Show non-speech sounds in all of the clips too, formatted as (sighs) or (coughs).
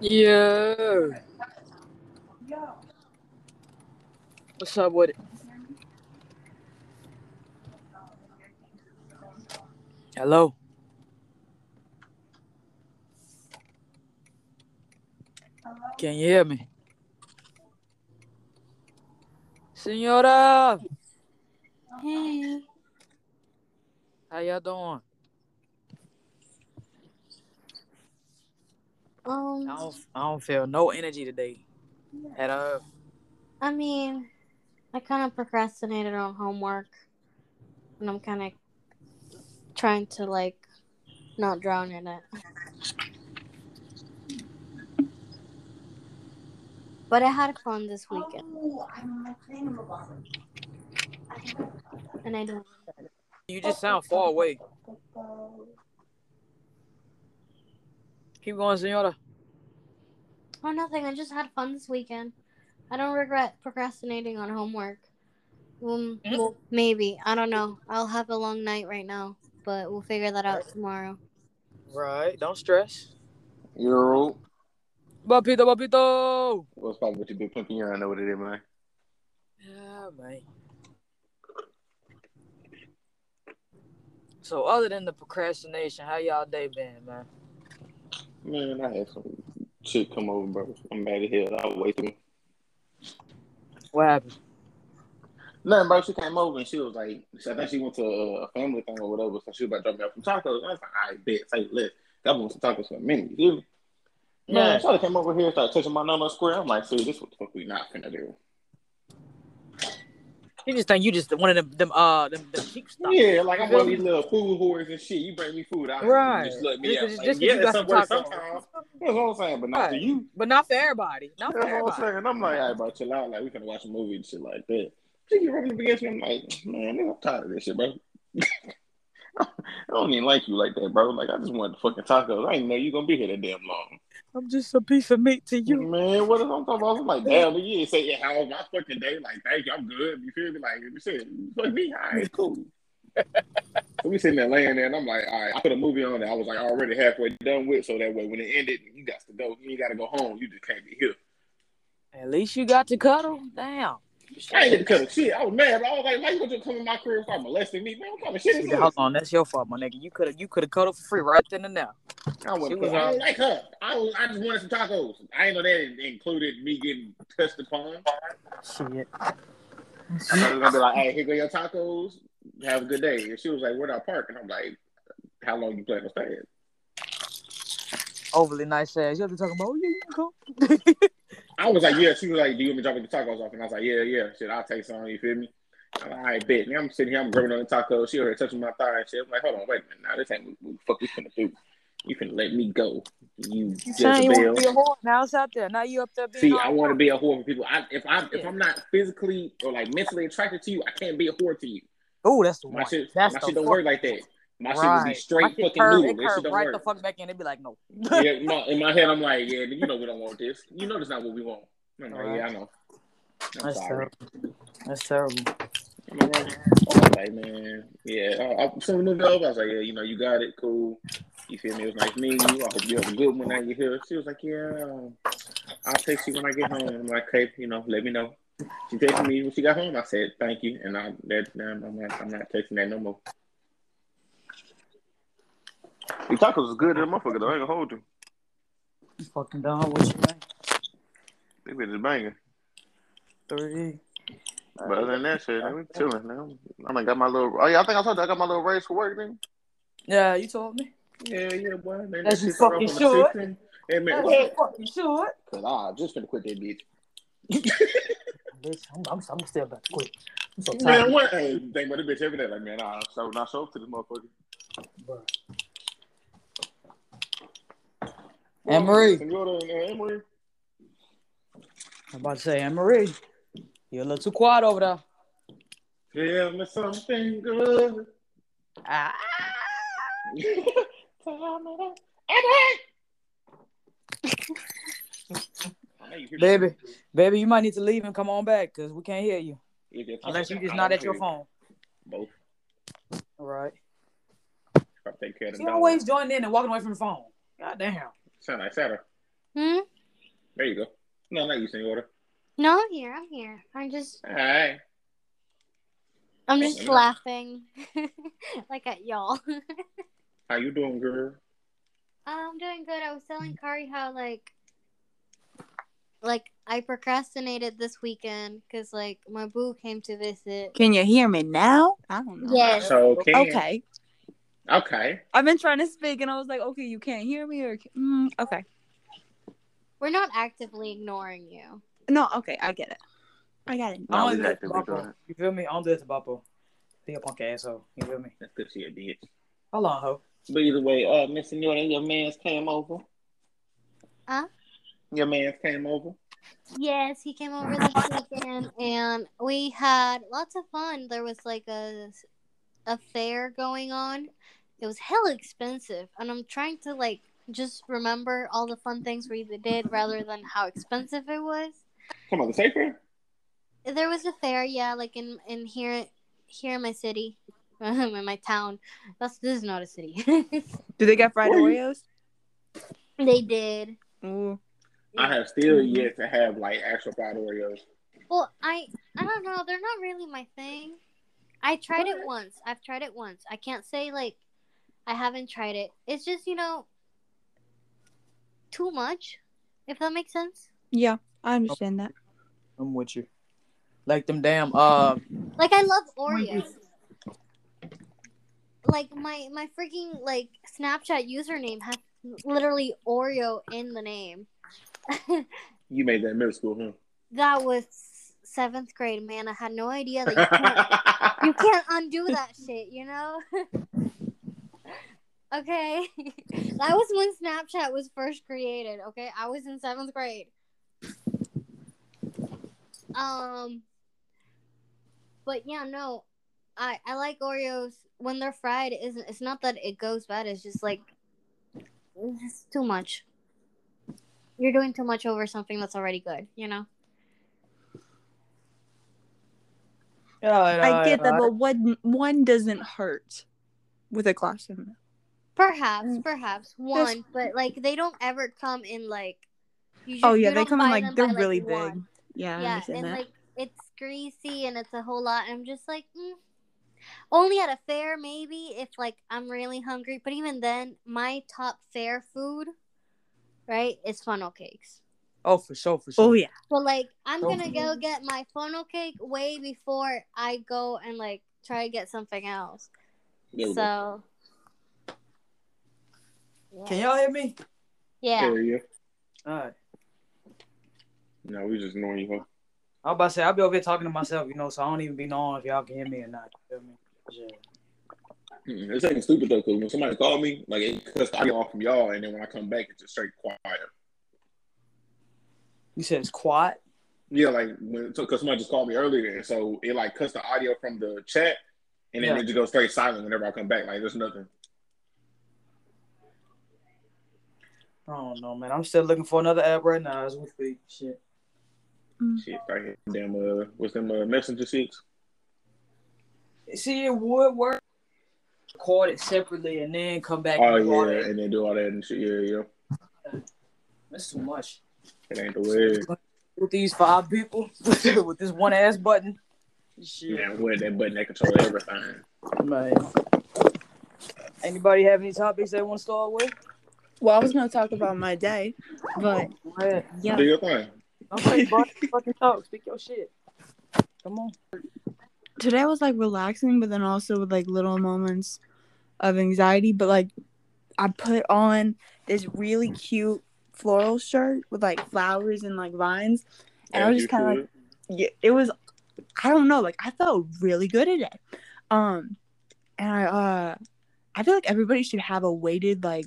Yeah. What's up with it? Hello. Can you hear me? Senora, Hey. how y'all doing? I Um, don't, I don't feel no energy today at all. I mean, I kind of procrastinated on homework, and I'm kind of trying to like not drown in it. But I had fun this weekend, and I don't. You just sound far away. Keep going, Senora. Oh, nothing. I just had fun this weekend. I don't regret procrastinating on homework. Um, Mhm. well, maybe I don't know. I'll have a long night right now, but we'll figure that out tomorrow. Right, don't stress. You're Yo, Papito, papito. what's up with you, big pinky? You know what it is, man. Yeah, man. So, other than the procrastination, how y'all day been, man? Man, I had some chick come over, bro. I'm mad as hell. I was too. What happened? Nothing, bro. She came over and she was like, I think she went to a family thing or whatever, so she was about to drop me off some tacos. And I was like, I bet, say less. I want some tacos for a minute. You? Man, Yeah. Charlie came over here, and started touching my nose square. I'm like, see, this what the fuck we not finna do. You just think you just one of them, them uh, them, them cheap stuff. Yeah, like I'm one of these little food whores and shit. You bring me food, I Right. just let me Just- out. just- Like, just yeah, you got some sometimes. That's what I'm saying, but not to Right. you. But not for everybody. Not for That's what I'm saying. I'm like, all right, bro, chill out. Like, we can watch a movie and shit like that. She keep rubbing against me. I'm like, man, I'm tired of this shit, bro. (laughs) I don't even like you like that, bro. Like, I just want the fucking tacos. I didn't know you gonna be here that damn long. I'm just a piece of meat to you. Man, What what is I'm talking about? I'm like, damn, you didn't say, yeah, how was my fucking day? Like, thank you, I'm good. You feel me? Like, you said, fuck me, all right, cool. so we sitting there laying there, and I'm like, all right, I put a movie on that I was like already halfway done with, so that way when it ended, you got to go. You ain't got to go home. You just can't be here. At least you got to cuddle. Damn. I ain't to cut a shit. I was mad. I was like, why you gonna just come in my crib and start molesting me? Man, what kind of shit is See, this? Hold on, that's your fault, my nigga. You could have you could have cuddled for free right then and now. I, wasn't was I don't like her. I, was, I just wanted some tacos. I ain't know that included me getting touched upon. Shit. I was gonna be like, hey, here go your tacos. Have a good day. And she was like, where'd I park? And I'm like, how long you plan to stay? Overly nice ass. You have to talk about, oh yeah, you can come. (laughs) I was like, yeah. She was like, do you want me to drop the tacos off? And I was like, yeah, yeah. Shit, I'll take some. You feel me? I'm like, all right, bet. Now I'm sitting here, I'm grabbing on the tacos. She over here touching my thigh and shit. I'm like, hold on, wait a minute. Now this ain't what, what the fuck we finna do. You can let me go. You saying you want to be a whore? Now it's out there. Now you up there being See, I want to be a whore for people. I, if I if I'm not physically or like mentally attracted to you, I can't be a whore to you. Oh, that's the My one. shit, That's my the shit don't work like that. My shit would be straight fucking curve, noodle. It curve right work. the fuck back in. They be like, no. yeah, in my, in my head, I'm like, yeah, you know we don't want this. You know that's not what we want. Like, Right. yeah, I know. I'm That's sorry. terrible. That's terrible. I'm like, was like, man, yeah. I, I, so we moved over. I was like, yeah, you know, you got it, cool. You feel me? It was nice meeting you. I hope you have a good one when you're here. She was like, yeah, I'll text you when I get home. I'm like, okay, you know, let me know. She texted me when she got home. I said, thank you, and I that um, I'm not, I'm not texting that no more. These tacos is good, that motherfucker. Though I ain't gonna hold you. You fucking done what you think? They been just banging. Three. But other than that shit, man, we chilling now. I mean, got my little. Oh yeah, I think I told you I got my little raise for work thing. Yeah, you told me. Yeah, yeah, boy. Man, As that you fucking off on the should. 16th. Hey man, That's what? what you should. Cause I just finna quit that bitch. (laughs) (laughs) Bitch, I'm, I'm, I'm still about to quit. I'm so tired. Man, what? Hey, think about the bitch every day. Like, man, nah, so not show up to this motherfucker. Bruh. Anne Marie. Senora and Anne Marie. I'm about to say, Anne Marie, you're a little too quiet over there. Tell me something good. Ah. (laughs) Tell me that. (laughs) Baby, baby, you might need to leave and come on back because we can't hear you unless you just not at your phone. Both. All right. I take care of She always joining in and walking away from the phone. God damn. Sound like Sarah. Hmm? There you go. No, not you, senora. No, I'm here. I'm here. I'm just, All right. I'm just yeah. laughing, (laughs) like at y'all. (laughs) How you doing, girl? I'm doing good. I was telling Kari how like, like I procrastinated this weekend because like my boo came to visit. Can you hear me now? I don't know. Yes. So can. Okay. Okay. I've been trying to speak and I was like, okay, you can't hear me or mm, okay. We're not actively ignoring you. No, okay, I get it. I got it. No, I we don't do that to actively doing Boppo. it. You feel me? I don't do that to Boppo. Be a punk ass asshole. You feel me? That's because she a bitch. Hold on, ho. But either way, uh, Miss Senora, your man's came over. Huh? Your man's came over. Yes, he came over this weekend and we had lots of fun. There was like a a fair going on. It was hella expensive, and I'm trying to like just remember all the fun things we did rather than how expensive it was. Come on, the safe fair? There was a fair, yeah, like in in here here in my city, (laughs) in my town. That's this is not a city. (laughs) Do they got fried Where Oreos? they did. Ooh. I have still yet to have like actual fried Oreos. Well, I I don't know. They're not really my thing. I tried it once. I've tried it once. I can't say like I haven't tried it. It's just you know too much, if that makes sense. Yeah, I understand that. I'm with you. Like them damn uh Like I love Oreos. Like my my freaking like Snapchat username has literally Oreo in the name. (laughs) You made that in middle school, huh? that was seventh grade, man. I had no idea that you can't you can't undo that shit, you know? (laughs) okay. (laughs) that was when Snapchat was first created, okay? I was in seventh grade. Um but yeah, no. I I like Oreos when they're fried isn't it's not that it goes bad, it's just like it's too much. You're doing too much over something that's already good, you know? yeah, I get that, but one one doesn't hurt with a glass of milk. Perhaps, Mm. perhaps one, but like they don't ever come in like. You Oh yeah, you they come in like they're by, like, really one. big. Yeah, I Yeah, and that. like it's greasy and it's a whole lot. I'm just like, mm. only at a fair maybe if like I'm really hungry. But even then, my top fair food, right, is funnel cakes. Oh, for sure, for sure. oh yeah. So like I'm Oh. gonna go get my funnel cake way before I go and like try to get something else. There we go. Can y'all hear me? Yeah. There you All right. No, we just ignoring you, huh? I was about to say I'll be over here talking to myself, you know, so I don't even be knowing if y'all can hear me or not. You feel me? Yeah. It's ain't stupid though, because when somebody call me, like it cuts the audio off from y'all, and then when I come back, it's just straight quiet. You said it's quiet. Yeah, like when because somebody just called me earlier, and so it like cuts the audio from the chat, and then Yeah. it just goes straight silent whenever I come back. Like there's nothing. I don't know, man. I'm still looking for another app right now as we speak. Shit. Shit, right here. Damn, uh, what's them uh, messenger shits? See, it would work. Record it separately and then come back. Oh and yeah, that. and then do all that and shit. Yeah, yeah. That's too much. It ain't the way. With these five people, (laughs) with this one ass button. Shit, Yeah, with that button that control everything. man. Anybody have any topics they want to start with? Well, I was gonna talk about my day, but Go ahead. yeah. Do your thing. Okay, bud, (laughs) fucking talk. Speak your shit. Come on. today was like relaxing, but then also with like little moments of anxiety. But like, I put on this really cute floral shirt with like flowers and like vines, and I was just kind of like, yeah, it was. I don't know, like I felt really good today. Um, and I uh, I feel like everybody should have a weighted like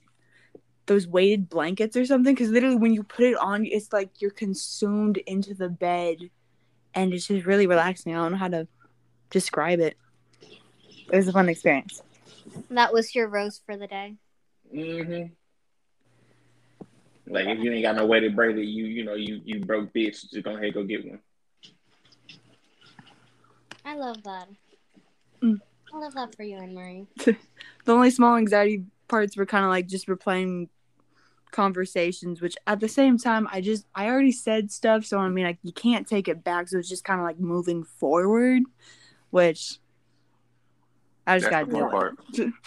those weighted blankets or something because literally when you put it on, it's like you're consumed into the bed, and it's just really relaxing. I don't know how to describe it. It was a fun experience. That was your rose for the day. Mm-hmm. Like if you ain't got no way to braid it, you you know you you broke bitch. Just go ahead go get one. I love that. Mm. I love that for you, Anne Marie. (laughs) The only small anxiety parts were kind of like just replaying conversations, which at the same time, I just I already said stuff, so I mean, like you can't take it back. So it's just kind of like moving forward, which I just That's gotta the do hard it. part. (laughs)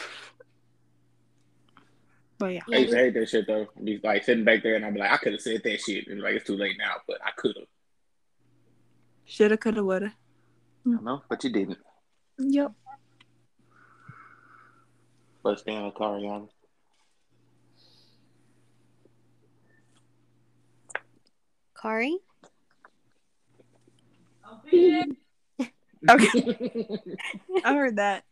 But yeah, I used to hate that shit though. Be like sitting back there and I'd be like, I could have said that shit. And like it's too late now, but I could have. shoulda, coulda, woulda. I know, but you didn't. Yep. Bust down, Cariana. Kari? Okay, (laughs) I heard that.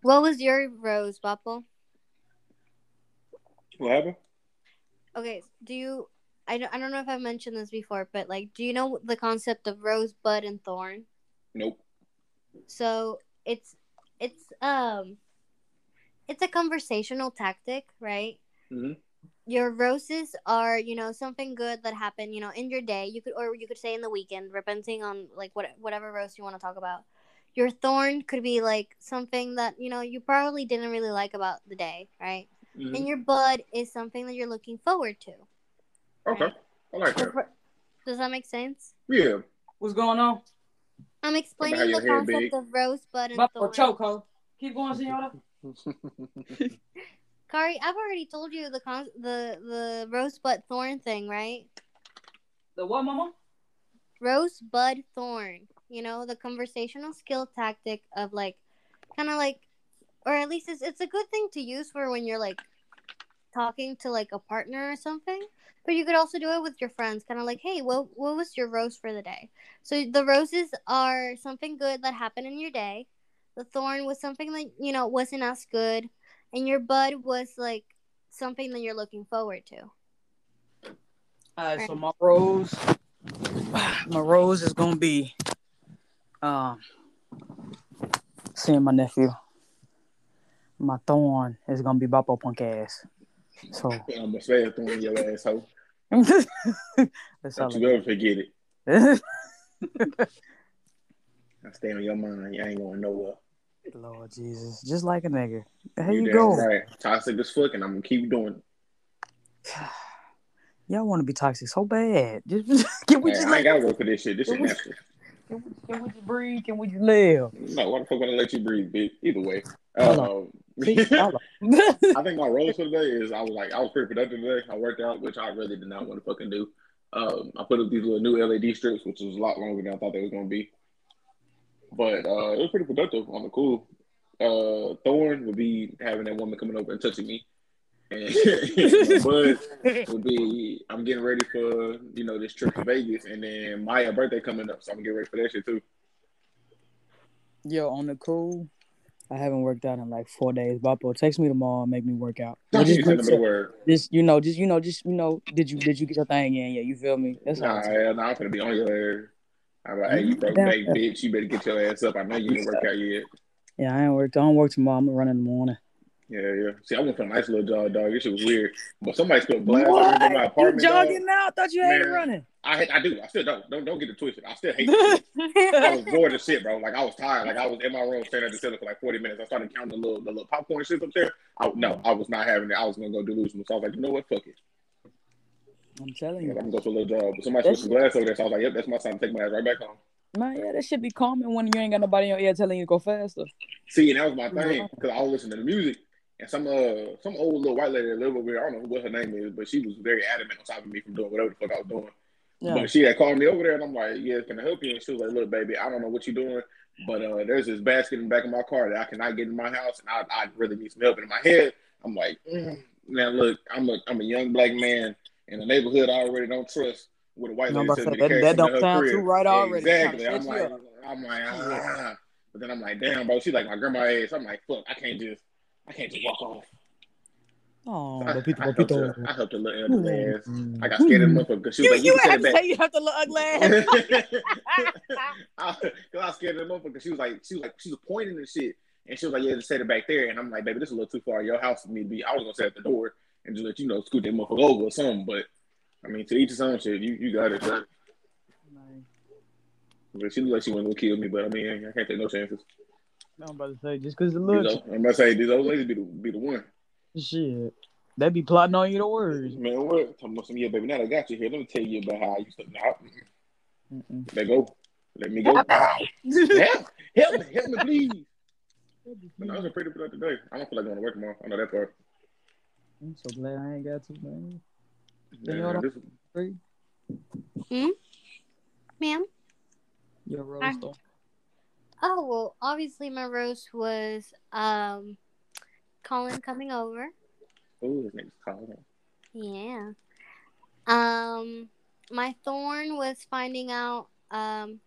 What was your rose, Bappo? what happened? Okay, do you? I don't, I don't know if I've mentioned this before, but like, do you know the concept of rose, bud, and thorn? Nope. So it's it's um it's a conversational tactic, right? Mhm. Your roses are, you know, something good that happened, you know, in your day. You could or you could say in the weekend, repenting on like what whatever rose you want to talk about. Your thorn could be like something that, you know, you probably didn't really like about the day, right? Mhm. And your bud is something that you're looking forward to. Okay. I like that. Does that make sense? Yeah. What's going on? I'm explaining the concept big. of rosebud and But thorn. for choco. Keep going, senora. (laughs) Kari, I've already told you the con- the the rosebud thorn thing, right? The what, mama? Rosebud thorn. You know, the conversational skill tactic of like, kind of like, or at least it's it's a good thing to use for when you're like talking to like a partner or something. But you could also do it with your friends, kind of like, hey, what what was your rose for the day? So the roses are something good that happened in your day. The thorn was something that you know wasn't as good, and your bud was like something that you're looking forward to. All right, so my rose, my rose is gonna be, um, seeing my nephew. My thorn is gonna be Boppo punk ass. So I'm gonna say it on your asshole. Don't you ever forget it. (laughs) I- stay on your mind. You ain't going nowhere. Lord Jesus, just like a nigga. There you, damn go. Right. Toxic as fuck, and I'm gonna keep doing it. (sighs) Y'all want to be toxic so bad. (laughs) Just can we Man, just I ain't gotta work for this shit. This shit natural. can we, can we just breathe? Can we just live? No, why the fuck would I let you breathe, bitch? Either way. Um. (laughs) I think my role (laughs) for today is I was like I was pretty productive today. I worked out, which I really did not want to fucking do. Um, I put up these little new LED strips, which was a lot longer than I thought they was gonna be. But uh, it was pretty productive on the cool. Uh, Thorn would be having that woman coming over and touching me, and (laughs) Bud would be I'm getting ready for you know this trip to Vegas, and then Maya birthday coming up, so I'm getting ready for that shit too. Yo, on the cool. I haven't worked out in like four days. Boppo, text me tomorrow and make me work out. Don't But you just, send them the word. just you know, just you know, just you know, did you did you get your thing in? Yeah, you feel me? That's. Nah, I'm nah, I'm gonna be on your ass. I'm like, hey, you broke back bitch. You better get your ass up. I know you didn't work out yet. Yeah, I ain't worked. I don't work tomorrow. I'm gonna run in the morning. Yeah, yeah. See, I went for a nice little jog, dog. This shit was weird. But somebody spilled glass all over my You apartment. dog. jogging now? I thought you hated Man. running. I hate- I do. I still don't. Don't don't get it twisted. I still hate it. (laughs) I was bored as shit, bro. Like I was tired. Like I was in my room standing at the ceiling for like 40 minutes. I started counting the little the little popcorn shit up there. I, no, I was not having it. I was gonna go delusional. So I was like, you know what? Fuck it. I'm telling you. I'm gonna go for a little jog. But somebody spilled some glass over there. So I was like, yep, that's my time to take my ass right back home. man. Yeah, that should be calming when you ain't got nobody in your ear telling you to go faster. See, and that was my thing because I was listening to the music, and some uh some old little white lady that lived over there. I don't know what her name is, but she was very adamant on stopping me from doing whatever the fuck I was doing. Yeah. But she had called me over there, and I'm like, "Yeah, can I help you?" And she was like, "Look, baby, I don't know what you're doing, but uh, there's this basket in the back of my car that I cannot get in my house, and I, I really need some help." And in my head, I'm like, mm, "Now look, I'm a I'm a young black man in a neighborhood I already don't trust." With a white lady but telling me that- that don't sound crib. too right already. Exactly. I'm like, I'm like, ah. But then I'm like, damn, bro. She's like my grandma age. I'm like, fuck, I can't just, I can't just walk off. Oh, I, Papito, I, helped her, I helped her little elderly ass. Mm. I got scared of the motherfucker because she was You, like, you you, can to say you have to look ugly (laughs) ass. back. Because (laughs) I was scared of the motherfucker she was like, she was like, she was pointing and shit. And she was like, yeah, just set it back there. And I'm like, baby, this is a little too far. Your house for me to be. I was going to set at the door and just let you know, scoot that motherfucker over or something. But, I mean, to each his own shit. You, you got it. Sir. But she looked like she wasn't going to kill me. But, I mean, I can't take no chances. I'm about to say just because the These looks, old- I'm about to say these old ladies be the be the one. shit, they be plotting on you the words. Man, what? Talking about some yeah, baby. Now I got you here. Let me tell you about how I used to. Now, Mm-mm. let go. Let me go. Ah. help, help me, help me, please. But I was a pretty productive day. I don't feel like going to work tomorrow. I know that part. I'm so glad I ain't got to, man. You Man, know this, Free. Hmm? Ma'am? Your rose I- store. Oh well, obviously my roast was um, Colin coming over. oh, this nigga's calling. Yeah. Um, my thorn was finding out um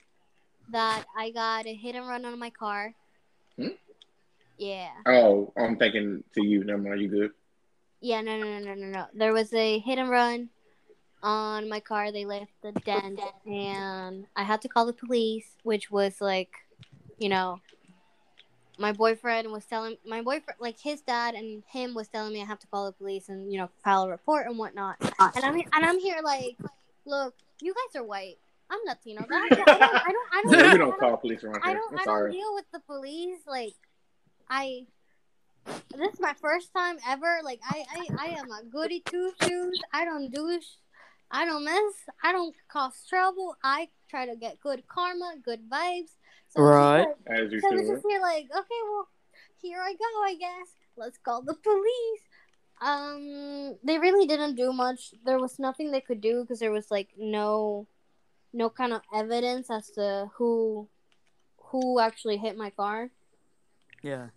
that I got a hit and run on my car. Hmm? Yeah. Oh, I'm thinking to you. Never mind. You good? Yeah, no, no, no, no, no, no. There was a hit and run on my car. They left the dent, and I had to call the police, which was like, you know, my boyfriend was telling my boyfriend, like his dad and him was telling me I have to call the police and you know file a report and whatnot. And I'm and I'm here like, look, you guys are white. I'm Latino. I don't, I don't, I don't, I don't, (laughs) I we don't, don't call police around I here. don't, I'm I don't deal with the police. Like, I. This is my first time ever. Like, I, I, I am a goody two shoes. I don't do, I don't mess. I don't cause trouble. I try to get good karma, good vibes. So Right. like- As you so it's should. just here, like, okay, well, here I go. I guess let's call the police. Um, they really didn't do much. There was nothing they could do because there was like no, no kind of evidence as to who, who actually hit my car. Yeah.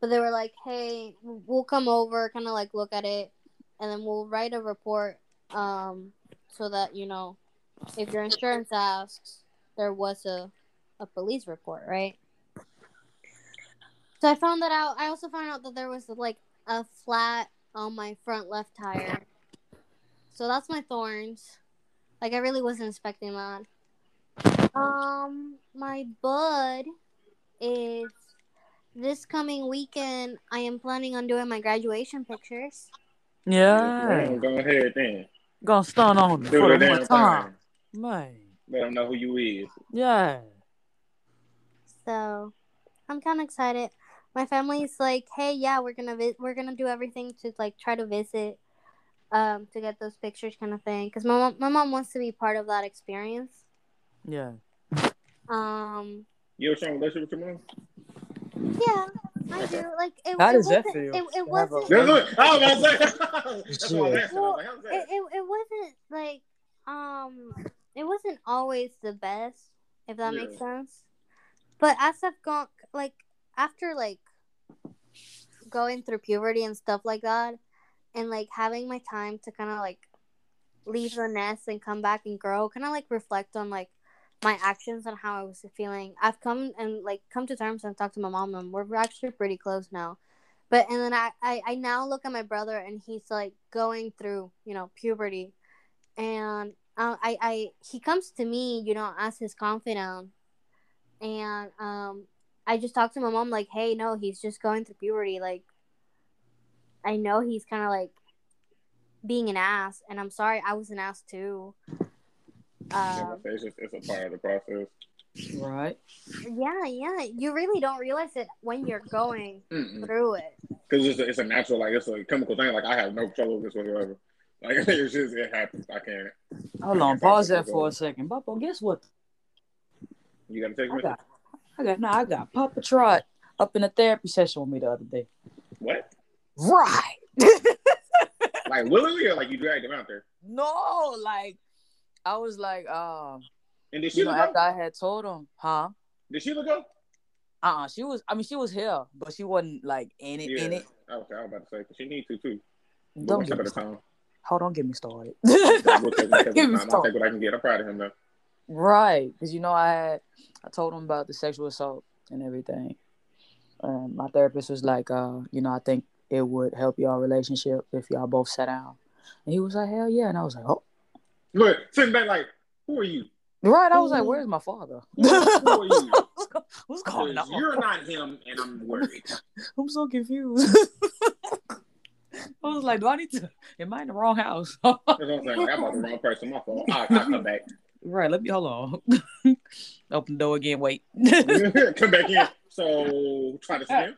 But they were like, "Hey, we'll come over, kind of like look at it, and then we'll write a report, um, so that you know, if your insurance asks, there was a, a police report, right?" So I found that out. I also found out that there was like a flat on my front left tire. So that's my thorns. Like I really wasn't expecting that. Um, my bud is this coming weekend. I am planning on doing my graduation pictures. Yeah. Man, go ahead then. Gonna stun on me Do for the the one time. thing. Man. Let them know who you is. Yeah. So I'm kind of excited. My family's like, "Hey, yeah, we're gonna vi- we're gonna do everything to like try to visit, um, to get those pictures, kind of thing." Because my mom, my mom wants to be part of that experience. Yeah. Um, You have a strong relationship with your mom? yeah, I do. Like, it, How it does that wasn't- feel It, it wasn't. That's what I was about to say. That's what I was asking. I was like, it, that? it, it wasn't like um it wasn't always the best if that makes sense but as i've gone like after like going through puberty and stuff like that and like having my time to kind of like leave the nest and come back and grow kind of like reflect on like my actions and how i was feeling. I've come and like come to terms and talked to my mom and we're actually pretty close now. But and then I, I i now look at my brother and he's like going through you know puberty. And uh, i i he comes to me you know as his confidant and um i just talked to my mom like hey no he's just going through puberty like i know he's kind of like being an ass and i'm sorry i was an ass too Yeah, um, it's, just, it's a part of the process. Right. yeah yeah you really don't realize it when you're going Because through it Because it's, it's a natural, like, it's a chemical thing. Like, I have no control over this whatsoever. Like, (laughs) it's just, it happens. I can't. Hold on. Pause that for a second. Bubba, guess what? You got to take I me? got, I got, no, I got Papa Trot up in a therapy session with me the other day. What? Right. (laughs) Like, willingly or like you dragged him out there? no, like, I was like, um, And did she know, after? I had told him, huh? Did she look up? Uh-uh, she was. I mean, she was here, but she wasn't like in it. In it. Okay, I was about to say, she need to too. Don't get me started. Hold on, get me started. We'll take one step at a Get me time. I'll started. take what I can get. I'm proud of him though. Right, because you know I had I told him about the sexual assault and everything. Um, my therapist was like, uh, you know, I think it would help y'all relationship if y'all both sat down. And he was like, hell yeah, and I was like, oh, Look, sitting back like, who are you? right. I was like, where's my father? Who are you? (laughs) What's going on? you're not him, and I'm worried. (laughs) I'm so confused. (laughs) I was like, do I need to? Am I in the wrong house? I'm saying. Like, I'm the wrong person. My fault. I, I'll come back. Right. Let me hold on. (laughs) Open the door again. Wait. (laughs) come back in. (laughs) So try to swim.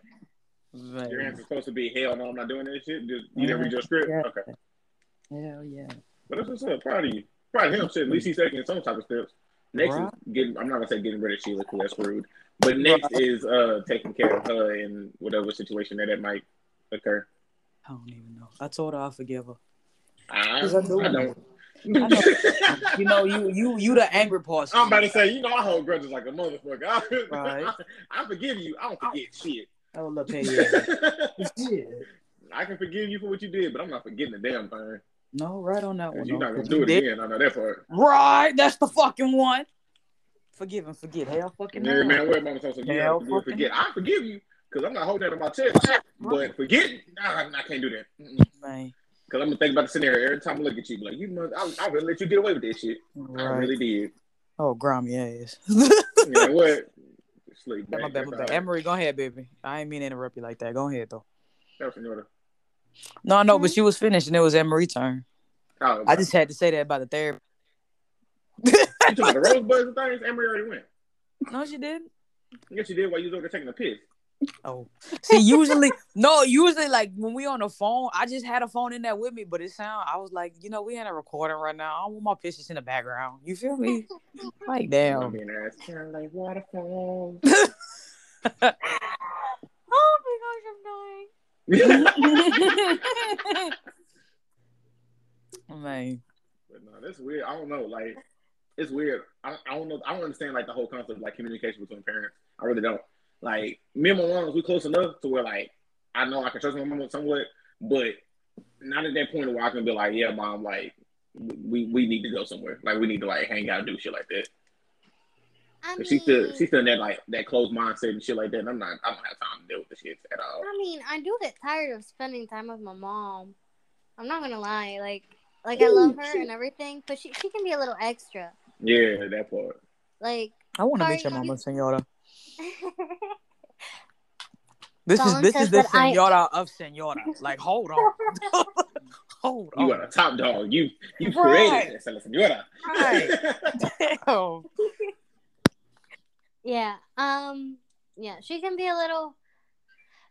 Man. Your answer's supposed to be hell no, I'm not doing that shit. Just, you didn't read your script. Yeah. Okay. Hell yeah. But that's what's up. Proud of you. Proud of him. Shit, at least he's taking some type of steps. Next Right. is getting. I'm not gonna say getting rid of Sheila because that's rude. But next is uh taking care of her in whatever situation that it might occur. I don't even know. I told her I forgive her. I, I I do. don't. I know. You know, you you you the angry part. I'm about to say, you know, I hold grudges like a motherfucker. I, (laughs) Right. I forgive you. I don't forget shit. Oh, look, hey, yeah. yeah. I can forgive you for what you did, but I'm not forgetting the damn thing. No, right on that one. You're no, not gonna do it did- again. I know that part. Right, that's the fucking one. Forgive and forget. Hell fucking Yeah, no. man, where mama told you Hell gotta forgive, forget. I forgive you because I'm not holding that on my chest. But forget, nah, I can't do that. Mm-mm. Man. Cause I'm gonna think about the scenario every time I look at you. Like, you mother, I, I really let you get away with this shit. I really did. Oh, grimy ass. You know what? (laughs) Sleep. my bad, my bad. Emery, go ahead, baby. I ain't mean to interrupt you like that. Go ahead though. That was Senora. No, no, but she was finished and it was Emery's turn. Oh, I just had to say that about the therapy. you talking about the rosebuds and things? Emery already went. no, she didn't. Yes, you did while you was over taking a piss. Oh, see, usually, no, usually, like when we on the phone, I just had a phone in there with me, but it sound. I was like, you know, we in a recording right now. I don't want my pictures in the background. You feel me? (laughs) like, I'm damn. being ass. Sound like waterfalls. (laughs) Oh my gosh, I'm dying. (laughs) Man, But no, that's weird. I don't know. Like, it's weird. I, I don't know. I don't understand like the whole concept of like communication between parents. I really don't. Like me and my mom, we close enough to where like I know I can trust my mom somewhat, but not at that point where I can be like, yeah, mom, like we we need to go somewhere. Like we need to like hang out and do shit like that. I Cause she's still mean, she's still in that like that closed mindset and shit like that. And I'm not. I don't have time to deal with the shit at all. I mean, I do get tired of spending time with my mom. I'm not gonna lie, like, like I love her and everything, but she she can be a little extra. Yeah, that part. Like, I want to Sorry, meet your you- mama, Senora. (laughs) This is this is the that I- of Senora. Like, hold on, (laughs) hold on. You on. are a top dog. You you Right. created this, Senora. Right. (laughs) Damn. yeah, um, yeah, she can be a little,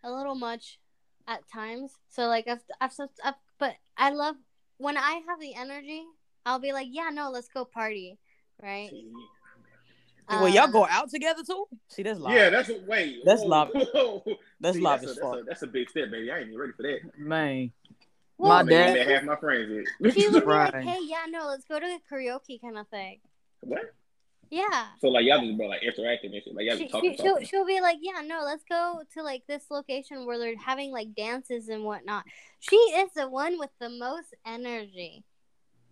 a little much at times. So like, I've, I've, I've but I love when I have the energy. I'll be like, yeah, no, let's go party, right? Well, y'all Uh, go out together too. See, that's live. Yeah, that's what. Wait, That's whoa, love. whoa. That's See, live that's as a, fuck. That's a, that's a big step, baby. I ain't even ready for that. Man, well, My I'm dad- That half my friends is. She would be like, Right. hey, (laughs) yeah, no, let's go to a karaoke kind of thing. what? Yeah. So like y'all just been like interacting and shit. Like y'all She, just talking. she, she'll, talking. she'll be like, yeah, no, let's go to like this location where they're having like dances and whatnot. She is the one with the most energy.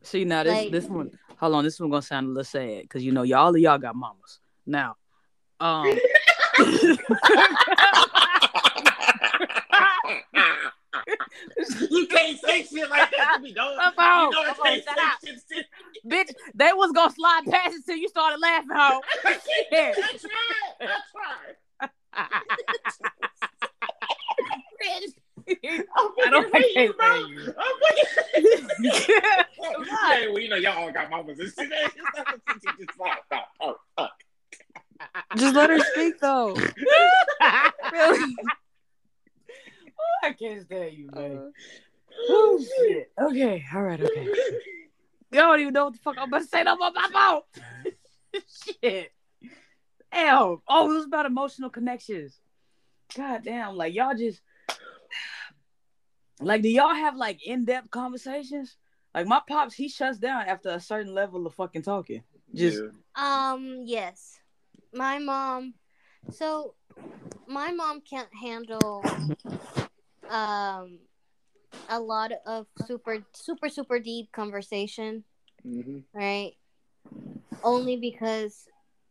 See now this Like- this one. Hold on, this one gonna sound a little sad because you know y'all of y'all got mamas now. Um, (laughs) (laughs) you can't say shit like that to me, dog. Come on, you know come on, can't say shit. shit. bitch, they was gonna slide past it till you started laughing, ho. (laughs) I tried. I tried. I'm I don't fucking hating, can't bro. you. I'm fucking. (laughs) (laughs) yeah, well, you know, y'all all got mamas and shit. Just like, oh. Just let her speak though. (laughs) really? Oh, I can't stand you, uh-huh. man. Oh shit. Okay, all right, okay. Y'all don't even know what the fuck I'm about to say no more about my mouth. shit. Damn. Oh, it was about emotional connections. God damn, like y'all just like do y'all have like in-depth conversations? Like my pops, he shuts down after a certain level of fucking talking. Just Yeah. Um, yes. My mom, so my mom can't handle um a lot of super super super deep conversation, Mhm. right? Only because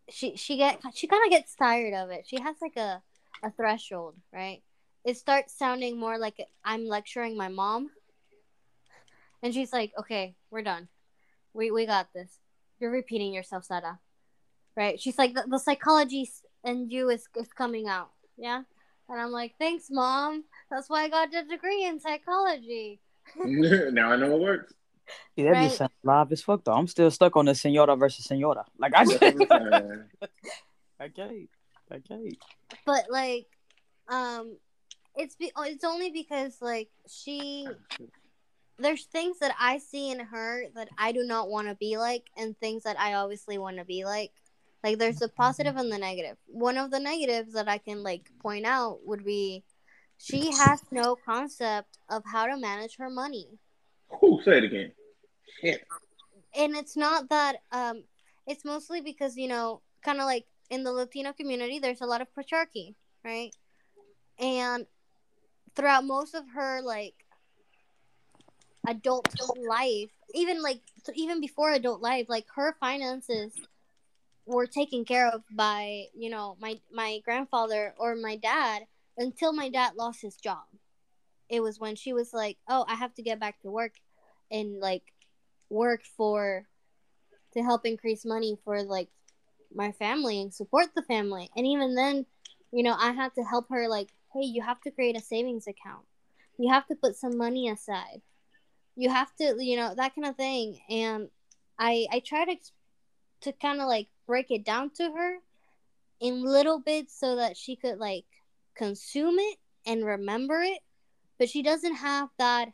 she she get she kind of gets tired of it. She has like a a threshold, right? It starts sounding more like I'm lecturing my mom. And she's like, "Okay, we're done. We we got this. You're repeating yourself, Sada." Right? She's like, "The, the psychology s- in you is is coming out." Yeah? And I'm like, "Thanks, mom. That's why I got a degree in psychology." (laughs) now I know it works. Yeah, that Right. just sounds live as fuck though. I'm still stuck on the senora versus senora. Like I just That's what I'm okay. Okay. (laughs) but like um it's be- oh, it's only because like she there's things that I see in her that I do not want to be like and things that I obviously want to be like like there's the positive and the negative. negative one of the negatives that I can like point out would be she has no concept of how to manage her money Who say it again? Shit. and it's not that um it's mostly because you know kind of like in the latino community there's a lot of patriarchy right and throughout most of her like adult life even like th- even before adult life like her finances were taken care of by you know my my grandfather or my dad until my dad lost his job. It was when she was like oh i have to get back to work and like work for to help increase money for like my family and support the family. And even then you know i had to help her like hey you have to create a savings account you have to put some money aside you have to you know that kind of thing and i i try to to kind of like break it down to her in little bits so that she could like consume it and remember it but she doesn't have that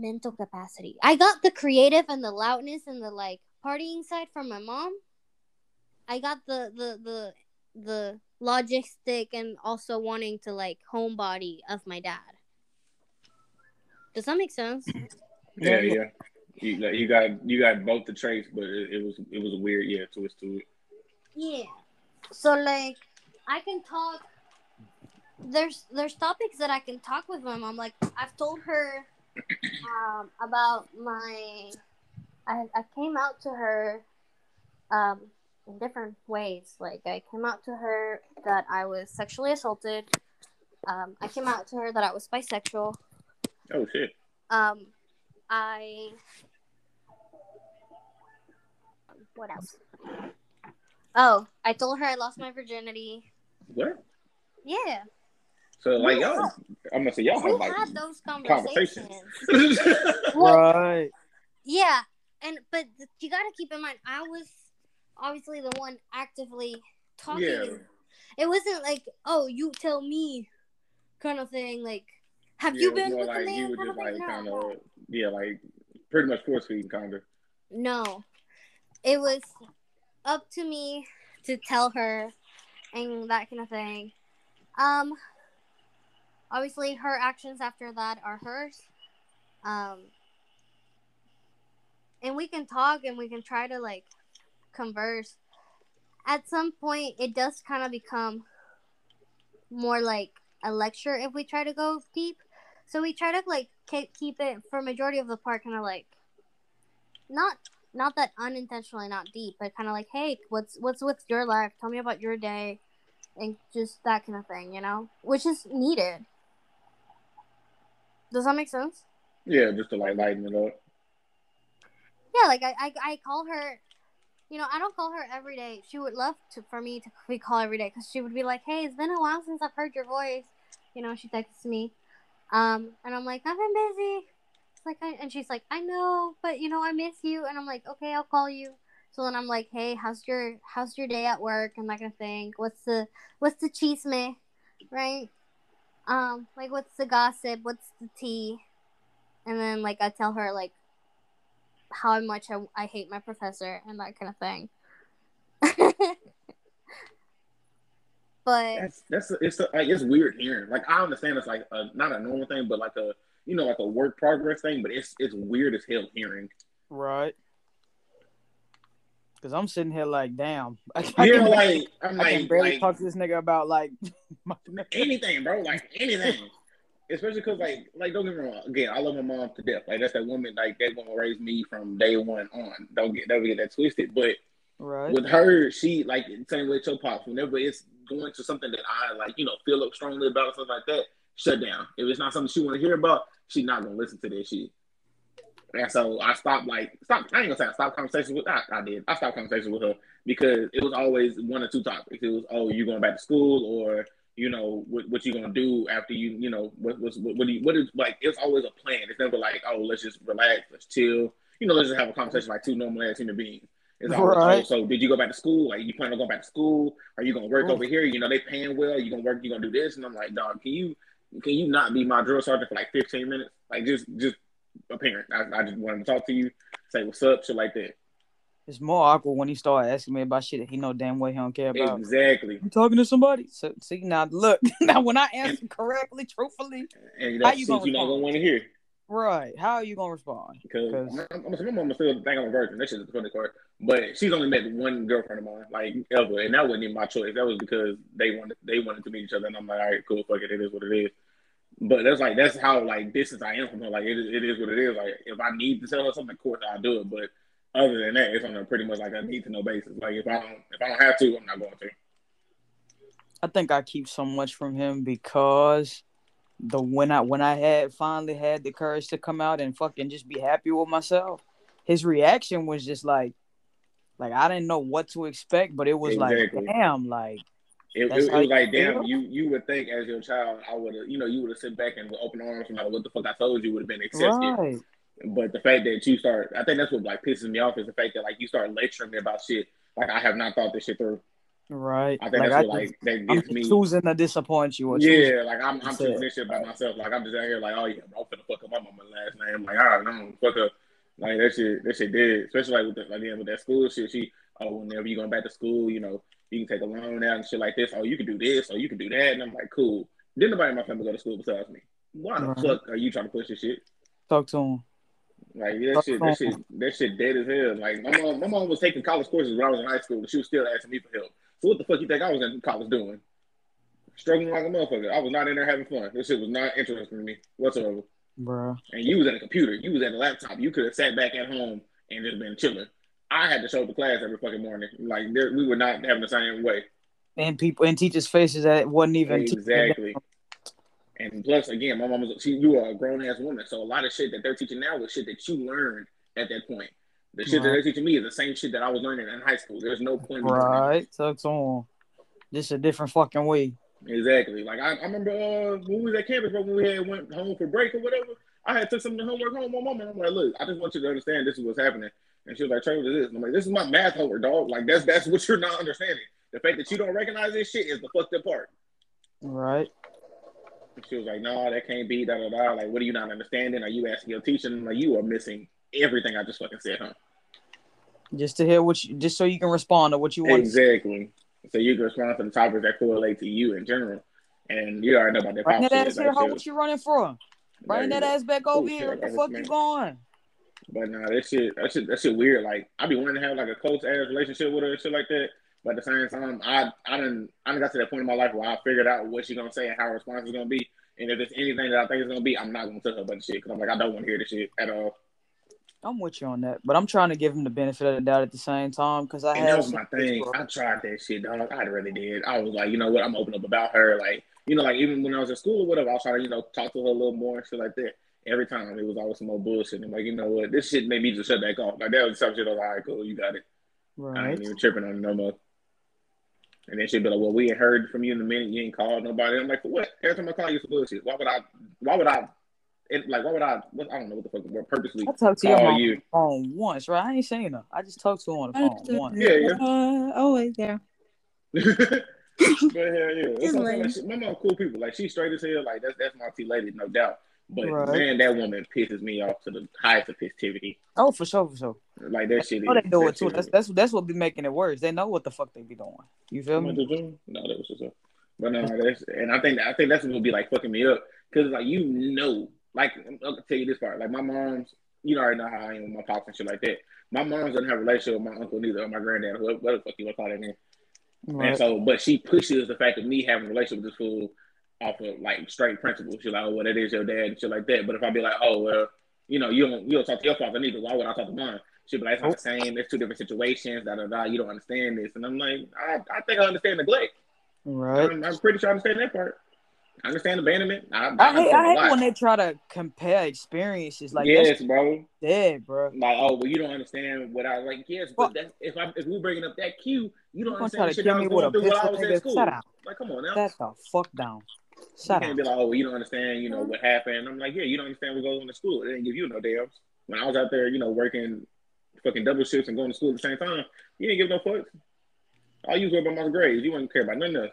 mental capacity. I got the creative and the loudness and the like partying side from my mom. I got the the the the logistic and also wanting to like homebody of my dad. Does that make sense? (clears throat) Yeah, yeah. You, like, you got you got both the traits, but it, it was it was a weird yeah twist to it. Yeah. So like I can talk there's there's topics that I can talk with my mom. Like I've told her um, about my I, I came out to her um, in different ways. Like I came out to her that I was sexually assaulted. Um, I came out to her that I was bisexual. Oh shit. Um, I what else? Oh, I told her I lost my virginity. What? Yeah, So like y'all, I'm gonna say y'all have like had those conversations. conversations. Well, (laughs) Right. Yeah, and but you got to keep in mind, I was obviously the one actively talking. yeah, It wasn't like, oh, you tell me, kind of thing. Like, have yeah, you been with like man? you were just like kind No, of yeah, like pretty much force feeding kind of. no, it was up to me to tell her, and that kind of thing. Um, obviously, her actions after that are hers. Um, and we can talk and we can try to like converse. At some point, it does kind of become more like a lecture if we try to go deep. So we try to like ke- keep it for majority of the part, kind of like not not that unintentionally not deep, but kind of like, hey, what's what's with your life? Tell me about your day, and just that kind of thing, you know, which is needed. Does that make sense? Yeah, just to like lighten it up. Yeah, like I, I, I call her. You know, I don't call her every day. She would love to for me to be call every day because she would be like, "Hey, it's been a while since I've heard your voice." You know, she texts me, um, and I'm like, "I've been busy." It's like, I, and she's like, "I know, but you know, I miss you." And I'm like, "Okay, I'll call you." So then I'm like, "Hey, how's your how's your day at work?" And that kind of thing. What's the what's the chisme, right? Um, like what's the gossip? What's the tea? And then like I tell her like how much I, I hate my professor and that kind of thing. (laughs) but That's that's it's a, it's weird hearing. Like I understand it's like a, not a normal thing, but like a you know like a work progress thing. But it's it's weird as hell hearing. Right. Cause I'm sitting here like, damn. (laughs) I, Yeah, can, like I'm I can like, barely like talk to this nigga about like. (laughs) my- anything, bro. Like anything. Especially because, like, like don't get me wrong. Again, I love my mom to death. Like that's that woman. Like that woman raised me from day one on. Don't get don't get that twisted. But right. with her, she like same way with your pops. Whenever it's going to something that I like, you know, feel up strongly about or something like that, shut down. If it's not something she want to hear about, she's not gonna listen to this shit. And so I stopped like stop. I ain't gonna say I stopped conversations with. I, I did. I stopped conversations with her because it was always one or two topics. It was oh you going back to school or you know what what you gonna do after you you know what what's what, what do you what is like it's always a plan. It's never like oh let's just relax, let's chill. You know let's just have a conversation like two normal ass human beings. It's always, Right. oh, so did you go back to school? Like you plan on going back to school? Are you gonna work over here? You know they paying well. You gonna work? You gonna do this? And I'm like, dog, can you can you not be my drill sergeant for like 15 minutes? Like just just a parent. I, I just wanted to talk to you, say what's up, shit like that. It's more awkward when he start asking me about shit that he know damn well he don't care about. Exactly. You talking to somebody? So see now, look (laughs) now when I answer correctly, truthfully, And How you gonna you're not gonna want to hear. right? How are you gonna respond? Because I'm, I'm, my mama still think I'm a virgin. That shit is the funny part. But she's only met one girlfriend of mine, like ever, and that wasn't even my choice. That was because they wanted they wanted to meet each other, and I'm like, all right, cool, fuck it, it is what it is. But that's like that's how like distant I am from her. Like it, is- it is what it is. Like if I need to tell her something, of course I'll do it. But other than that, it's on a pretty much like a need to know basis. Like if I don't if I don't have to, I'm not going to. I think I keep so much from him because the when I when I had finally had the courage to come out and fucking just be happy with myself, his reaction was just like, like I didn't know what to expect, but it was Exactly. like, damn, like It, it, it was like, damn, you you would think as your child, I would have, you know, you would have sit back and with open arms, no matter what the fuck I told you, would have been accepted. right, But the fact that you start, I think that's what like pisses me off is the fact that like you start lecturing me about shit like I have not thought this shit through. right. I think like that's I what just, like that I'm me. choosing to disappoint you. Yeah, like I'm I'm choosing this shit by myself. Like I'm just out here like, oh yeah, bro, I'm finna fuck up my mama last name. Like, all right, no, fuck up. Like that shit, that shit did. Especially like with the, like, yeah, with that school shit. She, oh, whenever you going back to school, you know, you can take a loan out and shit like this. Oh, you can do this, or you can do that. And I'm like, cool. Didn't nobody in my family go to school besides me? Why the Right. fuck are you trying to push this shit? Talk to him. Like that shit, that shit, that shit dead as hell. Like my mom, my mom was taking college courses when I was in high school, and she was still asking me for help. So what the fuck you think I was in college doing? Struggling like a motherfucker. I was not in there having fun. This shit was not interesting to me whatsoever. Bruh. And you was at a computer, you was at a laptop. You could have sat back at home and just been chilling. I had to show up to class every fucking morning. Like there, we were not having the same way. And people and teachers' faces that wasn't even Exactly. And plus, again, my mom was she. You are a grown ass woman, so a lot of shit that they're teaching now was shit that you learned at that point. The shit that they're teaching me is the same shit that I was learning in high school. There's no point. Right. To him. Just a different fucking way. Exactly. Like I, I remember uh, when we was at campus, bro, when we had went home for break or whatever. I had took some of the homework home. My mom and I'm like, look, I just want you to understand this is what's happening. And she was like, Trey, what is this? And I'm like, this is my math homework, dog. Like that's that's what you're not understanding. The fact that you don't recognize this shit is the fucked up part. Right. And she was like, no, that can't be, da da da. Like, what are you not understanding? Are you asking your teacher? And like, you are missing everything I just fucking said, huh? Just to hear what you, just so you can respond to what you want. Exactly. So you can respond to the topics that correlate to you in general. And you already know about that Bring that ass here. What you running for? Bring that ass back over oh, here. What the fuck you going? But nah, that shit, that shit, that shit weird. Like I be wanting to have like a close ass relationship with her and shit like that. But at the same time, I I didn't I done got to that point in my life where I figured out what she's gonna say and how her response is gonna be. And if it's anything that I think it's gonna be, I'm not gonna tell her about the shit because I'm like I don't want to hear the shit at all. I'm with you on that, but I'm trying to give him the benefit of the doubt at the same time because I And that was my thing. I tried that shit, dog. I really did. I was like, you know what? I'm open up about her. Like, you know, like even when I was in school or whatever, I was trying to, you know, talk to her a little more and shit like that. Every time it was always some more bullshit. And like, you know what? This shit made me just shut back off. Like that was some shit. I was like, all right, cool, you got it. Right. I ain't even tripping on it no more. And then she'd be like, "Well, we ain't heard from you in a minute. You ain't called nobody." I'm like, "For what? Every time I call you, it's bullshit. Why would I? Why would I? It, like, why would I? What, I don't know what the fuck. What purposely I talked to your call mom on you? the phone once, right? I ain't seen her. I just talked to her on the phone once. Yeah, yeah. Uh, always there. (laughs) but hell yeah, It's it's Like, she, my mom cool people. Like she's straight as hell. Like that's that's my T lady, no doubt. But Right. man, that woman pisses me off to the highest of festivity. Oh, for sure, for sure. Like that shit. Oh, they do it too. That's that's that's what be making it worse. They know what the fuck they be doing. You feel me? No, that was just a. But no, that's and I think I think that's what be like fucking me up because like you know, like I'll tell you this part. Like my mom's, you know, already know how I am with my pops and shit like that. My mom's doesn't have a relationship with my uncle neither, or my granddad, what, what the fuck you want to call that name. And so, but she pushes the fact of me having a relationship with this fool off of like straight principle. She's like, oh, well, that is your dad and shit like that. But if I be like, oh, well, you know, you don't you don't talk to your father neither. Why would I talk to mine? She'd be like, it's not the oh. same. There's two different situations. Da da da. You don't understand this. And I'm like, I, I think I understand neglect. Right. I'm, I'm pretty sure I understand that part. I understand abandonment. I, I hate, understand I hate when they try to compare experiences. Like yes, that's bro. dead, bro. Like, oh, well, you don't understand what I like. Yes, but that, if I if we bringing up that cue, you don't You gonna try understand shit I was going through while I was at school. Like, come on now. Shut the fuck down. You Shut can't up. be like, oh, well, you don't understand, you know, mm-hmm. what happened. I'm like, yeah, you don't understand what goes on in school. They didn't give you no damns. When I was out there, you know, working fucking double shifts and going to school at the same time. You didn't give no fucks. All you was worried about my grades. You wouldn't care about nothing else.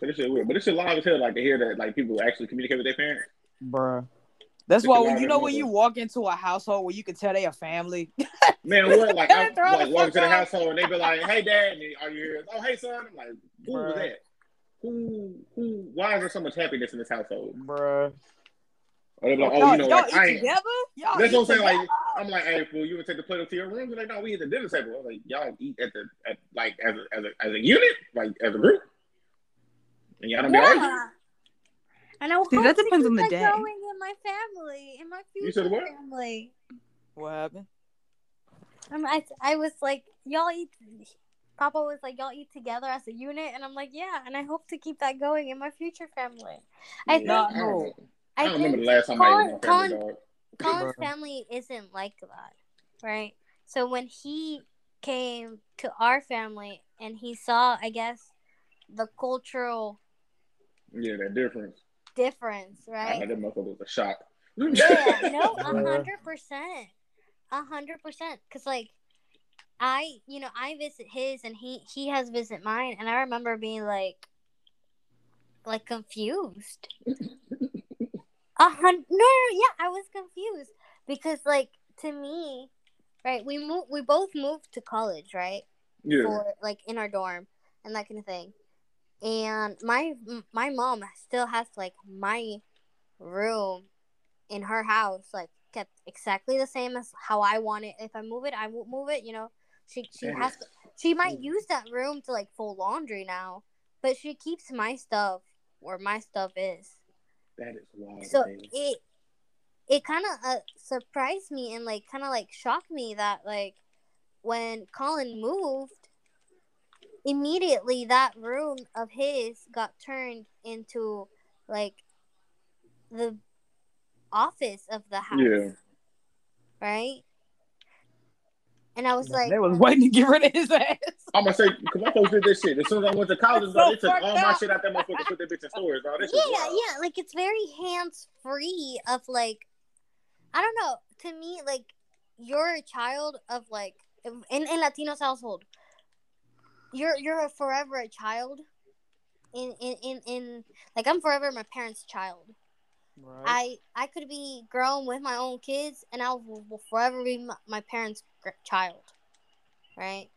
So this shit weird, but this shit live as hell. Like to hear that, like people actually communicate with their parents. Bruh. That's why when you know when you walk into a household where you can tell they a family. (laughs) Man, what? Like I Throw the like walk fuck into the household and they be like, "Hey, dad," and they, are you here? Oh, hey, son. I'm like, who was Bruh. that? Who? Who? Why is there so much happiness in this household? Bruh. Or they be like, oh, y'all, you know, y'all like eat I ain't. together? Y'all That's what I'm saying. Like. I'm like, hey, fool, you would take the plate up to your room? They're like, no, we eat the dinner table. I was like, y'all eat at the at like as a as a as a unit, like as a group, and y'all don't be arguing. Yeah. And I hope See, that depends on the that day. going in my family, in my You said future what? family. What happened? I'm, I, I was like, y'all eat. Papa was like, y'all eat together as a unit, and I'm like, yeah. And I hope to keep that going in my future family. I Yeah, think No, I don't, know. I don't remember the last time I Colin- ate with my family Colin- dog. Colin's family isn't like that, right? So when he came to our family and he saw, I guess, the cultural Yeah, that difference. Difference, right? I right? had that motherfucker was a shock. Yeah, no, (laughs) a hundred percent, a hundred percent. Cause like, I, you know, I visit his and he he has visit mine, and I remember being like, like confused. (laughs) A hundred? No, no, no, yeah, I was confused because like to me, right? We moved, we both moved to college, right? Yeah. for like in our dorm and that kind of thing. And my my mom still has like my room in her house like kept exactly the same as how I want it. If I move it, I will move it. You know, she she has to, she might use that room to like fold laundry now, but she keeps my stuff where my stuff is. That is wild. So it it kind of uh, surprised me and like kind of like shocked me that like when Colin moved, immediately that room of his got turned into like the office of the house, Yeah. right? And I was like, they was waiting to get rid of his ass. I'm gonna say, cause my folks did this shit. As soon as I went to college, So they took fucked all my shit out that motherfucker, put that bitch in storage, bro. That shit yeah, wild. yeah, like it's very hands free of like, I don't know. To me, like you're a child of like in in Latino's household, you're you're a forever a child. In in in, in like I'm forever my parents' child. Right. I I could be grown with my own kids, and I will, will forever be my, my parents' child. Right?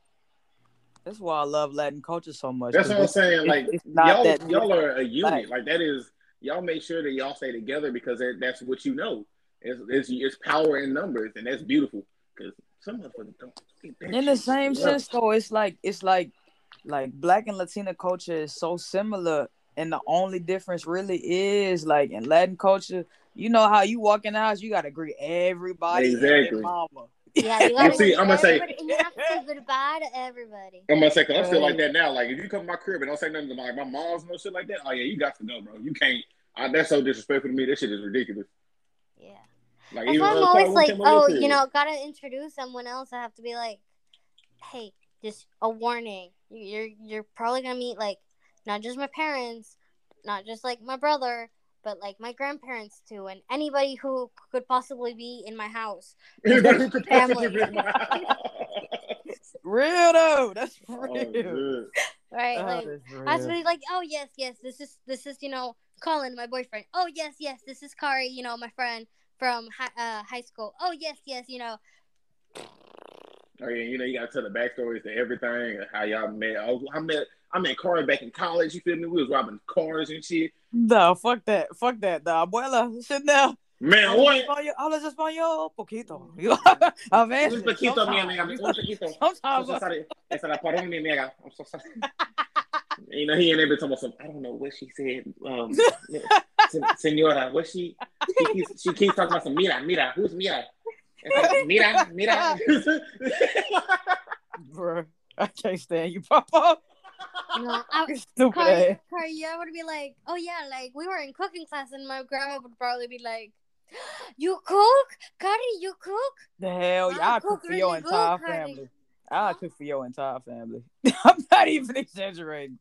That's why I love Latin culture so much. That's what I'm saying. it's- Like it's not y'all, that y'all are a unit. Like- Like that is y'all make sure that y'all stay together because that, that's what you know. It's, it's it's power in numbers, and that's beautiful. Because some motherfuckers don't. in the same sense though it's like it's like like black and latina culture is so similar and the only difference really is like in latin culture you know how you walk in the house you gotta greet everybody Exactly. mama Yeah, you (laughs) gotta see, I'm gonna say- everybody, and you have to say goodbye to everybody. I'm gonna say, cause I'm still like that now. Like, if you come to my crib and don't say nothing to my, my mom's no shit like that, oh yeah, you got to go, bro. You can't. I, that's so disrespectful to me. That shit is ridiculous. Yeah. Like, That's even why I'm always like, oh, you know, gotta introduce someone else. I have to be like, hey, just a warning. You- You're you're probably gonna meet like not just my parents, not just like my brother, but like my grandparents too, and anybody who could possibly be in my house. (laughs) Anybody who could Family. possibly be in my house. real though that's Oh, real good. Right? Oh, like that's I was real. really like, oh yes, yes, this is this is you know Colin, my boyfriend. Oh yes, yes, this is Kari, you know my friend from hi- uh, high school. Oh yes, yes, you know Yeah, you know you gotta tell the backstories to everything and how y'all met. I, was, I met I met Corey back in college. You feel me? We was robbing cars and shit. no fuck that fuck that the abuela Chanel Man, what? hablas español poquito a Un veces poquito, mi amiga. Un poquito. I'm (laughs) so sorry. Esa la paró mi amiga. I'm so sorry. (laughs) You know, he ain't ever talking about some. I don't know what she said. Um, (laughs) senora, what she? She keeps, she keeps talking about some. Mira, mira. Who's mira? It's (laughs) like, mira, mira. (laughs) Bruh, I can't stand you, Papa. no, I, (laughs) Stupid Cardi, ass. Cardi, I would be like, oh yeah, like we were in cooking class, and my grandma would probably be like, "You cook, Cardi? You cook?" The hell, I yeah, I cook cook for your really good, entire Cardi. family. I cook for your entire family. I'm not even exaggerating.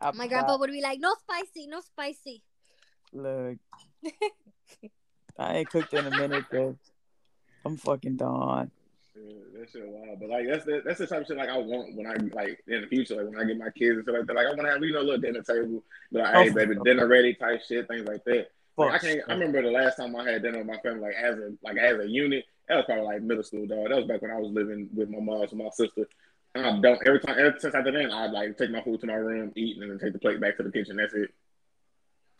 I, My grandpa would be like, "No spicy, no spicy." Look, I ain't cooked in a minute, cause I'm fucking done. Yeah, that shit wild. But like that's the that's the type of shit like I want when I like in the future, like when I get my kids and stuff like that. Like I want to have you know a little dinner table, but like, Oh, hey baby, dinner ready type shit, things like that. Like, I can't. I remember the last time I had dinner with my family, like as a like as a unit. That was probably like middle school, dog. That was back when I was living with my mom and my sister. And I don't every time ever since after then, I'd like take my food to my room, eat, and then take the plate back to the kitchen. That's it.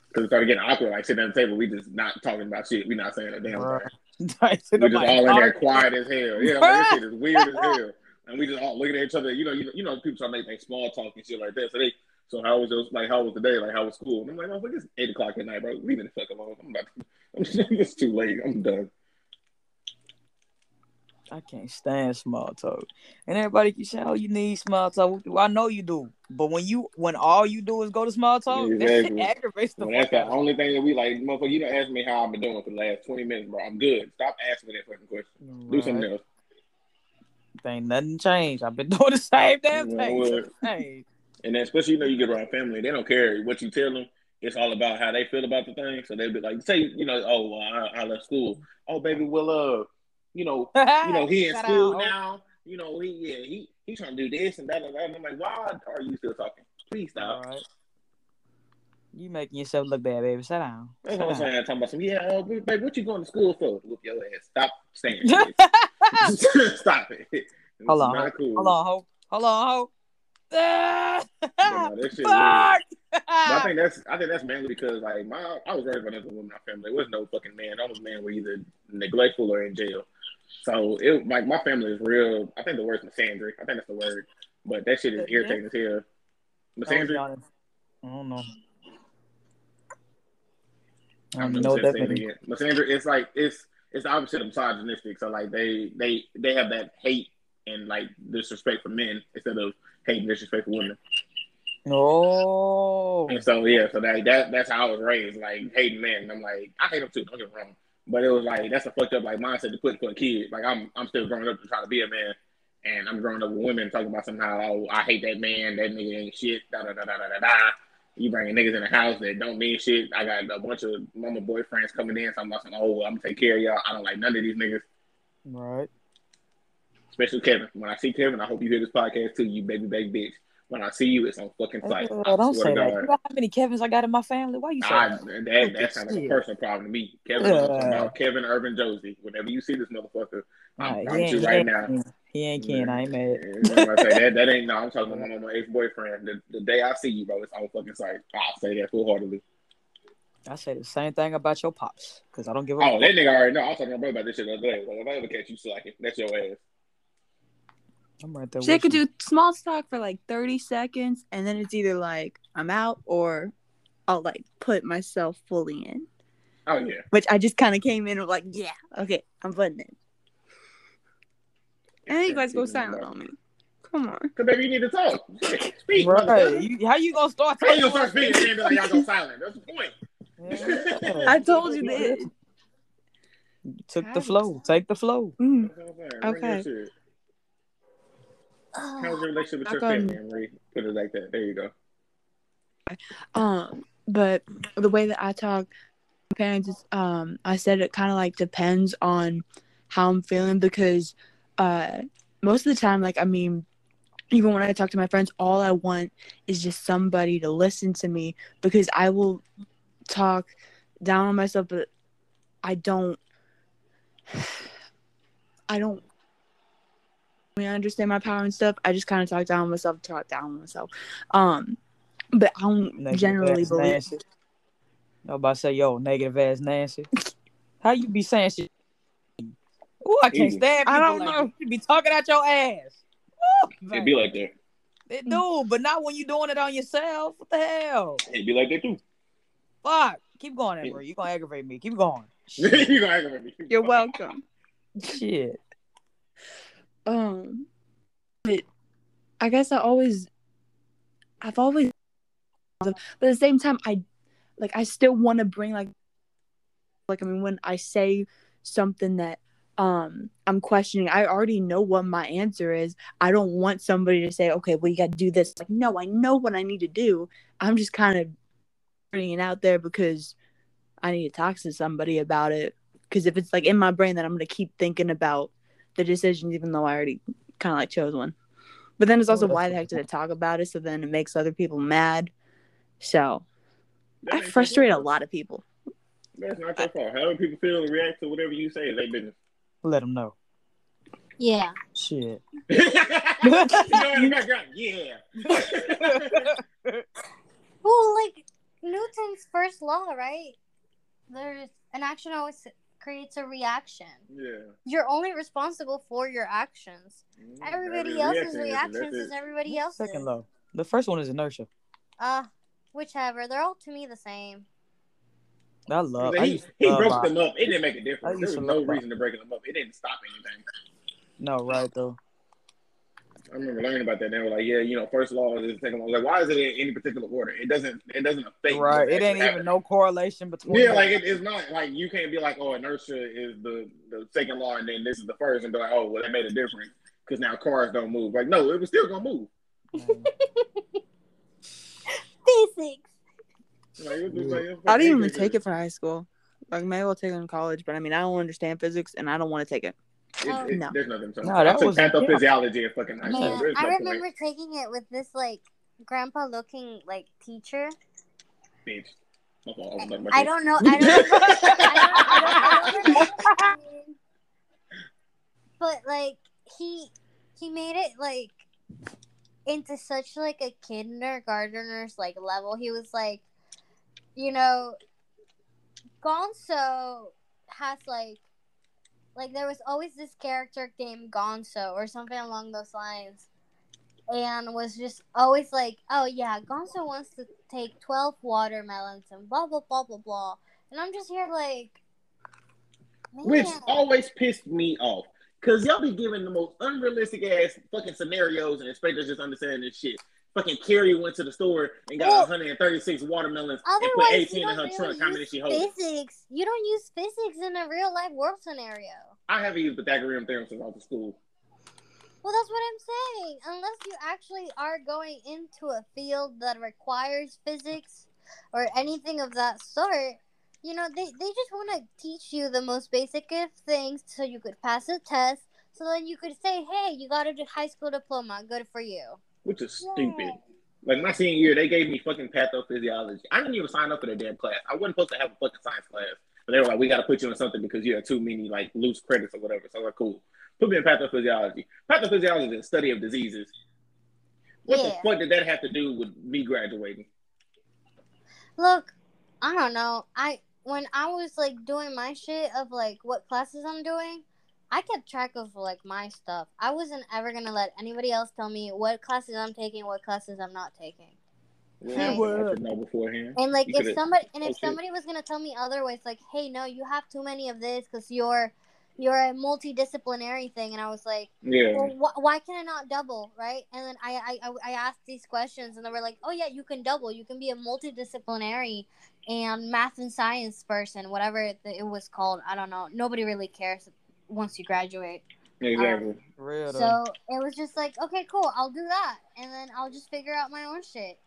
Because it started getting awkward, like sitting at the table, we just not talking about shit. We not saying a damn Right. thing. (laughs) Right. We just all in there quiet as hell. Yeah, like, this shit is weird as hell. And we just all looking at each other. You know, you know, you know, people try to make like small talk and shit like that. So they, so how was it? Like, how was the day? Like, how was school? And I'm like, oh, it's eight o'clock at night, bro. Leave me the fuck alone. I'm about. To, I'm, (laughs) it's too late. I'm done. I can't stand small talk. And everybody can say, "Oh, you need small talk." Well, I know you do, but when you when all you do is go to small talk, that shit aggravates the Well, that's the out of me. only thing that we like, motherfucker. You don't ask me how I've been doing for the last twenty minutes, bro. I'm good. Stop asking me that fucking question. Do something Right. else. Ain't nothing changed. I've been (laughs) doing the same damn thing. well. And then, especially, you know, you get around family, they don't care what you tell them. It's all about how they feel about the thing. So they'll be like, say, you know, oh, well, I, I left school. Oh, baby, well, uh, you know, (laughs) you know, he in school out. now. You know, he yeah, he he trying to do this and that and that. And I'm like, why are you still talking? Please stop. All right. You making yourself look bad, baby. Sit down. That's what I'm saying. Talking about some, yeah, uh, baby, what you going to school for? Whoop your ass. Stop saying (laughs) shit. (laughs) Stop it. It's Hold on, not cool. Hold on, ho. Hold on, ho. No, that weird. Fuck! But I think that's I think that's mainly because like my I was raised by nothing with my family. There was no fucking man. All those men were either neglectful or in jail. So it like my family is real. I think the word's misandry. I think that's the word. But that shit is irritating as hell. I Misandry. I don't know. I don't know what that. Misandry. It's like it's it's the opposite of misogynistic. So like they they they have that hate and like disrespect for men instead of hate and disrespect for women. Oh. And so yeah, so that, that that's how I was raised, like hating men. I'm like, I hate them too. Don't get me wrong, but it was like that's a fucked up like mindset to put for a kid. Like I'm I'm still growing up to try to be a man, and I'm growing up with women talking about somehow oh I hate that man, that nigga ain't shit, da da da da da da. da. You bringing niggas in the house that don't mean shit. I got a bunch of mama boyfriends coming in talking about some oh I'm gonna take care of y'all. I don't like none of these niggas, Right. especially Kevin. When I see Kevin, I hope you hear this podcast too, you baby baby bitch. When I see you, it's on fucking sight. Uh, I don't say that. You know how many Kevins I got in my family? Why you say I, that? that that sounds like a personal problem to me. Kevin, about Kevin Urban Josie. Whenever you see this motherfucker, I'm, Alright, I'm he you right now. He ain't kin. I ain't mad. I say that that ain't no. I'm talking (laughs) about my, my ex boyfriend. The, the day I see you, bro, it's on fucking sight. I'll say that full heartedly. I say the same thing about your pops because I don't give a Oh, that nigga already know. I was talking to my brother about this shit the other day. Like, if I ever catch you slacking, that's your ass. I'm right there. She with could you. do small talk for like 30 seconds and then it's either like I'm out or I'll like put myself fully in. Oh yeah. Which I just kind of came in and like, yeah, okay, I'm putting in. And then you guys go silent on me. Come on. Cause baby, you need to talk. Speak. Right. You, how you gonna start? How you gonna start speaking and be like y'all go silent? That's the point. Yeah. I told you this. You took the flow. Take the flow. Mm. That's what I'm saying. Bring Okay. Shit. How's your relationship with (sighs) your family? Put it like that. There you go. Um, but the way that I talk to my parents is um I said it kind of like depends on how I'm feeling because uh most of the time like I mean even when I talk to my friends all I want is just somebody to listen to me because I will talk down on myself but I don't (sighs) I don't I mean, I understand my power and stuff. I just kind of talk down on myself, talk down on myself. Um, but I don't Negative generally ass believe. Nancy. I was about to say, yo, negative ass Nancy. (laughs) How you be saying shit? Ooh, I can't Easy. stand people I don't like know. that. You be talking out your ass. Ooh, It be like that. They do, but not when you doing it on yourself. What the hell? It be like that too. Fuck. Keep going, Amber. You gonna aggravate me. Keep going. (laughs) you gonna aggravate me. You're welcome. Shit. Um, but I guess I always, I've always, but at the same time, I like I still want to bring like, like I mean, when I say something that um I'm questioning, I already know what my answer is. I don't want somebody to say, okay, well you got to do this. Like, no, I know what I need to do. I'm just kind of putting it out there because I need to talk to somebody about it because if it's like in my brain, then I'm gonna keep thinking about the decisions, even though I already kind of like chose one. But then it's oh, also Oh, why the heck did I talk about it? So then it makes other people mad. So That I frustrate a lot of people. That's not your fault. However people feel and react to whatever you say is their business. Let them know. Yeah. Shit. (laughs) you know in the yeah. (laughs) Well, like Newton's first law, right? There's an action always creates a reaction. yeah. You're only responsible for your actions. Everybody Every else's reaction is- reactions that's is everybody else's. Second low. The first one is inertia. Uh, whichever. They're all to me the same. I love. I he used to he love broke boxing. them up. It didn't make a difference. There used was no love reason to break them up. It didn't stop anything. No, right though. I remember learning about that. And they were like, "Yeah, you know, first law is the second law." I was like, why is it in any particular order? It doesn't. It doesn't affect. Right. It actually ain't even no correlation between. Yeah, them. like it, it's not like you can't be like, "Oh, inertia is the the second law, and then this is the first, and be like, "Oh, well, that made a difference because now cars don't move." Like, no, it was still gonna move. (laughs) Physics. Like, it was just like, I didn't even take it for high school. Like maybe I'll take it in college, but I mean I don't understand physics and I don't want to take it. It, oh, it, No. There's nothing. To No, I that took was- pathophysiology in fucking high school. Man, There's I no point, remember taking it with this like grandpa looking like teacher. bitch. My fault. My- my I don't know. I don't. I don't, I don't, don't know his. (laughs) (laughs) But like he he made it like into such like a kindergartner's like level. He was like, you know, Gonzo has like like there was always this character named Gonzo or something along those lines. And was just always like, oh yeah, Gonzo wants to take twelve watermelons and blah blah blah blah blah. And I'm just here like man. Which always pissed me off. Cause y'all be giving the most unrealistic ass fucking scenarios and expect us just understand this shit. Fucking Carrie went to the store and got Well, 136 watermelons and put 18 in her really trunk. How many she holds? physics. You don't use physics in a real life world scenario. I haven't used Pythagorean theorem since I was in school. Well, that's what I'm saying. Unless you actually are going into a field that requires physics or anything of that sort, you know, they, they just want to teach you the most basic of things so you could pass a test. So then you could say, hey, you got a high school diploma. Good for you. Which is stupid. Like my senior year, they gave me fucking pathophysiology. I didn't even sign up for their damn class. I wasn't supposed to have a fucking science class. But they were like, we got to put you in something because you have too many like loose credits or whatever. So I'm like, cool. Put me in pathophysiology. Pathophysiology is the study of diseases. What the Yeah. fuck did that have to do with me graduating? Look, I don't know. I when I was like doing my shit of like what classes I'm doing, I kept track of like my stuff. I wasn't ever gonna let anybody else tell me what classes I'm taking, what classes I'm not taking. Well, Hey, I what? should know beforehand. And like You if somebody and if shit. somebody was gonna tell me otherwise, like, hey, no, you have too many of this because you're you're a multidisciplinary thing, and I was like, Yeah. well, wh- why can I not double, right? And then I, I I I asked these questions, and they were like, oh yeah, you can double. You can be a multidisciplinary and math and science person, whatever it, it was called. I don't know. Nobody really cares once you graduate. Exactly. Um, Real though. So it was just like, okay, cool, I'll do that, and then I'll just figure out my own shit.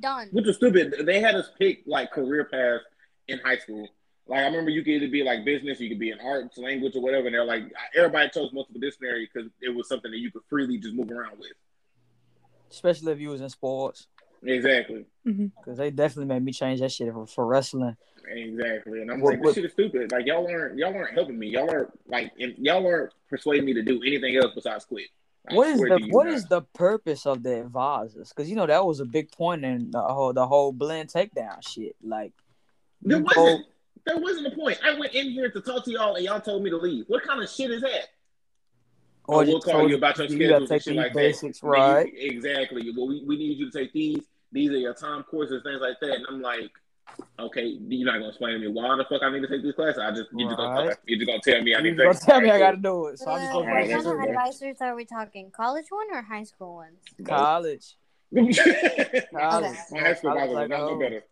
Done. Which is stupid. They had us pick like career paths in high school. Like I remember you could either be like business, you could be in arts, language, or whatever. And they're like everybody chose multiple disciplinary because it was something that you could freely just move around with. Especially if you was in sports, Exactly. Mm-hmm. because they definitely made me change that shit for, for wrestling. Exactly. And I'm What- like, what- this shit is stupid. Like y'all aren't y'all aren't helping me. Y'all aren't like and y'all aren't persuading me to do anything else besides quit. I What is the to you what not. is the purpose of the advisors? Because you know that was a big point in the whole the whole blend takedown shit. Like there wasn't there wasn't a point. I went in here to talk to y'all and y'all told me to leave. What kind of shit is that? Or Oh, we'll call you about your you schedules gotta and take shit these like basics, that. right? You- exactly. Well, we, we need you to take these. These are your time courses, things like that. And I'm like, okay, you're not gonna explain to me why the fuck I need to take these classes. I just you just gonna you're just gonna tell me I need to gonna take. tell me I gotta do it, so I'm just Uh, gonna what kind of advisors are we talking? College one or high school ones? college. (laughs) College. My high school College advisors like were not a no better.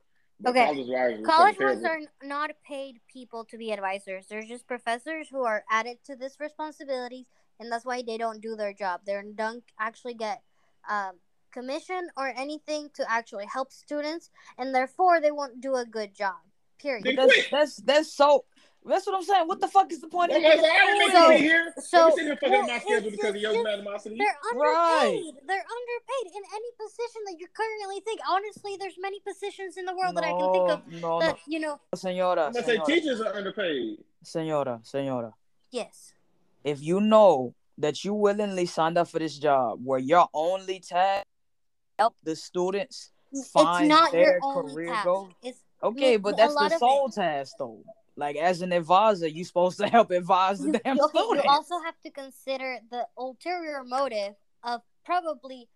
But Okay. college College ones are not paid people to be advisors. They're just professors who are added to this responsibilities, and that's why they don't do their job. They don't actually get um, commission or anything to actually help students, and therefore they won't do a good job. Period. That's that's that's so That's what I'm saying. What the fuck is the point of I'm like, being a I didn't make student? you be here. So- So, sitting here fucking well, my schedule because of it's your animosity. They're Right. underpaid. They're underpaid in any position that you currently think. Honestly, there's many positions in the world that I can think of No, no, that you know. senora, I'm gonna say teachers are underpaid. senora, senora. Yes. If you know that you willingly signed up for this job where your only task help the students find it's not their your career. It's Okay, but that's the sole task though. Like as an advisor, you're supposed to (laughs) help advise the damn okay, student. you also have to consider the ulterior motive of probably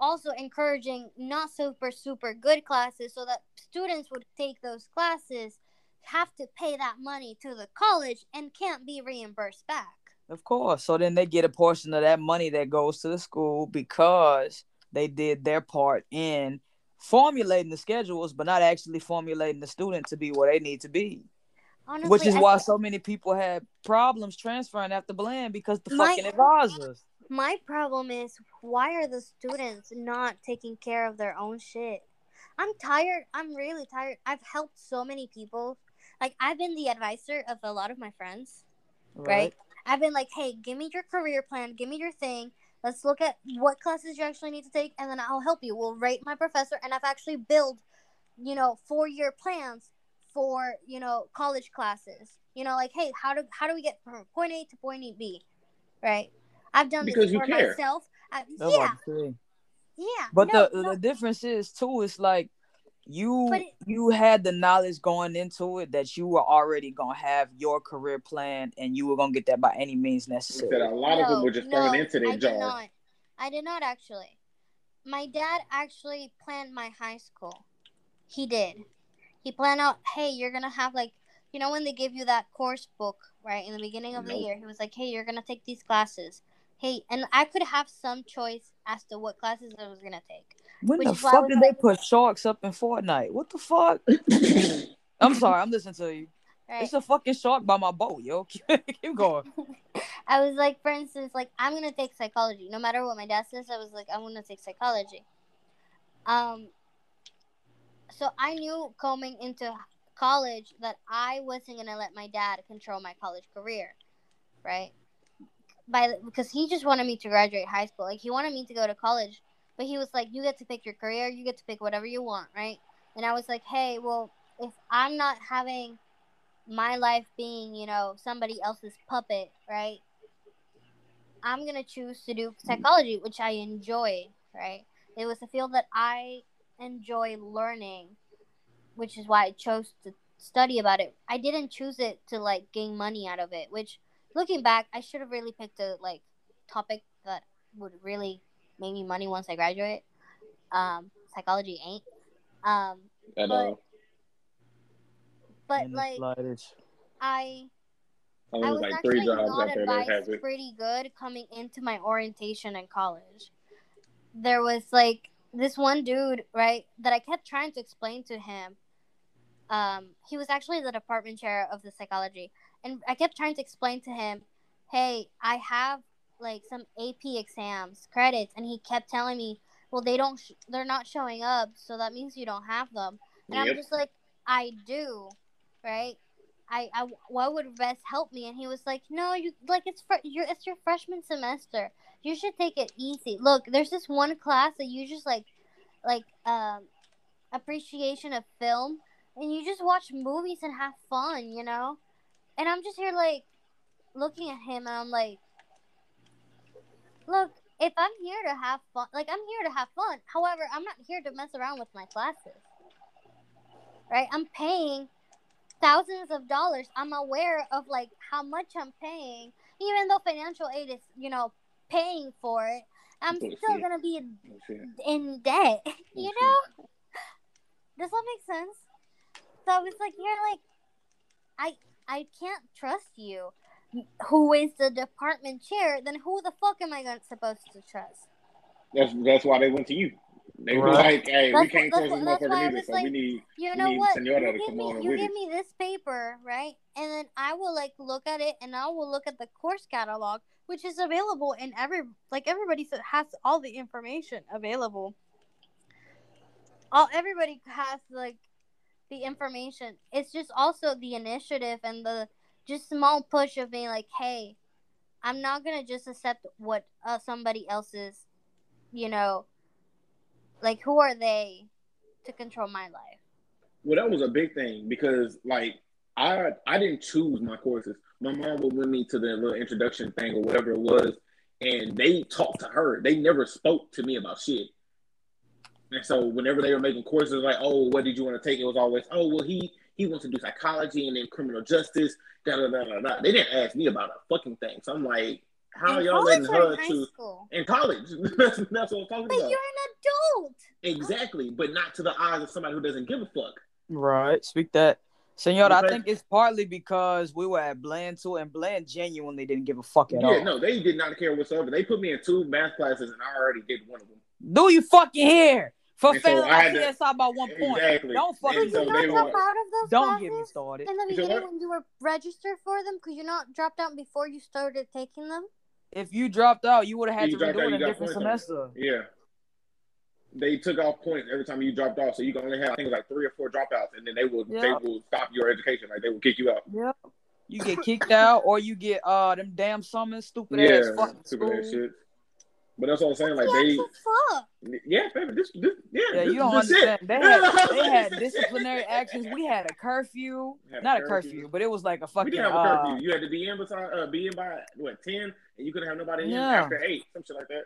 also encouraging not super super good classes so that students would take those classes have to pay that money to the college and can't be reimbursed back Of course. So then they get a portion of that money that goes to the school because they did their part in formulating the schedules, but not actually formulating the student to be where they need to be. Honestly, Which is I why thi- so many people had problems transferring after Bland because the My- fucking advisors. my problem is why are the students not taking care of their own shit i'm tired i'm really tired i've helped so many people like i've been the advisor of a lot of my friends right? I've been like, hey, give me your career plan, give me your thing. Let's look at what classes you actually need to take, and then I'll help you. We'll rate my professor, and I've actually built, you know, four year plans for you know college classes. You know, like, hey, how do how do we get from point A to point B, right? I've done Because this you for care. myself. I, yeah, what I'm saying. yeah. But no, the no, the difference is too, it's like you it- you had the knowledge going into it that you were already gonna have your career plan and you were gonna get that by any means Like I said, necessary. a lot of them were just no, thrown into I their did not. I did not actually. My dad actually planned my high school. He did. He planned out, hey, you're gonna have like, you know, when they give you that course book, right, in the beginning of the year, he was like, hey, you're gonna take these classes. Hey, and I could have some choice as to what classes I was gonna take. When Which the is why I fuck did they put sharks up in Fortnite? What the fuck? (coughs) I'm sorry, I'm listening to you. Right? It's a fucking shark by my boat, yo. (laughs) Keep going. (laughs) I was like, for instance, like I'm gonna take psychology. No matter what my dad says, I was like, I'm gonna take psychology. Um, so I knew coming into college that I wasn't gonna let my dad control my college career, right? By because he just wanted me to graduate high school. Like he wanted me to go to college, but he was like, you get to pick your career, you get to pick whatever you want, right? And I was like, hey, well, if I'm not having my life being, you know, somebody else's puppet, right? I'm gonna choose to do psychology, which I enjoy, right? It was a field that I enjoy learning, which is why I chose to study about it. I didn't choose it to like gain money out of it, which looking back, I should have really picked a like topic that would really make me money once I graduate. Um, psychology ain't. Um, At But- but like slightest. I I I was was like actually three jobs out there that advised have it. pretty good coming into my orientation in college. There was like this one dude, right, that I kept trying to explain to him. Um, he was actually the department chair of the psychology, and I kept trying to explain to him, "Hey, I have like some AP exams credits," and he kept telling me, "Well, they don't, sh- they're not showing up, so that means you don't have them." And I'm just like, "I do, right?" I, I what would best help me? And he was like no you like it's fr- your it's your freshman semester. You should take it easy. Look there's this one class that you just like like um appreciation of film and you just watch movies and have fun you know? And i'm just here like looking at him and i'm like look if i'm here to have fun like i'm here to have fun however i'm not here to mess around with my classes right i'm paying thousands of dollars. I'm aware of like how much I'm paying, even though financial aid is, you know, paying for it. I'm Bullshit. still gonna be in, in debt. (laughs) You know? Does that make sense? So I was like, you're like, I I can't trust you. Who is the department chair? Then who the fuck am I gonna, supposed to trust? That's that's why they went to you. They were Right. like, "Hey, we can't that's- trust this that's why I motherfucker either, so like, we need You we know need what? Senora you to give come me, on you give it." me this paper, right? And then I will like look at it, and I will look at the course catalog, which is available in every like everybody has all the information available. All everybody has like the information. It's just also the initiative and the just small push of being like, hey, I'm not gonna just accept what uh, somebody else's, you know, like who are they to control my life? Well, that was a big thing because like I I didn't choose my courses. My mom would win me to the little introduction thing or whatever it was, and they talked to her. They never spoke to me about shit. And so whenever they were making courses, like, oh, what did you want to take? It was always, oh, well, he he wants to do psychology and then criminal justice. Da da da da da. They didn't ask me about a fucking thing. So I'm like, how In y'all letting college her in to school? in college? (laughs) that's, that's what I'm talking But about. you're an adult. Exactly, but not to the eyes of somebody who doesn't give a fuck. Right. Speak that. Senor, I think it's partly because we were at Bland too, and Bland genuinely didn't give a fuck at yeah, all. no, they did not care whatsoever. They put me in two math classes, and I already did one of them. Do you fucking hear? For And so failing I my had to- PSI by one point. Exactly. Don't fucking And you so not they drop were- out of those Don't classes get me started. in the beginning what? when you were registered for them? Because you not dropped out before you started taking them. If you dropped out, you would have had You to dropped redo out, it in a different points on it. semester. Yeah. They took off points every time you dropped off, so you can only have I think like three or four dropouts, and then they will they will stop your education, like they will kick you out. Yep. You get (laughs) kicked out, or you get uh them damn summons, stupid yeah, ass fucking stupid school. ass shit. But that's what I'm saying. Like What they, the fuck? yeah, baby, this, this, yeah, Yeah, this, you don't this shit. understand. They had (laughs) they had disciplinary actions. We had a curfew, Had not a curfew. curfew, but it was like a fucking. We fucking. didn't have a uh, curfew. You had to be in beside, uh, be in by what ten, and you couldn't have nobody in Yeah. after eight, some shit like that.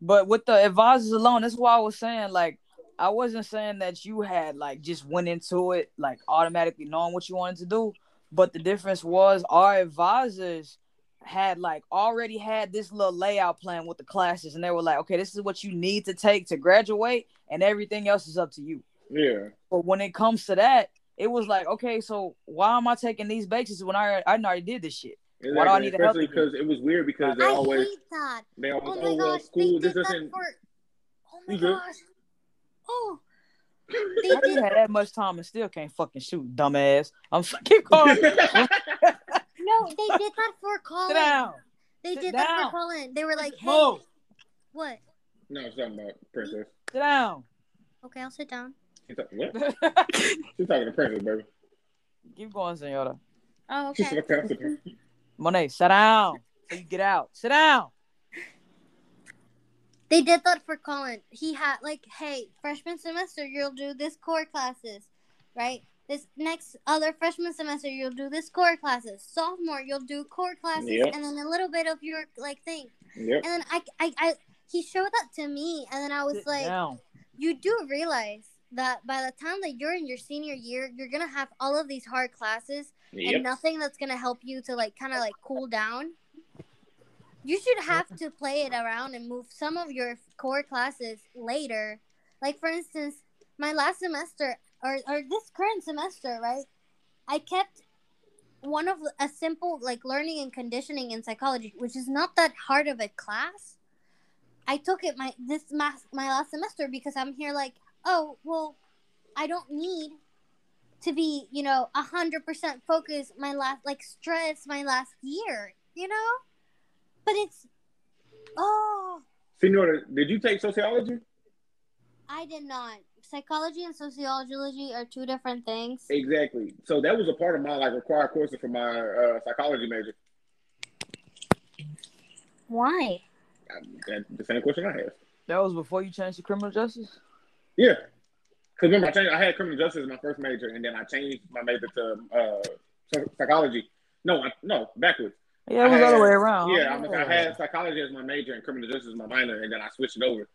But with the advisors alone, that's why I was saying like I wasn't saying that you had like just went into it like automatically knowing what you wanted to do. But the difference was our advisors had like already had this little layout plan with the classes, and they were like, okay, this is what you need to take to graduate, and everything else is up to you. Yeah, But when it comes to that, it was like, okay, so why am I taking these bases when I I already did this shit? exactly. Why do I need to help Especially because it was weird because they I always hate that. they oh always Oh oh, my well school this did that doesn't for. Oh my gosh. Oh, How they you did. had that much time and still can't fucking shoot, dumbass? I'm (laughs) keep (laughs) going. Sit No, (laughs) they did that for Colin. Sit down. They Sit did that for Colin. They were like, "Hey, Move. what? no, it's talking about princess. Sit down. Okay, I'll sit down." She's talking, what? (laughs) She's talking to princess, baby. keep going, senora. Oh, She's okay. talking (laughs) to Monet, sit down. So you get out. Sit down. They did that for Colin. He had like, "Hey, freshman semester, you'll do this core classes, right? This next other freshman semester, you'll do this core classes. Sophomore, you'll do core classes, Yep. and then a little bit of your like thing." Yep. And then I, I, I, he showed that to me, and then I was Sit like, down. you do realize that by the time that you're in your senior year, you're gonna have all of these hard classes Yep. and nothing that's gonna help you to like kind of like cool down. You should have to play it around and move some of your core classes later. Like for instance, my last semester or or this current semester, right? I kept one of a simple like learning and conditioning in psychology, which is not that hard of a class. I took it my this mas- my last semester because I'm here like, oh well, I don't need to be you know a hundred percent focused my last like stress my last year, you know. But it's oh, Senora, did you take sociology? I did not. Psychology and sociology are two different things. Exactly. So that was a part of my like required courses for my uh, psychology major. Why? That's the same question I have. That was before you changed to criminal justice. Yeah. Because remember, I changed. I had criminal justice as my first major, and then I changed my major to uh, psychology. No, I, no, backwards. Yeah, it was I the other way around. Yeah, I'm, I had psychology as my major and criminal justice as my minor, and then I switched it over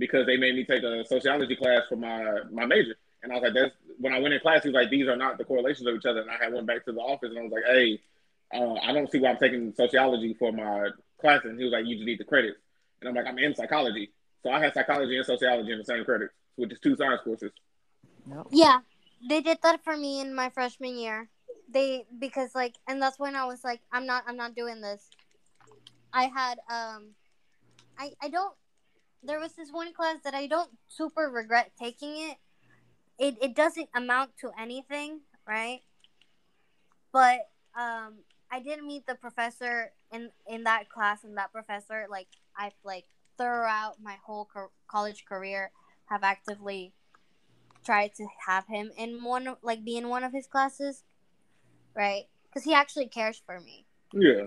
because they made me take a sociology class for my my major. And I was like, "That's." When I went in class, he was like, "These are not the correlations of each other." And I had went back to the office, and I was like, "Hey, uh, I don't see why I'm taking sociology for my class." And he was like, "You just need the credits." And I'm like, "I'm in psychology, so I had psychology and sociology in the same credits, which is two science courses." Yep. Yeah, they did that for me in my freshman year. They because like, and that's when I was like, I'm not, I'm not doing this. I had um, I I don't. There was this one class that I don't super regret taking it. It it doesn't amount to anything, right? But um, I did meet the professor in in that class, and that professor like I've like throughout my whole co- college career have actively tried to have him in one like be in one of his classes, right? Because he actually cares for me. Yeah.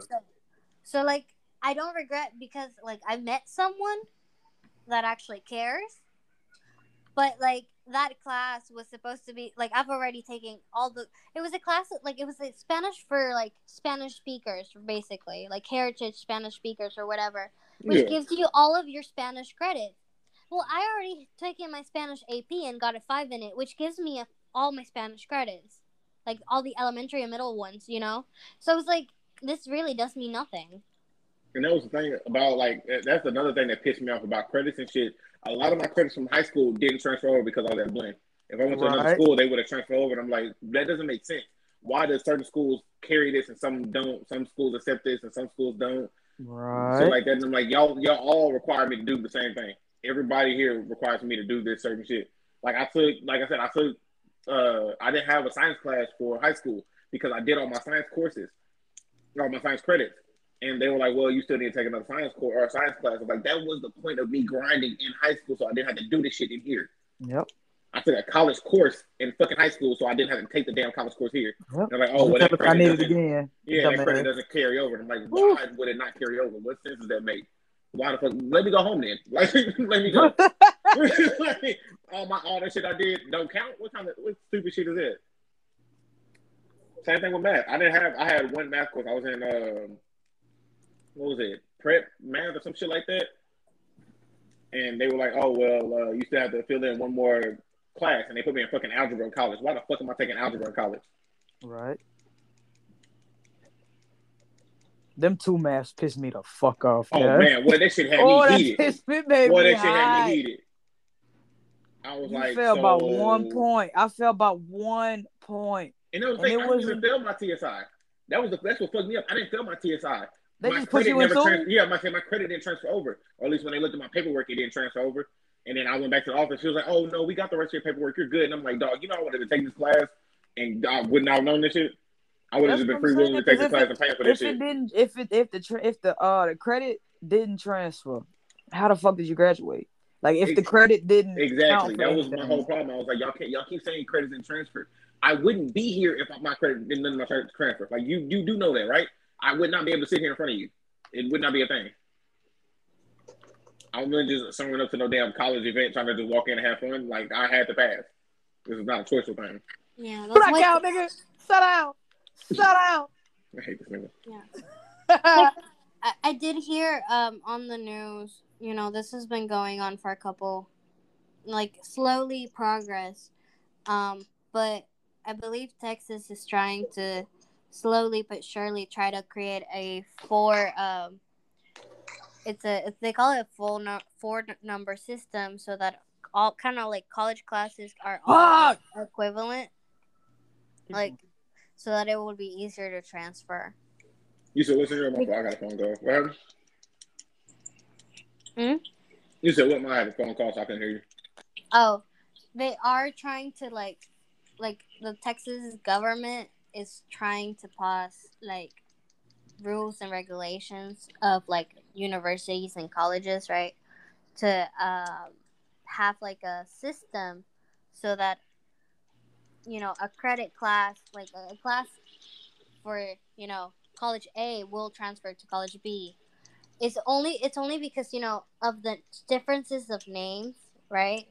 So like I don't regret because like I met someone that actually cares. But like that class was supposed to be like I've already taken all the it was a class like it was a Spanish for like Spanish speakers basically, like heritage Spanish speakers or whatever, which Yeah. gives you all of your Spanish credits. Well, I already taken my Spanish AP and got a 5 in it, which gives me a, all my Spanish credits. Like all the elementary and middle ones, you know? So I was like this really does me nothing. And that was the thing about like that's another thing that pissed me off about credits and shit. A lot of my credits from high school didn't transfer over because I was at Blinn. If I went to another school, they would have transferred over. And I'm like, that doesn't make sense. Why does certain schools carry this and some don't? Some schools accept this and some schools don't. Right. So like that, and I'm like, y'all, y'all all require me to do the same thing. Everybody here requires me to do this certain shit. Like I took, like I said, I took, uh, I didn't have a science class for high school because I did all my science courses, all my science credits, and they were like, well, you still need to take another science course or science class. I was like, that was the point of me grinding in high school, so I didn't have to do this shit in here. Yep. I took a college course in fucking high school, so I didn't have to take the damn college course here. Yep. And they're like, oh, well, that I need it again. yeah, that credit doesn't carry over. And I'm like, why would it not carry over? What sense does that make? Why the fuck? Let me go home then. (laughs) Like, let me go. like, (laughs) (laughs) all my all that shit I did don't count. What kind of what stupid shit is that? Same thing with math. I didn't have. I had one math course. I was in. Um, what was it? Prep math or some shit like that. And they were like, "Oh well, uh, you still have to fill in one more class," and they put me in fucking algebra in college. Why the fuck am I taking algebra in college? Right. Them two maps pissed me the fuck off. Oh yeah. man, what that shit had Oh, me heated. pissed me, made that shit had me heated. I was You like, fell so... about one point. I fell about one point. And it was And like, it I didn't even fail my TSI. That was the, that's what fucked me up. I didn't fail my TSI. They my just put credit you in trans- Yeah, my my credit didn't transfer over, or at least when they looked at my paperwork, it didn't transfer over. And then I went back to the office. She was like, "Oh no, we got the rest of your paperwork. You're good." And I'm like, "Dog, you know I would have taken this class, and I would not have known this shit. I would have just been free willing to take the class if and pay for this If it shit." didn't, if it, if the, tra- if the, uh, the credit didn't transfer, how the fuck did you graduate? Like, if the credit didn't Exactly. That was my whole problem. I was like, y'all can't, y'all keep saying credits and transfer. I wouldn't be here if my credit didn't none of my credit transfer. Like you, you do know that, right? I would not be able to sit here in front of you. It would not be a thing. I wouldn't just someone up to no damn college event trying to just walk in and have fun. Like I had to pass. This is not a choice thing. Yeah, that's Black why out, nigga. Shut out. Shut out. (laughs) I hate this nigga. Yeah. (laughs) I, I did hear um on the news, you know, this has been going on for a couple like slowly progress. Um, but I believe Texas is trying to slowly but surely try to create a four um it's a it's, they call it a full no, four number system so that all kind of like college classes are all Fuck. equivalent like so that it would be easier to transfer. You said listen here, my phone. I got a phone call. What happened? Hmm? You said what? I have a phone call, so I can't hear you. Oh, they are trying to like, like the Texas government is trying to pass like rules and regulations of like universities and colleges, right? To um, have like a system so that you know a credit class, like a class for you know college A will transfer to college B. It's only it's only because you know of the differences of names, right?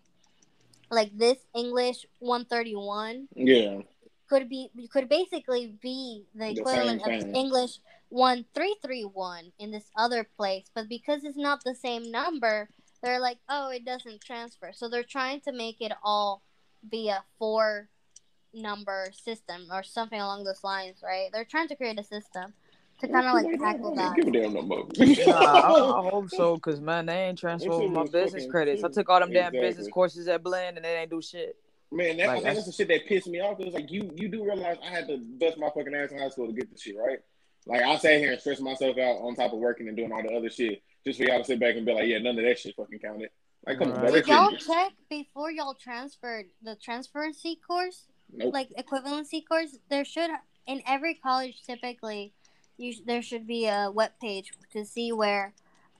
Like this English 131 Yeah. Could be could basically be the The equivalent same of. English 1331 in this other place, but because it's not the same number, they're like, "Oh, it doesn't transfer." So they're trying to make it all be a four number system or something along those lines, right? They're trying to create a system to kind of like tackle that. Give a damn no more. Nah, I, I (laughs) hope so, cause man, they ain't transfer That shit over my business credits. I took all them damn Exactly. business courses at Blinn, and they ain't do shit. Man, that, Like, I think that's the shit that pissed me off. It was like you you do realize I had to bust my fucking ass in high school to get the shit, right? Like I sat here and stressed myself out on top of working and doing all the other shit just for y'all to sit back and be like, yeah, none of that shit fucking counted. Like, come on. Right. That Did y'all shit, check before y'all transferred the transferency course? nope. like equivalency course there should in every college typically you sh- there should be a web page to see where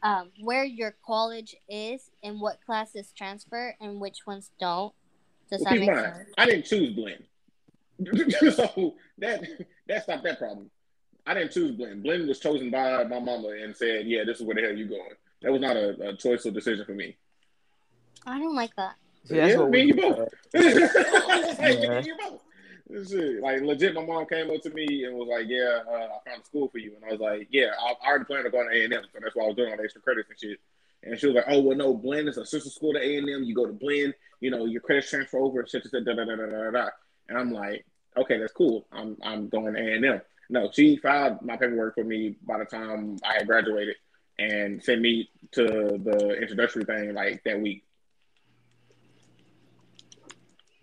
um, where your college is and what classes transfer and which ones don't Does Well, that keep make in mind, sense? I didn't choose Blinn. (laughs) so that that's not that problem. I didn't choose Blinn. Blinn was chosen by my mama and said, "Yeah, this is where the hell you going." That was not a, a choice or decision for me. I don't like that. See, that's yeah, what me we you both. (laughs) Like, Yeah. you both. Like legit, my mom came up to me and was like, "Yeah, uh, I found a school for you," and I was like, "Yeah, I, I already planned on going to A and M, so that's why I was doing all the extra credits and shit." And she was like, "Oh well, no, Blinn is a sister school to A and M. You go to Blinn, you know, your credits transfer over da da da da da da da." And I'm like, "Okay, that's cool. I'm I'm going A and M." No, she filed my paperwork for me by the time I had graduated and sent me to the introductory thing like that week.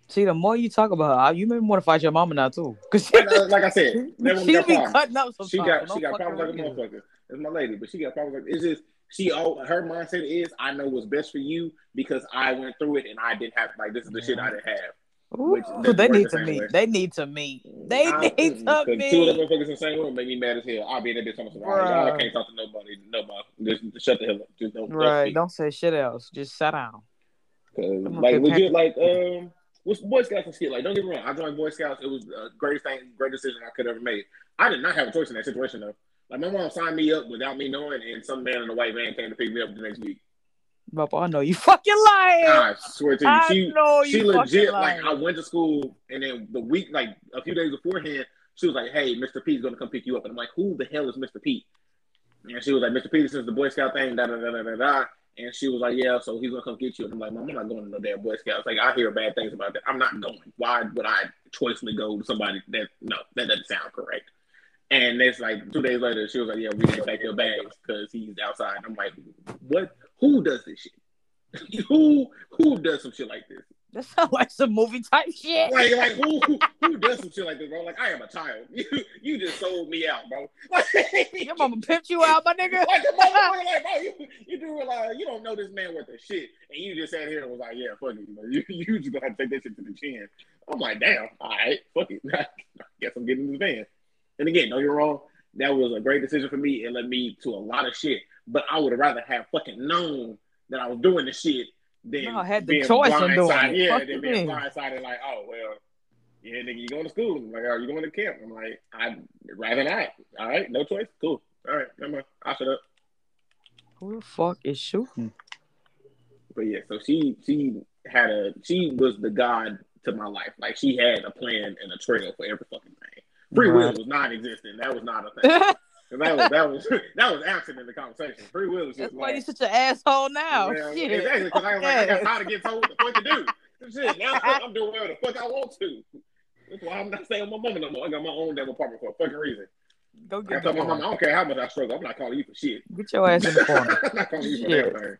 See, the more you talk about her, you may want to fight your mama now too, (laughs) cause she, Like, like I said, she got be problems. cutting up. She got she got problems like a motherfucker. It's my lady, but she got problems like it's just she all her mindset is I know what's best for you because I went through it and I didn't have like this is the shit I didn't have. Which Ooh, doesn't they need the to meet. way. They need to meet. They I- need to 'cause Two of them motherfuckers in the same room make me mad as hell. I'll be in there bitch on all right, y'all Bruh. can't talk to nobody, nobody. Just shut the hell up. Just don't, Right. don't Don't say shit else. Just sit down. speak. 'Cause, I'm like okay, legit, like um, what's Boy Scouts and shit. Like don't get me wrong, I joined Boy Scouts. It was the greatest thing, great decision I could ever made. I did not have a choice in that situation though. Like my mom signed me up without me knowing, and some man in a white van came to pick me up the next week. Papa, I know you fucking lying. I swear to you, I she know you she legit lying. like I went to school and then the week like a few days beforehand, she was like, "Hey, Mr. P's gonna come pick you up," and I'm like, "Who the hell is Mr. Pete?" And she was like, "Mr. Peterson's the Boy Scout thing." Da da da da da da. And she was like, "Yeah, so he's gonna come get you." And I'm like, "Mom, I'm not going to no damn Boy Scouts. Like I hear bad things about that. I'm not going. Why would I choicely go to somebody that no, that doesn't sound correct." And it's like two days later, she was like, "Yeah, we need to take your bags because he's outside." I'm like, "What? Who does this shit? (laughs) who who does some shit like this?" That sounds like some movie type shit. Like, like who, who who does some shit like this, bro? Like, I am a child. (laughs) You you just sold me out, bro. (laughs) Your mama pimped you out, my nigga. like, on, bro. like, bro, you, you do realize you don't know this man worth a shit, and you just sat here and was like, yeah, fuck it, you, you, just gonna have to take that shit to the chin. I'm like, damn, all right, fuck it. Guess I'm getting in the van. And again, don't get me wrong, that was a great decision for me. It led me to a lot of shit, but I would have rather have fucking known that I was doing the shit than No, I had the being choice in doing it. Yeah, Fuck than being mean? blindsided. Like, oh well, yeah, nigga, you going to school? I'm like, are you going to camp? I'm like, I'd rather not. All right, no choice. Cool. All right, never mind. I'll shut up. Who the fuck is shooting? Hmm. But yeah, so she she had a she was the god to my life. Like she had a plan and a trail for every fucking thing. Free will was non-existent. That was not a thing. (laughs) That was that was (laughs) that was absent in the conversation. Free will was That's just why you such an asshole now. Yeah, shit. Exactly, because I was like, I got tired of getting told what the fuck to do. Shit, now I'm doing whatever the fuck I want to. That's why I'm not staying with my mama no more. I got my own damn apartment for a fucking reason. Go I get told the my mama, I don't care how much I struggle, I'm not calling you for shit. Get your ass in the corner. (laughs) I'm not calling you for Shit. that thing.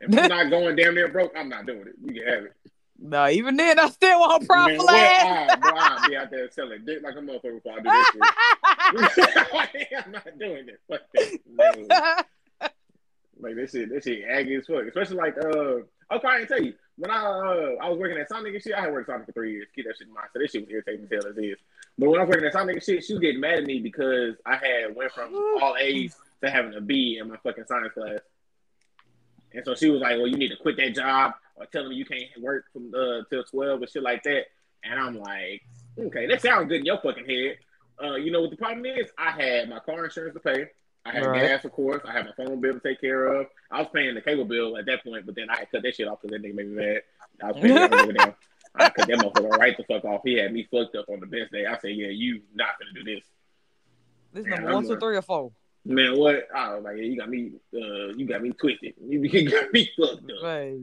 If I'm not going damn near broke, I'm not doing it. You can have it. No, even then, I still want Man, profit. what? I, bro, I'll be out there selling dick like a motherfucker before I do this. (laughs) (laughs) I'm not doing. Fuck that. Like this shit, this shit aggy as fuck. Especially like uh okay, I can tell you. When I uh I was working at Sonic and shit, I had worked at Sonic for three years. Keep that shit in mind. So this shit was irritating as hell as is. But when I was working at Sonic and shit, she was getting mad at me because I had went from all A's to having a B in my fucking science class. And so she was like, Well, you need to quit that job or tell them you can't work from uh till twelve and shit like that. And I'm like, okay, that sounds good in your fucking head. Uh, you know what the problem is? I had my car insurance to pay. I had Right. gas, of course. I had my phone bill to take care of. I was paying the cable bill at that point, but then I had cut that shit off because that nigga made me mad. I was paying that over there. (laughs) I cut that motherfucker right the fuck off. He had me fucked up on the best day. I said, yeah, you not gonna do this. This Yeah, number one, two, three, or four. Man, what? I was like, yeah, you got me, uh, you got me twisted. (laughs) You got me fucked up. Hey.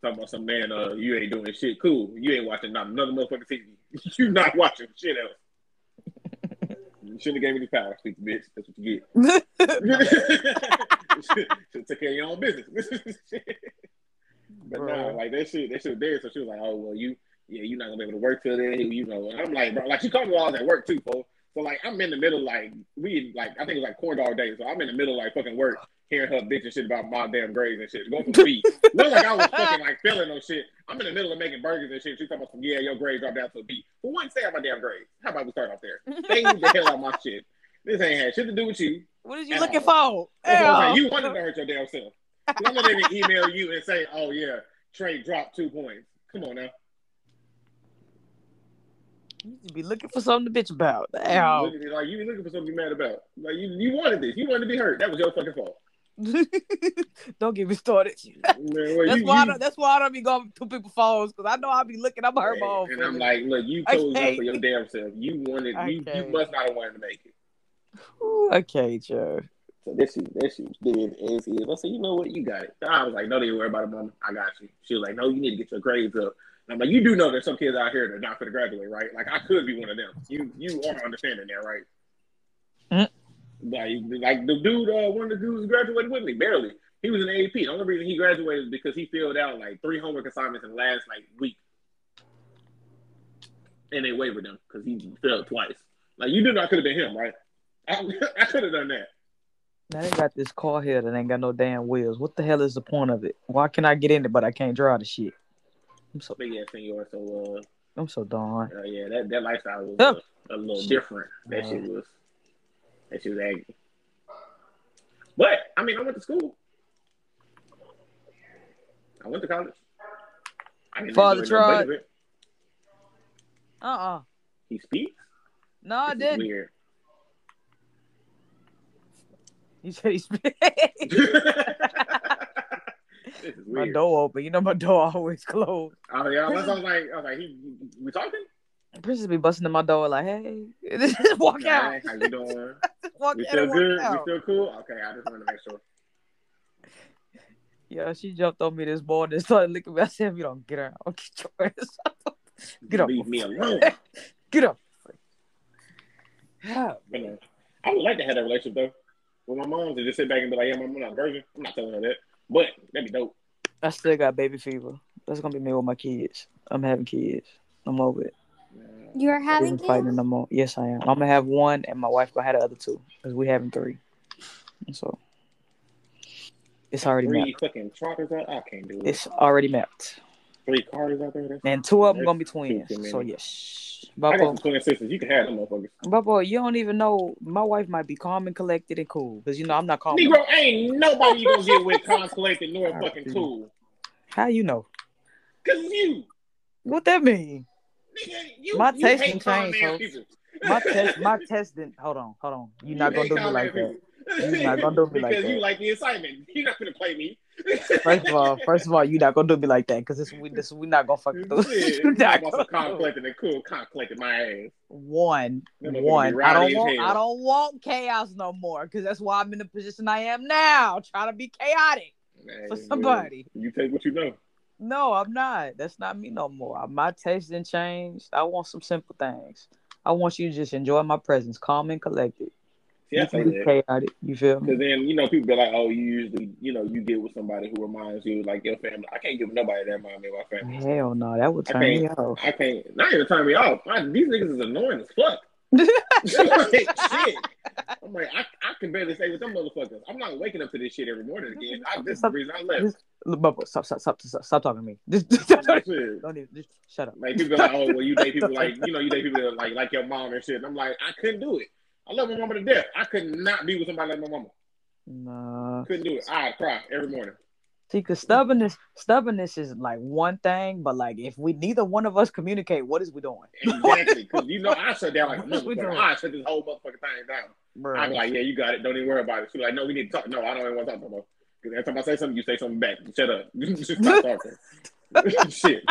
Talking about some man, uh, you ain't doing shit. Cool. You ain't watching not another motherfucking TV. (laughs) you not watching shit else. you shouldn't have gave me the power, stupid bitch. That's what you get. (laughs) Should take care of your own business. but nah, like that shit, that shit was there. So she was like, "Oh well, you, yeah, you're not gonna be able to work till then." You know, and I'm like, bro, like she called me while I was at work too, bro. So like, I'm in the middle, like we, like I think it was like corn dog day. So I'm in the middle, like fucking work, hearing her bitch and shit about my damn grades and shit. Going from B. (laughs) Not like I was fucking like feeling no shit. I'm in the middle of making burgers and shit. She talking about some, yeah, your grades dropped down to a B. For one, stay out my damn grades. How about we start off there? Stay the hell out my shit. This ain't had shit to do with you. What are you looking for? That's what I'm saying. Ew. You wanted to hurt your damn self. I'm gonna (laughs) email you and say, oh yeah, Trey dropped two points. Come on now. You be looking for something to bitch about. You like you be looking for something to be mad about. Like you, you wanted this. You wanted to be hurt. That was your fucking fault. (laughs) don't get me started. Man, well, (laughs) That's you- why I you- don't, that's why I don't be going to people's phones because I know I'll be looking. I'm hurt my own And I'm like, look, you I chose this for your damn self. You wanted. I You, you must not have wanted to make it. Ooh, okay, Joe. So this shit, that shit was dead as is. I said, you know what, you got it. I was like, no, don't worry about it, mama. I got you. She was like, no, you need to get your grades up. I'm like, you do know there's some kids out here that are not going to graduate, right? Like I could be one of them. You you are understanding that, right? Mm. Like, like the dude, uh, one of the dudes graduated with me, barely. He was an AP. The only reason he graduated is because he filled out like three homework assignments in the last like week, and they wavered him because he failed twice. Like you knew that could have been him, right? (laughs) I, I could have done that. Now they got this car here that ain't got no damn wheels. What the hell is the point of it? Why can I get in it but I can't drive the shit? I'm so Big ass senor. So uh, I'm so done. uh yeah, that, that lifestyle was uh, a little Shit. different. That shit was that shit was aggy. But I mean, I went to school. I went to college. I Father enjoy no bit tried. Uh uh He speaks. No, I This didn't. Weird. He said he's this is my weird. door open. You know my door (laughs) always closed. Oh yeah, what I was (laughs) like. I was like, he, we talking? Princess be busting in my door like, hey, (laughs) walk out. Hey, how you doing? walk We out still good? We out. still cool? Okay, I just wanted to make sure. Yeah, she jumped on me this morning and started licking me. I said, if you don't get out, I'll get your ass up. Get up. Leave me alone. Get up. Yeah. Uh, I would like to have that relationship though with my mom to just sit back and be like, yeah, I'm not a virgin. I'm not telling her that, but that'd be dope. I still got baby fever. That's gonna be me with my kids. I'm having kids. I'm over it. You are having kids? fighting kids? no more. Yes, I am. I'm gonna have one, and my wife gonna have the other two because we having three. And so it's already Three mapped. fucking trotters out. I can't do it. It's already mapped, Three Carters out there. And two of them gonna be too twins. many. So yes, I got some Bubba, twin sisters. You can have them motherfuckers. Bubba, you don't even know. My wife might be calm and collected and cool because you know I'm not calm. Negro, ain't nobody you gonna get with (laughs) calm, collected, nor I fucking see. cool. How you know? Cause it's you. What that mean? Nigga, you, My you taste hate can change, ass folks. My (laughs) test, my test didn't. Hold on, hold on. You're not gonna do me like that. people. You're not gonna do me like because you like the excitement. (laughs) You're not gonna play me. First of all, first of all, you're not gonna do me like that because this we this we not gonna fuck through. Shit, You're you not gonna do it. and cool. Calm, collected my ass. One, Them motherfuckers be one. I don't want. I don't want chaos no more because that's why I'm in the position I am now, trying to be chaotic Man, for somebody. You take what you know. No, I'm not. That's not me no more. My taste didn't change. I want some simple things. I want you to just enjoy my presence, calm and collected. See, I you say can be that. chaotic. You feel? Because then, you know, people be like, oh, you usually, you know, you get with somebody who reminds you like your family. I can't give nobody that remind me of my family. Hell no, that would turn me off. I can't, not even turn me off. I, these niggas is annoying as fuck. like, (laughs) (laughs) shit. I'm like, I, I can barely stay with them motherfuckers. I'm not waking up to this shit every morning again. I, this is the reason I left. Bubba, stop, stop, stop, stop, stop talking to me. Just, just don't, don't even, just shut up. Like people be like, oh, well, you date (laughs) people like, you know, you date people that like like your mom and shit. And I'm like, I couldn't do it. I love my mama to death. I could not be with somebody like my mama. Nah. Couldn't do it. I'd cry every morning. See, cause stubbornness, stubbornness is like one thing, but like if we neither one of us communicate, what is we doing, Exactly. Because you know, (laughs) I shut down like a What we motherfucker. doing? I shut this whole motherfucking thing down. bro? I'm like, yeah, you got it. Don't even worry about it. She's like, no, we need to talk. No, I don't even want to talk no more. Because every time I say something, you say something back. Shut up. (laughs) Just stop (laughs) talking. shit.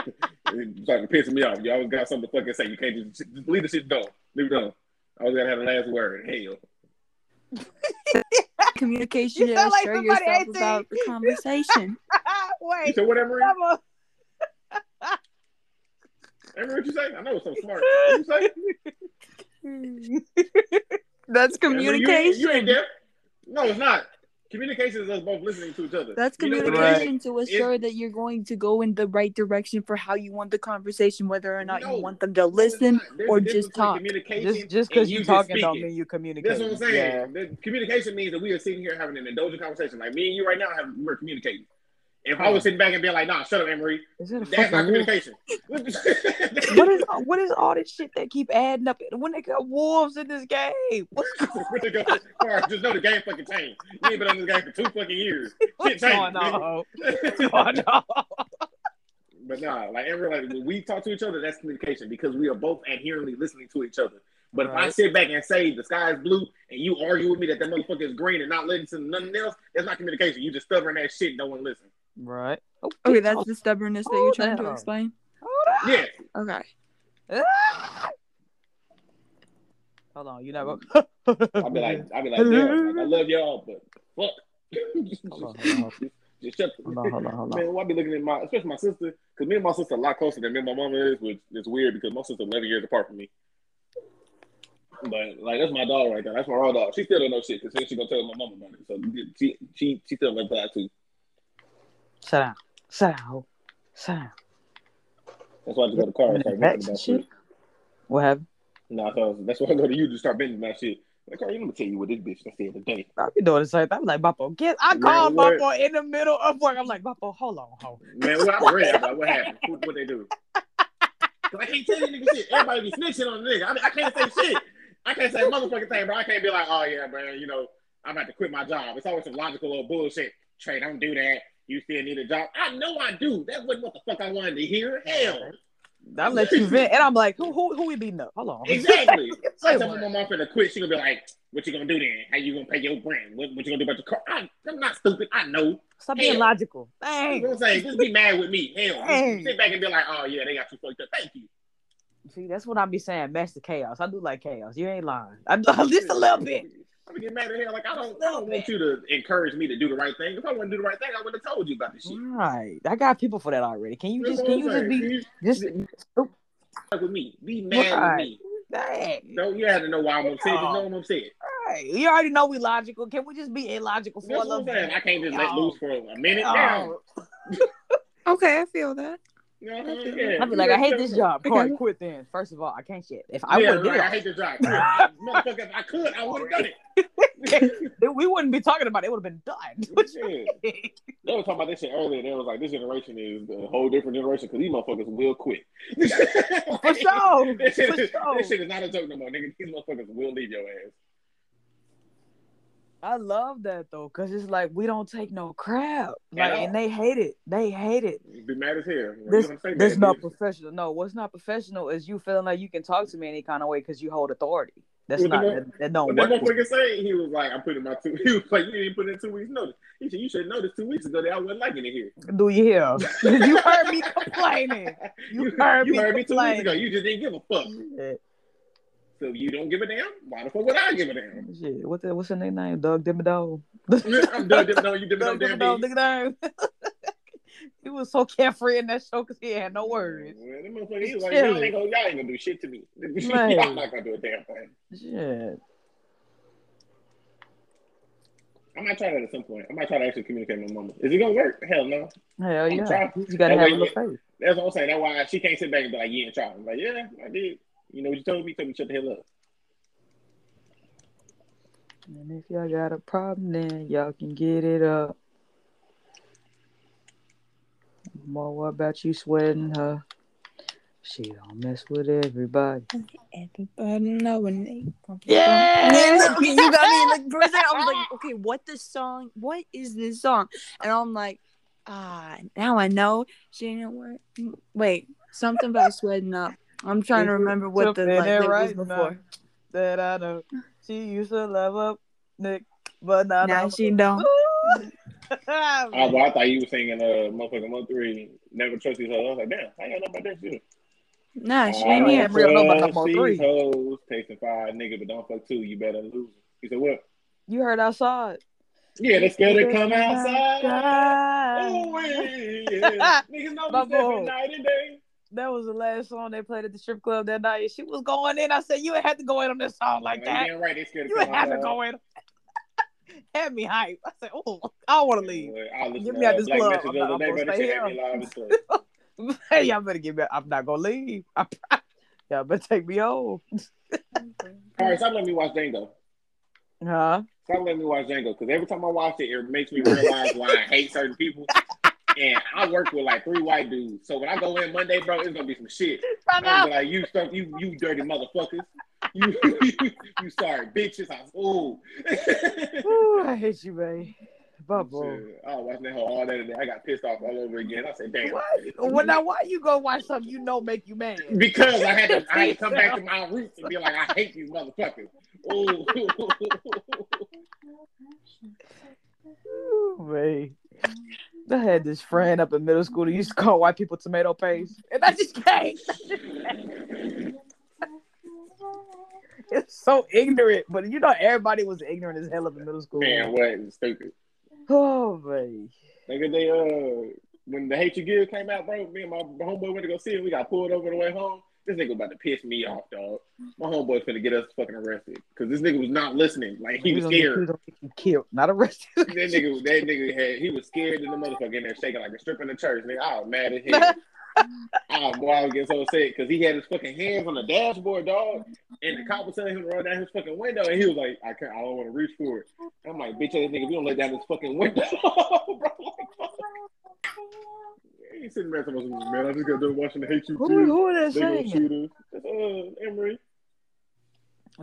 It's starting pissing me off. You always got something to fucking say. You can't just, just leave the shit done. Leave it done. I was gonna have the last word. Hell. (laughs) Communication You to sound like assure somebody yourself about the conversation. (laughs) You Wait, said whatever. Bubba. Remember what you say? I know it's so smart. What you say? (laughs) That's Remember, you communication. You, ain't there. No, it's not. Communication is us both listening to each other. That's You know what it is? communication to assure that you're going to go in the right direction for how you want the conversation, whether or not No. you want them to listen or just talk. Communication Just just because you're talking don't mean you communicate. That's what I'm saying. The communication means that we are sitting here having an indulgent conversation. Like me and you right now, have, we're communicating. If I was sitting back and being like, "Nah, shut up, Anne Marie," Is it a that's not fucking communication. (laughs) What is what is all this shit that keep adding up? When they got wolves in this game, (laughs) what's, (laughs) Where they go? Just know the game fucking changed. You ain't been on this game for two fucking years. what's changed, going nigga. on? What's going on? But nah, like in real life, when we talk to each other, that's communication because we are both adherently listening to each other. But if I sit back and say the sky is blue and you argue with me that that motherfucker is green and not listening to nothing else, that's not communication. You just stubborn ass shit. No one listen. Right. Oh, Okay, that's the stubbornness that you're trying to explain. Hold Yeah, Okay. (laughs) Hold on, you never. I'll (laughs) be like, I'll be like, damn, like, I love y'all, but fuck. just, Hold on, hold on. just, (laughs) just shut Hold on, hold on, hold on. Man, why be looking at my, especially my sister, because me and my sister are a lot closer than me and my mama is, which is weird because my sister 11 years apart from me. But like that's my dog right there. That's my raw dog. She still don't know shit because she gonna tell my mama about it. So she she she still like that too. Sit down. Sit down. Sit down. That's why I just go to the car and start bending about shit. shit. What happened? Nah, so that's why I go to you to start bending my shit. Like, let me tell you what this bitch done said today. I be doing the same. I'm like, Bapo, get. I called what? Bapo in the middle of work. I'm like, Bapo, hold on, hold. Man, what I read about what happened, what, what they do. (laughs) I can't tell you nigga shit. Everybody be snitching on the nigga. I, mean, I can't say shit. I can't say motherfucking thing, bro. I can't be like, oh yeah, man, you know, I'm about to quit my job. It's always some logical little bullshit. Trey, don't do that. You still need a job. I know I do. That wasn't what the fuck I wanted to hear. Hell. I let you vent, and I'm like, who, who, who we beating up? Hold on. Exactly. (laughs) I tell my mom finna quit. She gonna be like, "What you gonna do then? How you gonna pay your rent? What, what you gonna do about your car?" I, I'm not stupid. I know. Stop being Hell. logical. You know what I'm saying? Just be mad with me. Hell, sit back and be like, "Oh yeah, they got you fucked up." Thank you. See, that's what I be saying. The chaos. I do like chaos. You ain't lying. I do (laughs) just a little bit. I'm gonna get mad at hell. Like I don't, I don't want you to encourage me to do the right thing. If I want to do the right thing, I would have told you about this shit. Right. I got people for that already. Can you That's just can I'm you just saying. be You- just fuck oh. with me. Be mad Right. with me. dang. No, you had to know why I'm upset. Just know I'm upset. Right. You already know we logical. Can we just be illogical for That's a what little I'm bit? I can't just let Yo. loose for a minute. Yo. Now, (laughs) Okay, I feel that. You know, I feel yeah. I be like, I hate this job. Okay. Quit then. First of all, I can't shit. If I yeah, would right. I hate this job. Motherfucker, if I could, I would have done it. (laughs) it, we wouldn't be talking about it. It would have been done. What Yeah. They were talking about this shit earlier. They was like, this generation is a whole different generation because these motherfuckers will quit. For sure. (laughs) This shit, For is, sure. this shit is not a joke no more, nigga. These motherfuckers will leave your ass. I love that though, cause it's like we don't take no crap. Like, and they hate it. They hate it. Be mad as hell. This you this not bitch? professional. No, what's not professional is you feeling like you can talk to me any kind of way because you hold authority. That's What not mo- that, that don't What that work. with me. motherfucker say? He was like, I'm putting my two. (laughs) He was like, you didn't put in two weeks notice. He said, you should have noticed two weeks ago that I wasn't liking it here. Do you hear? (laughs) you heard me complaining. (laughs) You heard you me heard me two weeks complaining. ago. You just didn't give a fuck. So you don't give a damn. Why the fuck would I give a damn? Shit. What the, what's her name? name? Doug Dimmadome. I'm done dipping you, damn Dimmadome. (laughs) name. he was so carefree in that show because he had no words. Man, that motherfucker, he was like, y'all ain't, gonna, y'all ain't gonna do shit to me. Man. (laughs) y'all not gonna do a damn thing. Shit. I might try that at some point. I might try to actually communicate with my mama. Is it gonna work? Hell no. Hell yeah. You gotta That have a little faith. That's what I'm saying. That's why she can't sit back and be like, yeah, trying. I'm like, yeah, I did. You know what you told me? You told me to shut the hell up. And if y'all got a problem, then y'all can get it up. More what about you sweating her? She don't mess with everybody. Everybody know when they Yeah! And (laughs) then, you got me like for a second, I was like, okay, what this song? What is this song? And I'm like, ah, now I know. She didn't work. Wait, something about sweating up. I'm trying to remember what the Something like, ain't lyric was before. now That I know. She used to love up Nick, but now, Now she don't. (laughs) Oh, but I thought you were singing uh motherfucking Month Three, Never Trust These Hoes. I was like, damn, I got know about that shit. Nah, she ain't don't here. real know about trust Month these Three. hoes, tasting five nigga, but don't fuck two. You better lose. He said, what? You heard outside. Yeah, they scared to come outside. outside. Oh, yeah. Niggas know My this every night and day. That was the last song they played at the strip club that night. She was going in. I said, You ain't had to go in on this song like that. right, scared to You ain't had to go in. (laughs) Had me hype. I said, Oh, I don't want to leave. I listened Get me out this Black club. I'm not- I'm gonna stay here. live as (laughs) fuck. hey, y'all better get me. I'm not gonna leave. (laughs) y'all better take me home. All right, stop letting me watch Django. Huh? Stop letting me watch Django because every time I watch it, it makes me realize why I hate certain people. And I work with like three white dudes, so when I go in Monday, bro, it's gonna be some shit. I'm gonna be like, you stuff, you you dirty motherfuckers, you you, (laughs) you sorry bitches. I ooh. Ooh, I hate you, man. Bubble. I was watching that whole all that today. I got pissed off all over again. I said, damn. Why? Well, now why you go watch something you know make you mad? Because I had to, I had to come back to (laughs) my roots and be like, I hate these motherfuckers. Ooh. (laughs) Ooh, man. I had this friend up in middle school that used to call white people tomato paste, and I just can't. it's so ignorant, but you know everybody was ignorant as hell up in middle school. Man, what? Stupid. Oh man. Nigga, they uh, when the Hate You Give came out, bro, me and my homeboy went to go see it. We got pulled over the way home. This nigga about to piss me off, dog. My homeboy's gonna get us fucking arrested because this nigga was not listening. Like he was scared. get you killed, not arrested. that nigga, that nigga had he was scared in the motherfucker in there shaking like a strip in the church. Nigga, I was mad at (laughs) hell. Oh boy, I was getting so sick because he had his fucking hands on the dashboard, dog, and the cop was telling him to roll down his fucking window, and he was like, "I can't, I don't want to reach for it." I'm like, "Bitch, ass nigga, if you don't let down this fucking window, (laughs) bro." Like, fuck. He sitting there talking about, man, I just got done watching the hate you. who, Give. who are They they gonna saying? shoot. That's, uh, Emery.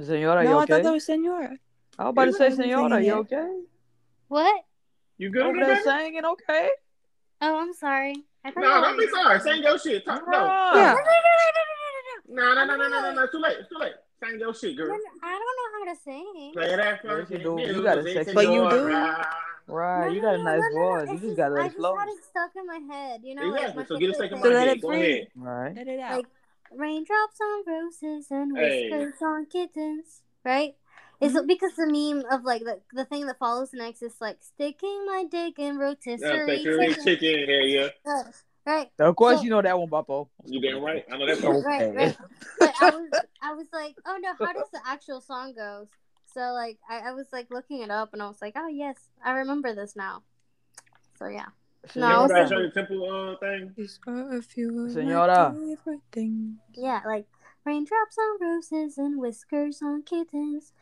Senora, you no, I thought that was Senora. I was about to say, Senora, you okay? What? You good Over on there that? singing, okay? Oh, I'm sorry. I thought No, you don't be sorry. Sing your shit. Talk, no. Yeah. No, no, no, no, no, no, no. Too late. Too late. Sing your shit, girl. I don't know how to sing. Play that Yes, you do. You got a sexy But you do. Right, you got a nice no, no, voice. You just gotta let I just flow. had it stuck in my head. You know, Exactly. like So my get it favorite stuck in thing. my let head. it Go ahead. Right. Let it out. Like raindrops on roses and Hey. whiskers on kittens, right? It's Mm-hmm. because the meme of like the, the thing that follows next is like sticking my dick in Now, rotisserie picture chicken. chicken. Hell yeah. Uh, right, Oh. Of course, So- you know that one, Boppo. You damn right. I know that's Okay. right, right. But I was (laughs) I was like, oh no, how does the actual song go? So like I, I was like looking it up and I was like, oh yes, I remember this now. So yeah. No, I You was want to thinking- show the temple uh, thing? These are a few of Senora. my favorite things. Yeah, like raindrops on roses and whiskers on kittens,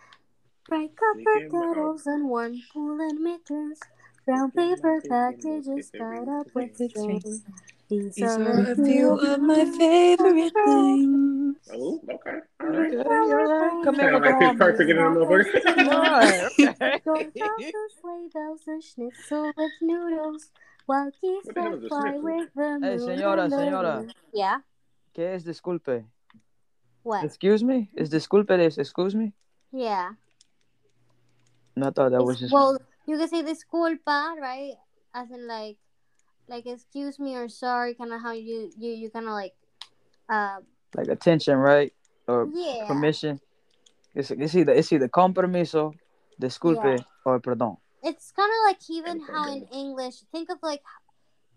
bright copper Thinking kettles and warm woolen mittens, brown paper packages tied up with string. These These are are a few of my favorite things. Oh, okay. All Okay, right. all right. Come in Sound with like the Pitch (laughs) Perfect in harmony. the motherfucker. Right, Door okay. bells and sleigh bells and schnitzel with noodles, while geese What the hell that is a fly schnitzel? with the Hey, moon señora, and the señora. wind. Yeah. ¿Qué es disculpe? What? Excuse me? Is disculpe is excuse me? Yeah. No, I thought that was just Well, you can say disculpa, right? As in like, like excuse me or sorry, kind of how you you you kind of like, uh, like attention, right? Or yeah, permission. It's, it's either it's either con permiso, disculpe, Yeah. or perdón. it's kind of like even how in English, think of like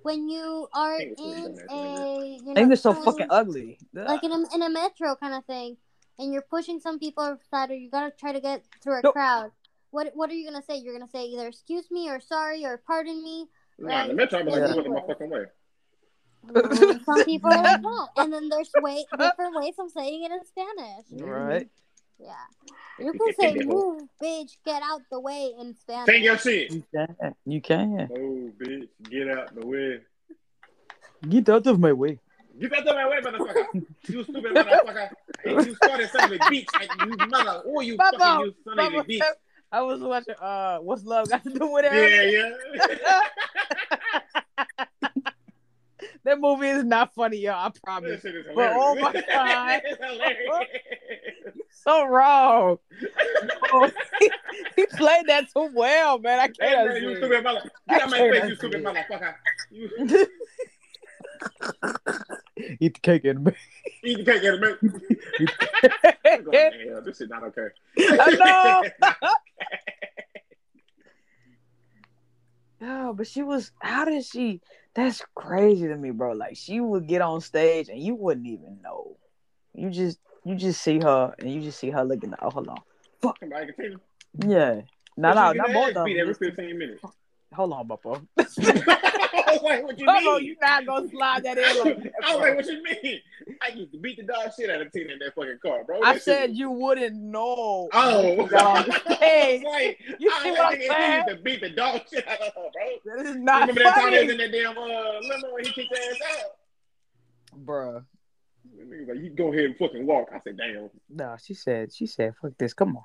when you are English is in a you know English so train, fucking ugly. like in a in a metro kind of thing, and you're pushing some people aside, or you gotta try to get through a Nope. crowd. What what are you gonna say? You're gonna say either excuse me or sorry or pardon me. Nah, in the metro, I'm like, Yeah. you went the motherfucking way. (laughs) Some people are like that, and then there's way different ways of saying it in Spanish. Right? Yeah, you can say "move, bitch, get out the way" in Take Spanish. your shit. You can. You can. Oh, bitch, get out the way. Get out of my way. Get out of my way, motherfucker. You stupid motherfucker. Hey, you started son of a bitch. Like, you mother. Oh, you Bubba, fucking you son of a Bubba, bitch. I was watching uh what's love got to do with Yeah, it? yeah. Yeah. (laughs) that movie is not funny, y'all. I That promise. shit is But, oh my God. (laughs) it's. (laughs) So wrong. Oh, he, he played that too well, man. I can't. man, you stupid mother. Get out my face, you stupid motherfucker. You Eat the cake and eat the cake and milk. I'm going, "Hell, This is not okay. I know. Oh, but she was. How did she? That's crazy to me, bro. Like she would get on stage and you wouldn't even know. You just, you just see her and you just see her looking. Oh, hold on. Continue. Yeah. No, no, not of them. every 15 minutes. Hold on, Bubba. I was like, what you mean? you not gonna slide that in like that, I was like, what you mean? I used to beat the dog shit out of Tina in that fucking car, bro. I said shit- you wouldn't know. Oh, on (laughs) I like, You I see was what I'm saying? used to beat the dog shit out of her, bro. That is not remember that time he was in that damn uh, limo and he kicked ass out? Bruh. The nigga was like, you go ahead and fucking walk. I said, damn. No, she said. She said, "Fuck this. Come on."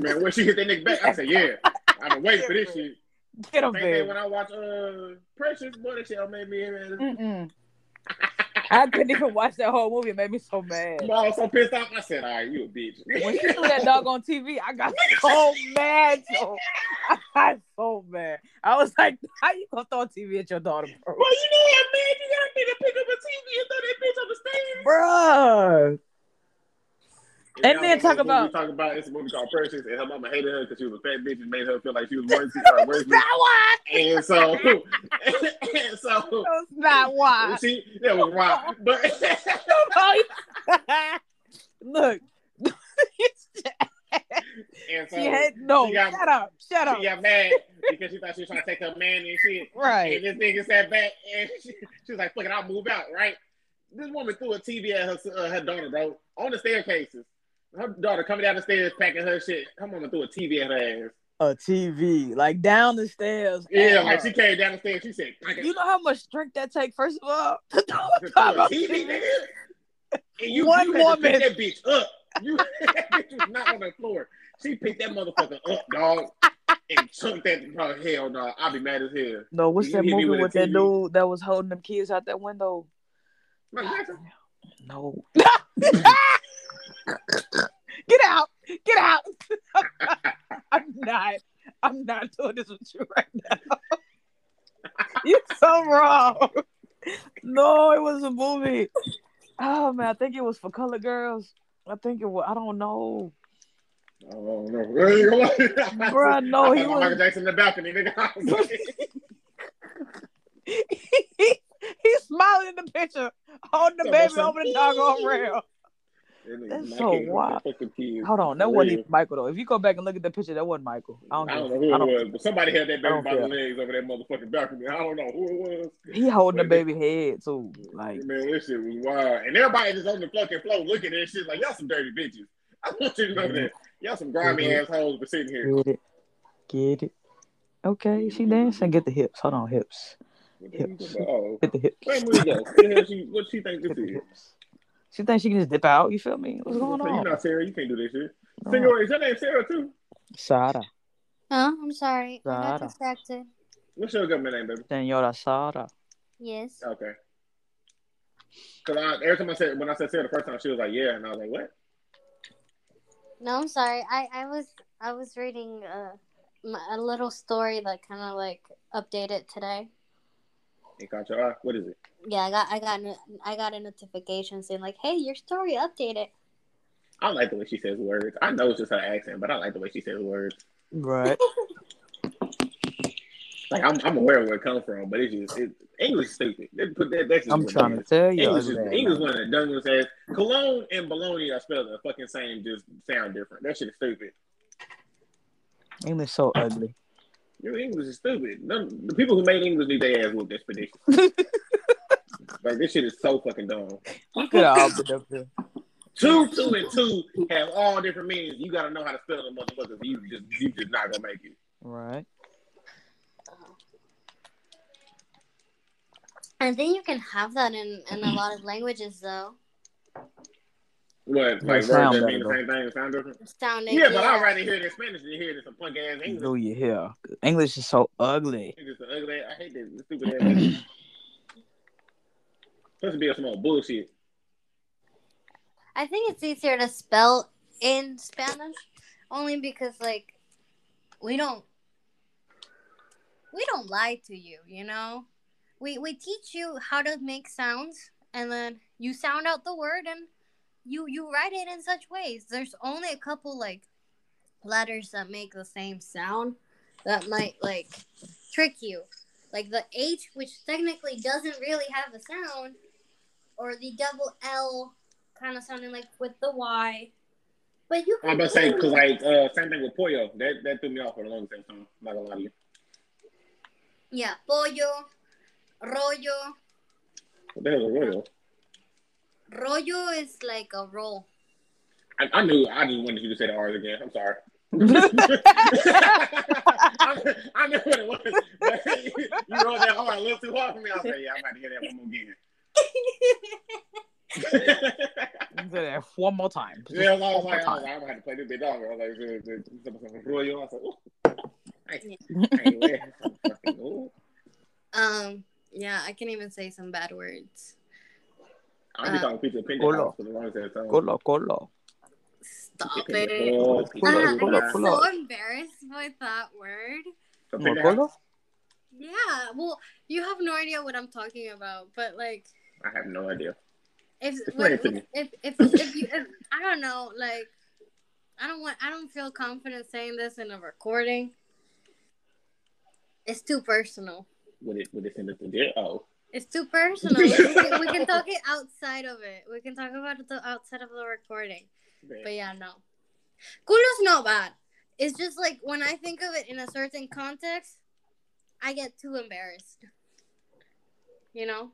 Man, when she hit that nigga back, I said, yeah. I've been waiting for this shit. Get him, baby. when I watch uh Precious, boy, that shit made me. Mm-mm. (laughs) I couldn't even watch that whole movie. It made me so mad. I was so pissed off. I said, "All right, you a bitch." When she threw that dog on TV, I got (laughs) so mad. So I got so mad. I was like, "How you gonna throw a TV at your daughter, bro?" Well, you know how mad you gotta to pick up a TV and throw that bitch on the stage. Bruh. And y'all then talk about- we talk about it's a movie called Precious, and her mama hated her because she was a fat bitch and made her feel like she was worthy. Or worthless. Not why. and so, (laughs) and so That's not why. she that was wrong. But (laughs) Look. (laughs) and so she had no. she got- shut up. Shut up. she got mad because she thought she was trying to take her man and shit. Right. And this nigga sat back and she, she was like, "Fuck it, I'll move out." Right? This woman threw a TV at her uh, her daughter, bro, on the staircases. Her daughter coming down the stairs packing her shit. Her mama threw a TV at her ass. A TV, like down the stairs. Yeah, like her. she came down the stairs. She said, "Fuck. You know how much strength that take, first of all? (laughs) to throw a to throw a dog on TV, nigga. And you, One you woman. pick that bitch up. You (laughs) that bitch was not on the floor. She picked that motherfucker up, dog, and chunked that. Oh, hell no, I'll be mad as hell. No, what's You that movie with with, that TV. dude that was holding them kids out that window? No. (laughs) Get out. Get out. (laughs) I'm not. I'm not doing this with you right now. (laughs) You're so wrong. No, it was a movie. Oh man, I think it was for color girls. I think it was. I don't know. Oh no, Bruh, Bruh, no, he was- Michael Jackson in the balcony, nigga. I was like, He's smiling in the picture, holding the baby over the doggone rail. That That's so wild. Hold on, that wasn't even Michael though. If you go back and look at the picture, that wasn't Michael. I don't, I don't know who I it was, but somebody held that baby by the legs over that motherfucking balcony. I don't know who it was. He holding the But- baby head too. Like Man, this shit was wild. And everybody just on the fucking floor looking at that shit like, y'all some dirty bitches. (laughs) I want you to know that. Y'all some grimy Mhm. assholes for sitting here. get it, get it. Okay, she dancing. Get the hips. Hold on, hips. The you Hips. Oh, Get the hips. where we go? What the hell she, what she think this is? Hips. She thinks she can just dip out. You feel me? What's going You're on? not Sarah. You can't do this shit. No. Senor, is your name Sarah too? Sarah. Huh? I'm sorry. I got Zara. distracted. What's your government name, baby? Senora Sara. Yes. Okay. Cause I, every time I said when I said Sarah the first time, she was like, "Yeah," and I was like, "What?" No, I'm sorry. I, I was I was reading uh, my, a little story that kind of like updated today. It caught your eye. What is it? Yeah, I got I got I got a notification saying like, "Hey, your story updated." I like the way she says words. I know it's just her accent, but I like the way she says words. Right. (laughs) Like I'm, I'm aware of where it comes from, but it's just it, English is stupid. They put that. That's just I'm trying to tell you. English is ugly English man. one of the dumbest ass. Cologne and bologna are spelled the fucking same, just sound different. That shit is stupid. English so ugly. Your English is stupid. None, the people who made English need their ass whooped expedition. (laughs) like this shit is so fucking dumb. We could have all been up there. Two, two, and two have all different meanings. You gotta know how to spell them motherfuckers. You just you just not gonna make it. Right. I think you can have that in in a lot of languages though. What They like words sound that mean the same thing sound different? Sounding Yeah, but I'd rather hear it in Spanish than hear it in some punk ass English. Oh, Do you hear? English is so ugly. It's just ugly. I hate that stupid ass. language. (clears throat) Supposed to be some old bullshit. I think it's easier to spell in Spanish, only because like we don't we don't lie to you, you know. We we teach you how to make sounds, and then you sound out the word, and you you write it in such ways. There's only a couple like letters that make the same sound that might like trick you, like the H, which technically doesn't really have a sound, or the double L kind of sounding like with the Y. But you I'm about to say because like uh, same thing with pollo. That that threw me off for the longest time. So I'm not gonna lie to you. yeah, pollo, rollo. What the hell is a royal? Rollo is like a roll. I, I knew. I just wanted you to say the R's again. I'm sorry. (laughs) (laughs) I, I knew what it was. (laughs) You you rolled that hard a little too hard for me. I was like, yeah, I'm about to hear that one more again. That one more time. Just yeah, I was like, I was like, I'm gonna have to play this bit longer. I was like, the Royal. I was like, ooh. I ain't fucking. Um, yeah, I can't even say some bad words. I'm just Uh, talking pizza pizza house for the longest time. Colo, colo. Stop it. Hut, Pizza Ah, I'm Hut. pull up, so embarrassed with that word. So No, Pizza Hut, colo? Yeah, well, you have no idea what I'm talking about, but like, I have no idea. if Explain if it to me. if, if, if you, if, I don't know, like, I don't want, I don't feel confident saying this in a recording. It's too personal. Would it would it send it to there? Oh. It's too personal. we, can, we can talk it (laughs) outside of it. We can talk about it the- outside of the recording. But yeah, no. Culo's not bad. It's just like when I think of it in a certain context, I get too embarrassed. You know?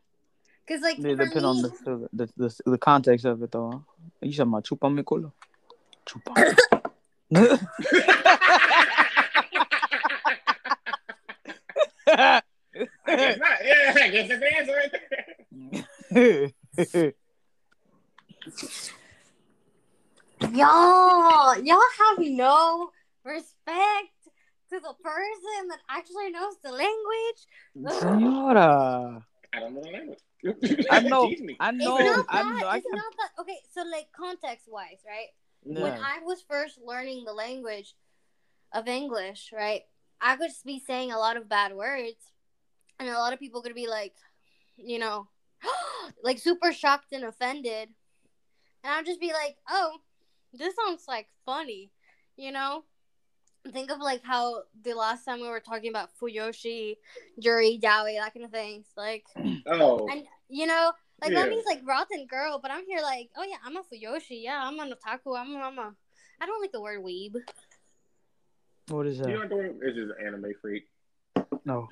Because, like, It for depends on me, the, the, the, the context of it, though. You talking about chupa mi culo? Chupa. (laughs) (laughs) I guess not. Yeah, I guess that's the answer right there. y'all, y'all have no respect to the person that actually knows the language. Senora. I don't know the language. I know. Teach me. I It's know. not I that. know. It's can, not that. Okay, so, like, context wise, right? when. I was first learning the language of English, right, I could be saying a lot of bad words, and a lot of people could be like, you know, (gasps) like super shocked and offended, and I'll just be like, oh, this sounds like funny, you know. Think of like how the last time we were talking about Fujoshi, Yuri, Yaoi, that kind of things. Like, (clears throat) Oh, and you know, like Yeah. that means like rotten girl, but I'm here like, oh yeah, I'm a Fujoshi. Yeah, I'm an otaku. I'm a, I'm a I don't like the word weeb. What is that? you know that? what I'm doing? It's just an anime freak. No.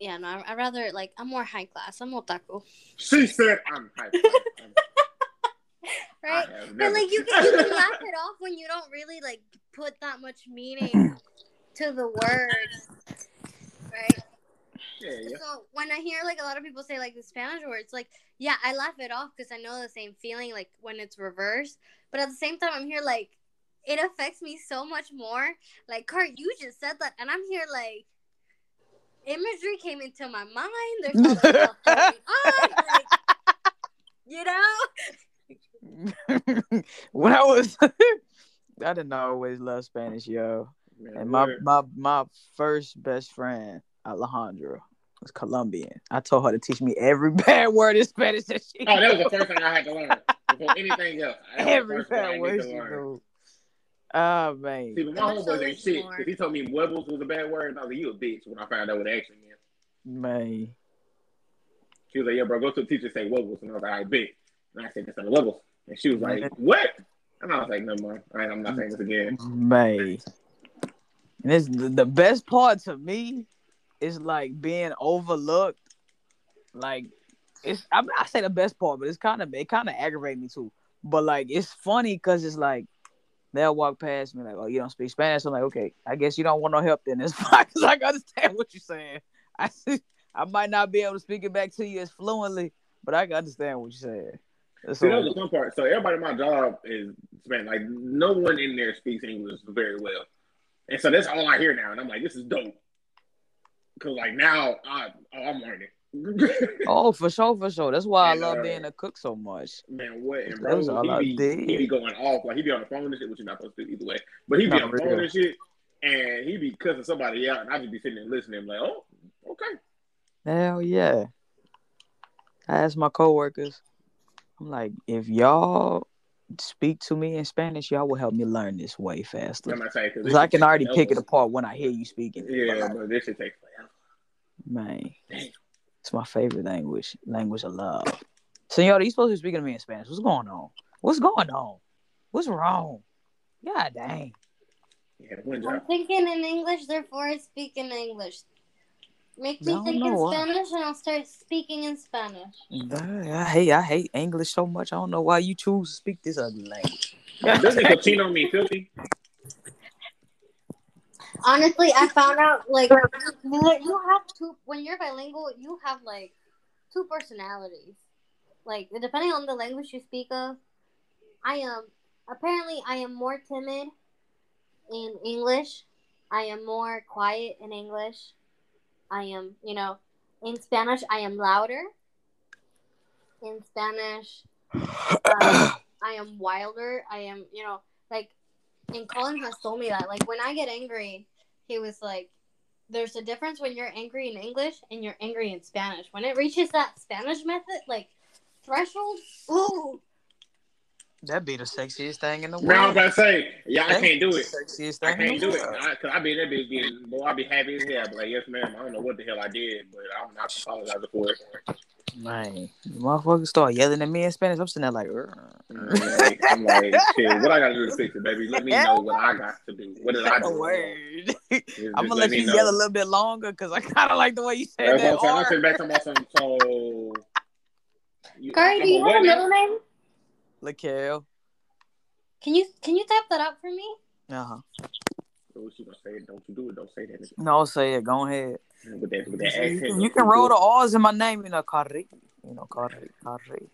Yeah, no, I, I rather like I'm more high class. I'm otaku, She said I'm hype. (laughs) right? I have But like you can you can laugh it off when you don't really like put that much meaning to the word, right? Yeah, yeah. So when I hear like a lot of people say like the Spanish words, like yeah, I laugh it off because I know the same feeling like when it's reversed. But at the same time, I'm here like it affects me so much more. Like Cart, you just said that, and I'm here like imagery came into my mind. There's all this stuff going (laughs) on, like, you know. (laughs) when I was, (laughs) I didn't always love Spanish, yo. Man, And my, what? my my first best friend, Alejandra, was Colombian. I told her to teach me every bad word in Spanish that she Oh, that was the first thing I had to learn before anything else. That was the every first thing I bad word to she knew. Oh man. See, but my I'm homeboys ain't shit. more. Because he told me webbles was a bad word, and I was like, you a bitch when I found out what it actually meant. Man. She was like, yeah, bro, go to the teacher and say webbles. And I was like, I bet. And I said, that's not a webbles. And she was like, Man. what? And I was like, "No more. All right, I'm not saying this again. Man. And it's the, the best part to me is like being overlooked. Like it's I, I say the best part, but it's kind of it kind of aggravates me too. But like it's funny because it's like they'll walk past me like, oh, you don't speak Spanish. I'm like, okay, I guess you don't want no help then. It's (laughs) fine because I understand what you're saying. I (laughs) I might not be able to speak it back to you as fluently, but I can understand what you're saying. See, that was So, the fun part. So everybody in my job is Spanish. Like no one in there speaks English very well, and so that's all I hear now. And I'm like, this is dope. Cause like now I oh, I'm learning. (laughs) oh, for sure, for sure. That's why And, I love uh, being a cook so much. Man, what? And bro, was all I he be, did. he be going off. Like he be on the phone and shit, which you're not supposed to do either way. But he be Not on the phone and shit, and he be cussing somebody out, and I just be sitting there listening, like, oh, okay. Hell yeah. I asked my coworkers, I'm like, if y'all speak to me in Spanish, y'all will help me learn this way faster. I'm not saying because I can already pick it apart when I hear you speaking. Yeah, But, but this shit takes forever. man, Damn. It's my favorite language, language of love. Senor, you supposed to be speaking to me in Spanish. What's going on? What's going on? What's wrong? God dang. Yeah, I'm job. thinking in English, therefore I speak in English. Make me No, think no, in Spanish, and I'll start speaking in Spanish. I hate I hate English so much. I don't know why you choose to speak this ugly language. Doesn't cochino mean filthy? Honestly, I found out like you have two when you're bilingual, you have like two personalities. Like depending on the language you speak of, I am apparently I am more timid in English I am more quiet in English. I am, you know, in Spanish, I am louder. In Spanish, um, I am wilder. I am, you know, like, and Colin has told me that. Like, when I get angry, he was like, there's a difference when you're angry in English and you're angry in Spanish. When it reaches that Spanish method, like, threshold, ooh, That'd be the sexiest thing in the Man, I world. was about to say, yeah, I That'd can't do it. Sexiest I thing in can't do it. world. I, Cause I be that bitch being, boy, I be happy as hell. I be like, yes, ma'am. I don't know what the hell I did, but I'm not apologizing for it. Man, motherfuckers start yelling at me in Spanish. I'm sitting there like, "Ugh." I'm like, I'm like, shit, what I gotta do to fix it, baby? Let me know what I got to do. What did I (laughs) do? Word. I'm gonna let me you know. yell a little bit longer because I kind of like the way you said That's that. what I'm saying. I'm sitting back talking about some. So, you, Kari, do you what have a middle name? Lakel. Can you can you type that out for me? Uh huh. She gonna say it. Don't you do it. Don't say that. No, say it. Go ahead. With that, with that You accent. can, you can roll the R's in my name, you know, Kari. You know, Kari, Kari.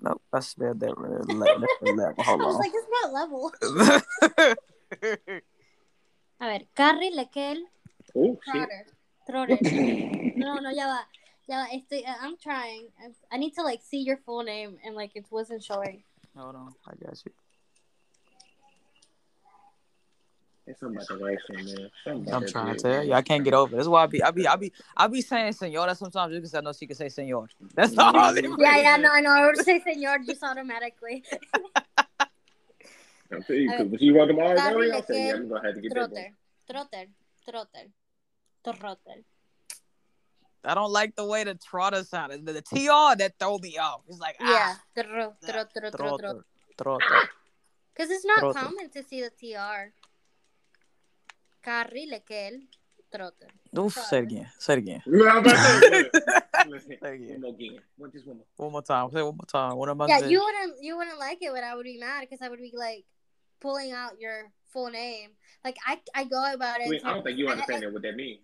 Nope, I spelled that really le- le- le- Hold I was on. like, it's not level. (laughs) A ver, Carrie, Lekel, Oh shit. Trotter. Trotter. (laughs) No, no, ya va. Ya va. Estoy, uh, I'm trying. I'm- I need to like see your full name and like it wasn't showing. Hold on, I got you. It's something about the accent, man. Something I'm that trying to shit, tell you, I can't get over. it. That's why I be, I be, I be, I be saying senora sometimes just because I know she can say senor. That's the only reason. Yeah, yeah, no, I know. I would say senor just automatically. (laughs) I'm telling you, A 'cause ver. when she welcome all Carrie I'll say, yeah, I'm gonna have to get that. Trotter. Trotter. Trotter. Trotter. I don't like the way the trotter sounded. The, the tr that throw me off. It's like Yeah. ah, Tro, tro, tro, tro, tro. trotter, trotter. Because it's not Trotter. common to see the TR. Carrie, Lekel, Trotter. Oof, say it again. Say it again. No, I'm about to say, it again. One more again. One, just one more. One more time. Say it one more time. What am I Yeah, saying? you wouldn't you wouldn't like it, but I would be mad because I would be like pulling out your full name. Like I I go about it. Wait, I don't think you understand I- that what that means.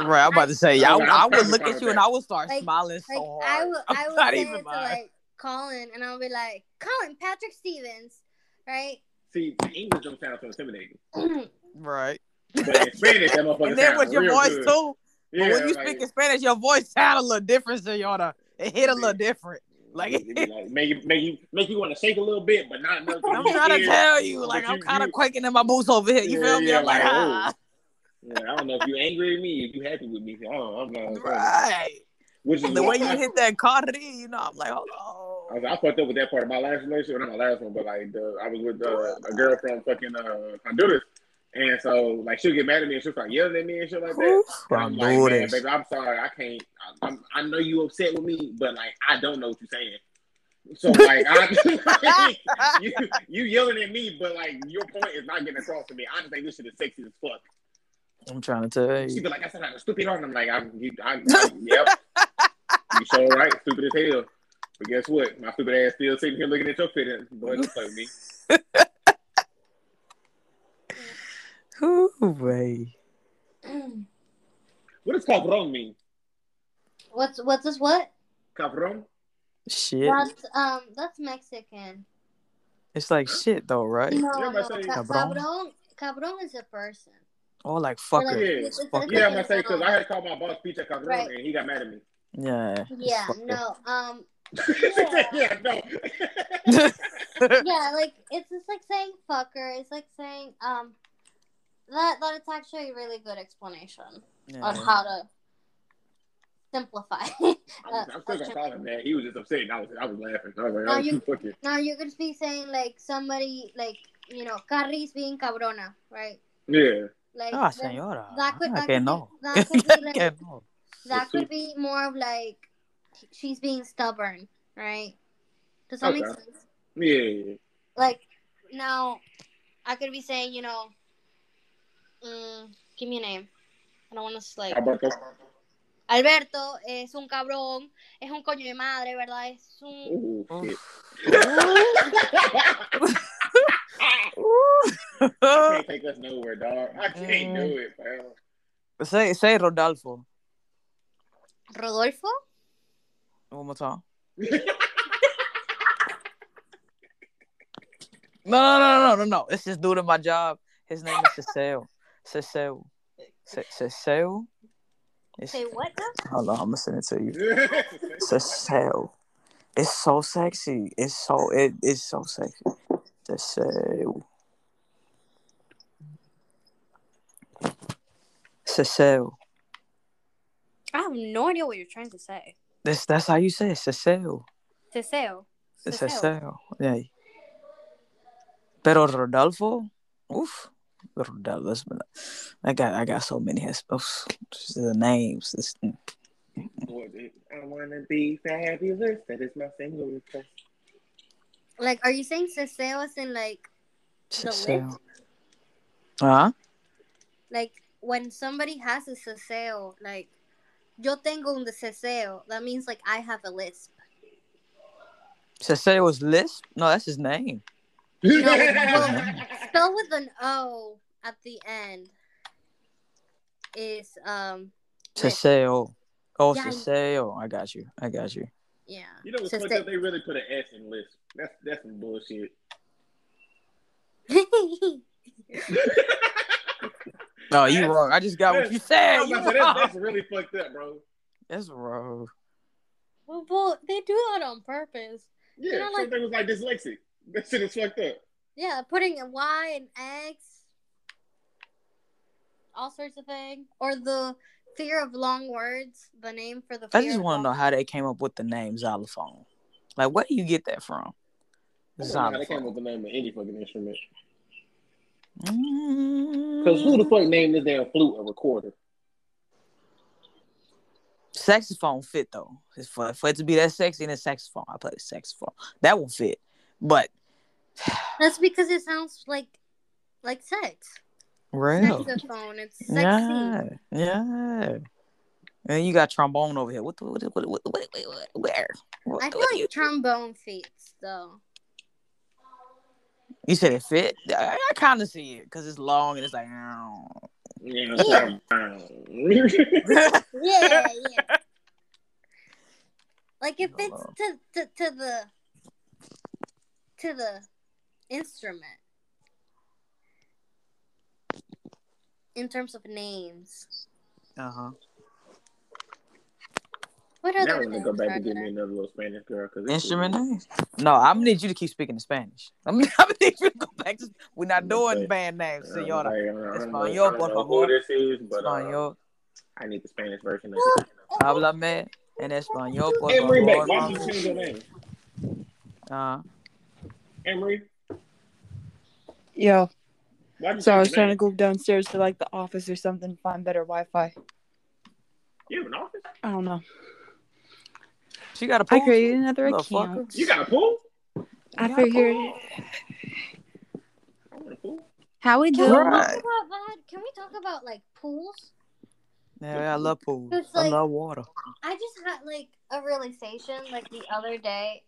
Right, I'm about to say, I- I, I would look at you and I would start Like- smiling Like so I hard. would I'm I would not say even it to like Colin, and I'll be like Colin Patrick Stevens, right? See, the English don't sound so intimidating, Right. But in Spanish, that motherfucker And then with your voice good. too. Yeah, when you like, speak in Spanish, your voice sound a little different, Senora. It hit a little different. Like it like, make you make you make you want to shake a little bit, but not enough. (laughs) I'm trying to tell you, like I'm kind of quaking in my boots over here. You Yeah, feel me? yeah, I'm like, like, ah. Yeah, I don't know if you angry at me, if you happy with me. I don't, I'm not. Right. Which is The way you hit that Cardi, you know, I'm like, hold I, on. was, I fucked up with that part of my last relationship, not my last one, but like the, I was with uh, a girl from fucking uh, Honduras, and so like she'll get mad at me and she'll start yelling at me and shit like that. And I'm I'm like, doing man, this. baby, I'm sorry, I can't. I, I'm, I know you upset with me, but like I don't know what you're saying. So like, I, (laughs) (laughs) you you yelling at me, but like your point is not getting across to me. I just think this shit is sexy as fuck. I'm trying to tell you. She you. be like, I said I'm a stupid on. I'm like, I'm, you, I, I, yep. You so right, stupid as hell. But guess what? My stupid ass still sitting here looking at your fit. Boy, don't play with me. (laughs) Ooh, babe. What does cabron mean? what's what's this? What? Cabron? Shit. That's um that's Mexican. It's like shit though, right? No, Yeah, no, say- ca- Cabrón. cabron. Cabron is a person. Oh, like Or, fucker. like, Yeah. it's- it's Fucker. Yeah, I'm gonna say because I had to call my boss Peter Cabron Right. and he got mad at me. Yeah. Yeah, fucker. no, um, (laughs) yeah, no. (laughs) yeah, like it's just like saying fucker. It's like saying um, that that it's actually a really good explanation on how to simplify. I'm, I'm still gonna call him that. He was just upset. And I was, I was laughing. I was like, No, oh, you- (laughs) you fucking. now you could be saying like somebody like you know Carrie's being cabrona, right? Yeah. Like Ah, that- senora. that could- Ah, that que could be- no. that (laughs) could be like- no. that could be more of like she's being stubborn, right? Does that make sense? Yeah. Like now, I could be saying, you know, mm, give me a name. I don't want to like. Alberto. Alberto es un cabrón, es un coño de madre, ¿verdad? Es un. Ooh, shit. I can't take us nowhere, dog. I can't do it, bro. say say Rodolfo. Rodolfo? One more time. (laughs) No, no, no, no, no, no. It's just due to my job. His name is Cecile. Cecile. Ce- Cecile. It's, Say what now? hold on, I'm gonna send it to you. (laughs) Cecile. It's so sexy. It's so it is so sexy. Cecile. Cecile. I have no idea what you're trying to say. That's that's how you say it. Cecile. Cecile. Cecile. Yeah. Pero Rodolfo, oof, Rodolfo. that's I got I got so many his- oof, oh, just the names. This, I wanna be fabulous. That is my single request. Like, are you saying Cecile is in like, The Cecile. Huh? like when somebody has a Cecile, like, yo tengo un Cecile, that means like I have a lisp. Cecile was Lisp? No, that's his name. No, well, (laughs) spell with an O at the end is um lisp. Cecile. Oh, Yeah, I- Cecile. I got you. I got you. yeah. You know what's fucked Cecile. up? They really put an S in list. That's that's some bullshit. (laughs) (laughs) No, you wrong. I just got what you said. was You about to say, that's, that's really fucked up, bro. That's wrong. well, well, they do that on purpose. Yeah, You know, like- they was like dyslexic. That shit is fucked up. Yeah, putting a Y and X, all sorts of things, or the fear of long words. The name for the. I just want to know how they came up with the name xylophone. Like, where do you get that from? I how they came up with the name of any fucking instrument. Mm. Because who the fuck named this damn flute a recorder? Saxophone fit though. It's for, for it to be that sexy in a saxophone. I play the saxophone. That will fit. But (sighs) That's because it sounds like like sex. real. Saxophone. It's sexy. Yeah. Yeah. And you got trombone over here. What the what what what, what, what, what where? What, I feel what do you, trombone fits though. you said it fit? I, I kind of see it because it's long and it's like. "Ow." (laughs) Yeah. Yeah, yeah. Like it fits to, to to the to the instrument in terms of names. Uh huh. What now I'm gonna go back are to give me another little Spanish girl. Cause Instrument names? No, I'm gonna need you to keep speaking in Spanish. I'm, (laughs) I'm gonna need you to go back to. We're not doing band names, I senora. don't know, I Español, don't por favor. who this is, but uh, Español. I need the Spanish version of it. Háblame en español, por Emery, favor. why did you change your name? Uh, Emery, Yo, why did you so I was trying to go downstairs to like the office or something, find better Wi-Fi. You have an office? I don't know. she got a I pool. created another account. You got a pool? I You got a figured pool? I want a pool. how we Can we Right. talk about? Can we talk about like pools? Yeah, I love pools. It's I love water. I just had like a realization like the other day.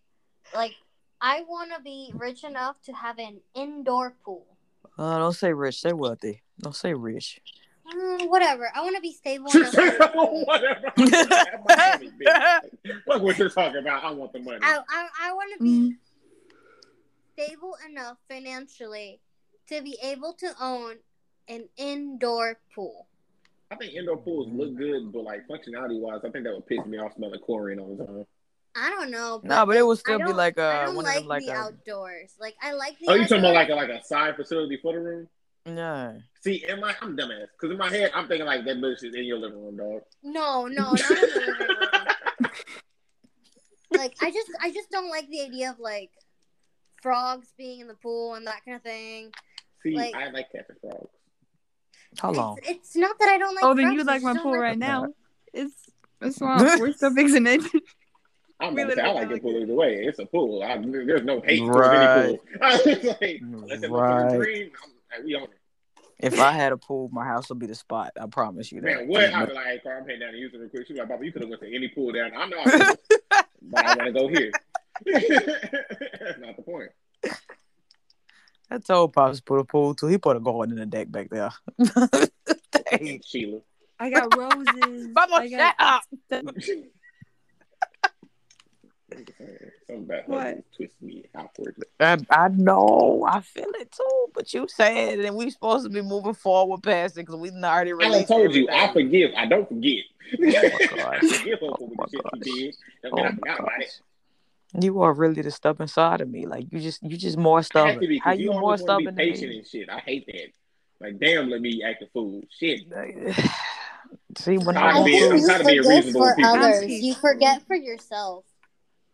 Like I want to be rich enough to have an indoor pool. Uh, don't say rich. Say wealthy. Don't say rich. Mm, whatever. I want (laughs) to be stable enough. Whatever. Money, bitch. Look what you're talking about. I want the money. I I, I want to be stable enough financially to be able to own an indoor pool. I think indoor pools look good, but like functionality wise, I think that would piss me off smelling chlorine all the time. I don't know. No, but it would still be like I uh don't one like, of them like the a outdoors. Like I like the. Oh, you talking about like a like a side facility for the room? yeah. See, in my I'm dumbass because in my head I'm thinking like that bitch is in your living room, dog. No, no, not in the living room. (laughs) like I just I just don't like the idea of like frogs being in the pool and that kind of thing. See, Like- I like catfish frogs. How long? It's, it's not that I don't like. Oh, then you I like my pool like- right now. It's it's (laughs) swamp. We're still fixing it. I'm We about to say I literally like like the pool either way. It's a pool. I, there's no hate towards Right. any pool. (laughs) I like, unless Right. motherfucker like, we on it. If I had a pool, my house would be the spot. I promise you that. Man, what? I'd be like, hey, Carl, I'm heading down to Houston real quick. She's like, Papa, you could have went to any pool down. I know, I could've, (laughs) but I want to go here. (laughs) That's not the point. I told Pops to put a pool too. He put a garden in the deck back there. Dang. Sheila. I got roses. Mama, I shut up. Something about her What? twist me outwardly. I, I know. I feel it too, but you said, and we supposed to be moving forward past it because we done already I done released. told you, I forgive. I don't forget. Oh (laughs) gosh. Forgive her Oh for my what shit she did. Don't Oh I forgot about it. You are really the stubborn side of me. Like you just, you just more I stubborn. be How you you more always want stubborn be than patient me? and shit. I hate that. Like, damn, let me act a fool. Shit. (sighs) See, when I'm you trying to be a forget reasonable for people. others. You forget for yourself.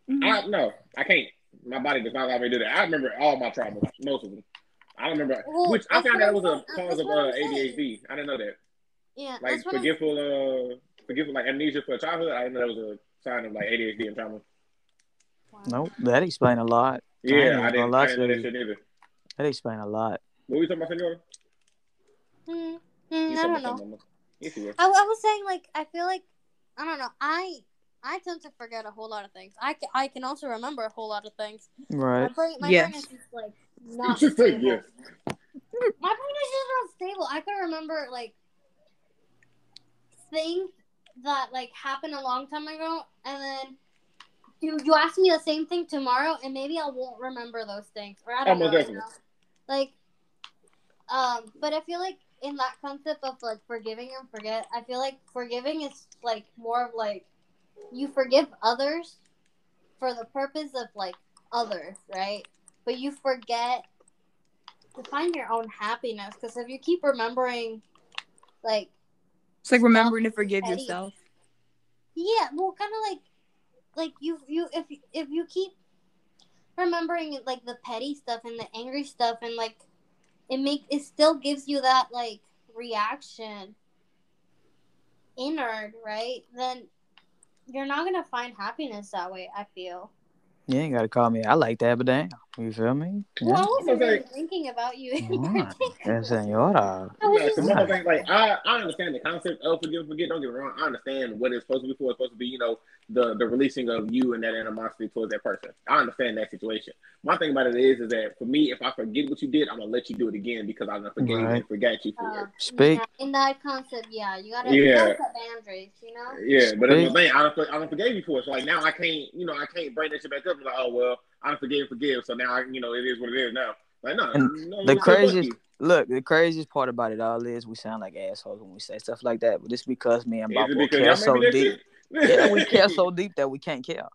I no, I can't. My body does not allow me to do that. I remember all my traumas, most of them. I don't remember, Well, which I found what out was a cause of uh, I'm saying. ADHD. I didn't know that. Yeah, Like that's I'm forgetful, uh, forgetful, like amnesia for childhood. I didn't know that was a sign of like ADHD and trauma. Nope, that explain a lot. Yeah, even I didn't. lie I didn't know that you. shit either. That explain a lot. What were you talking about, Senora? Hmm, You I don't know. Yes. I, I was saying like I feel like I don't know. I I tend to forget a whole lot of things. I, ca- I can also remember a whole lot of things. My Right. brain my Yes. brain is just like not say stable. yes. My brain is just not stable. I can remember like things that like happened a long time ago, and then you you ask me the same thing tomorrow, and maybe I won't remember those things, or I don't Oh, know. You know? Like, um, but I feel like in that concept of like forgiving and forget, I feel like forgiving is like more of like you forgive others for the purpose of like others, right? But you forget to find your own happiness because if you keep remembering, like, It's like remembering to forgive Petty. yourself. yeah, well, kind of like, like you, you, if if you keep remembering like the petty stuff and the angry stuff and like it make it still gives you that like reaction inward, right? Then you're not gonna find happiness that way. I feel. You ain't gotta call me. I like that, but damn, you feel me? Well, I Yeah. wasn't I'm really say- thinking about you in Mm, particular. yeah, senora. I Yeah, just the Right. like I, I understand the concept of forgive and forget. Don't get me wrong. I understand what it's supposed to be for. It's supposed to be, you know, the the releasing of you and that animosity towards that person. I understand that situation. My thing about it is, is that for me, if I forget what you did, I'm gonna let you do it again because I done forgave you Right. and forgot you for Uh, it. Speak. yeah, in that concept, yeah, you gotta, Yeah. you gotta set boundaries, you know. Yeah, but that's Speak. my thing. I don't, I don't forgave you for it. So like now I can't, you know, I can't bring that shit back up. and like, oh well, I don't forgive, forgive. So now I, you know, it is what it is now. Like no, no the craziest- Look, the craziest part about it all is we sound like assholes when we say stuff like that, but it's because me and Bob it care so made me that deep. Yeah, we care so (laughs) deep that we can't care.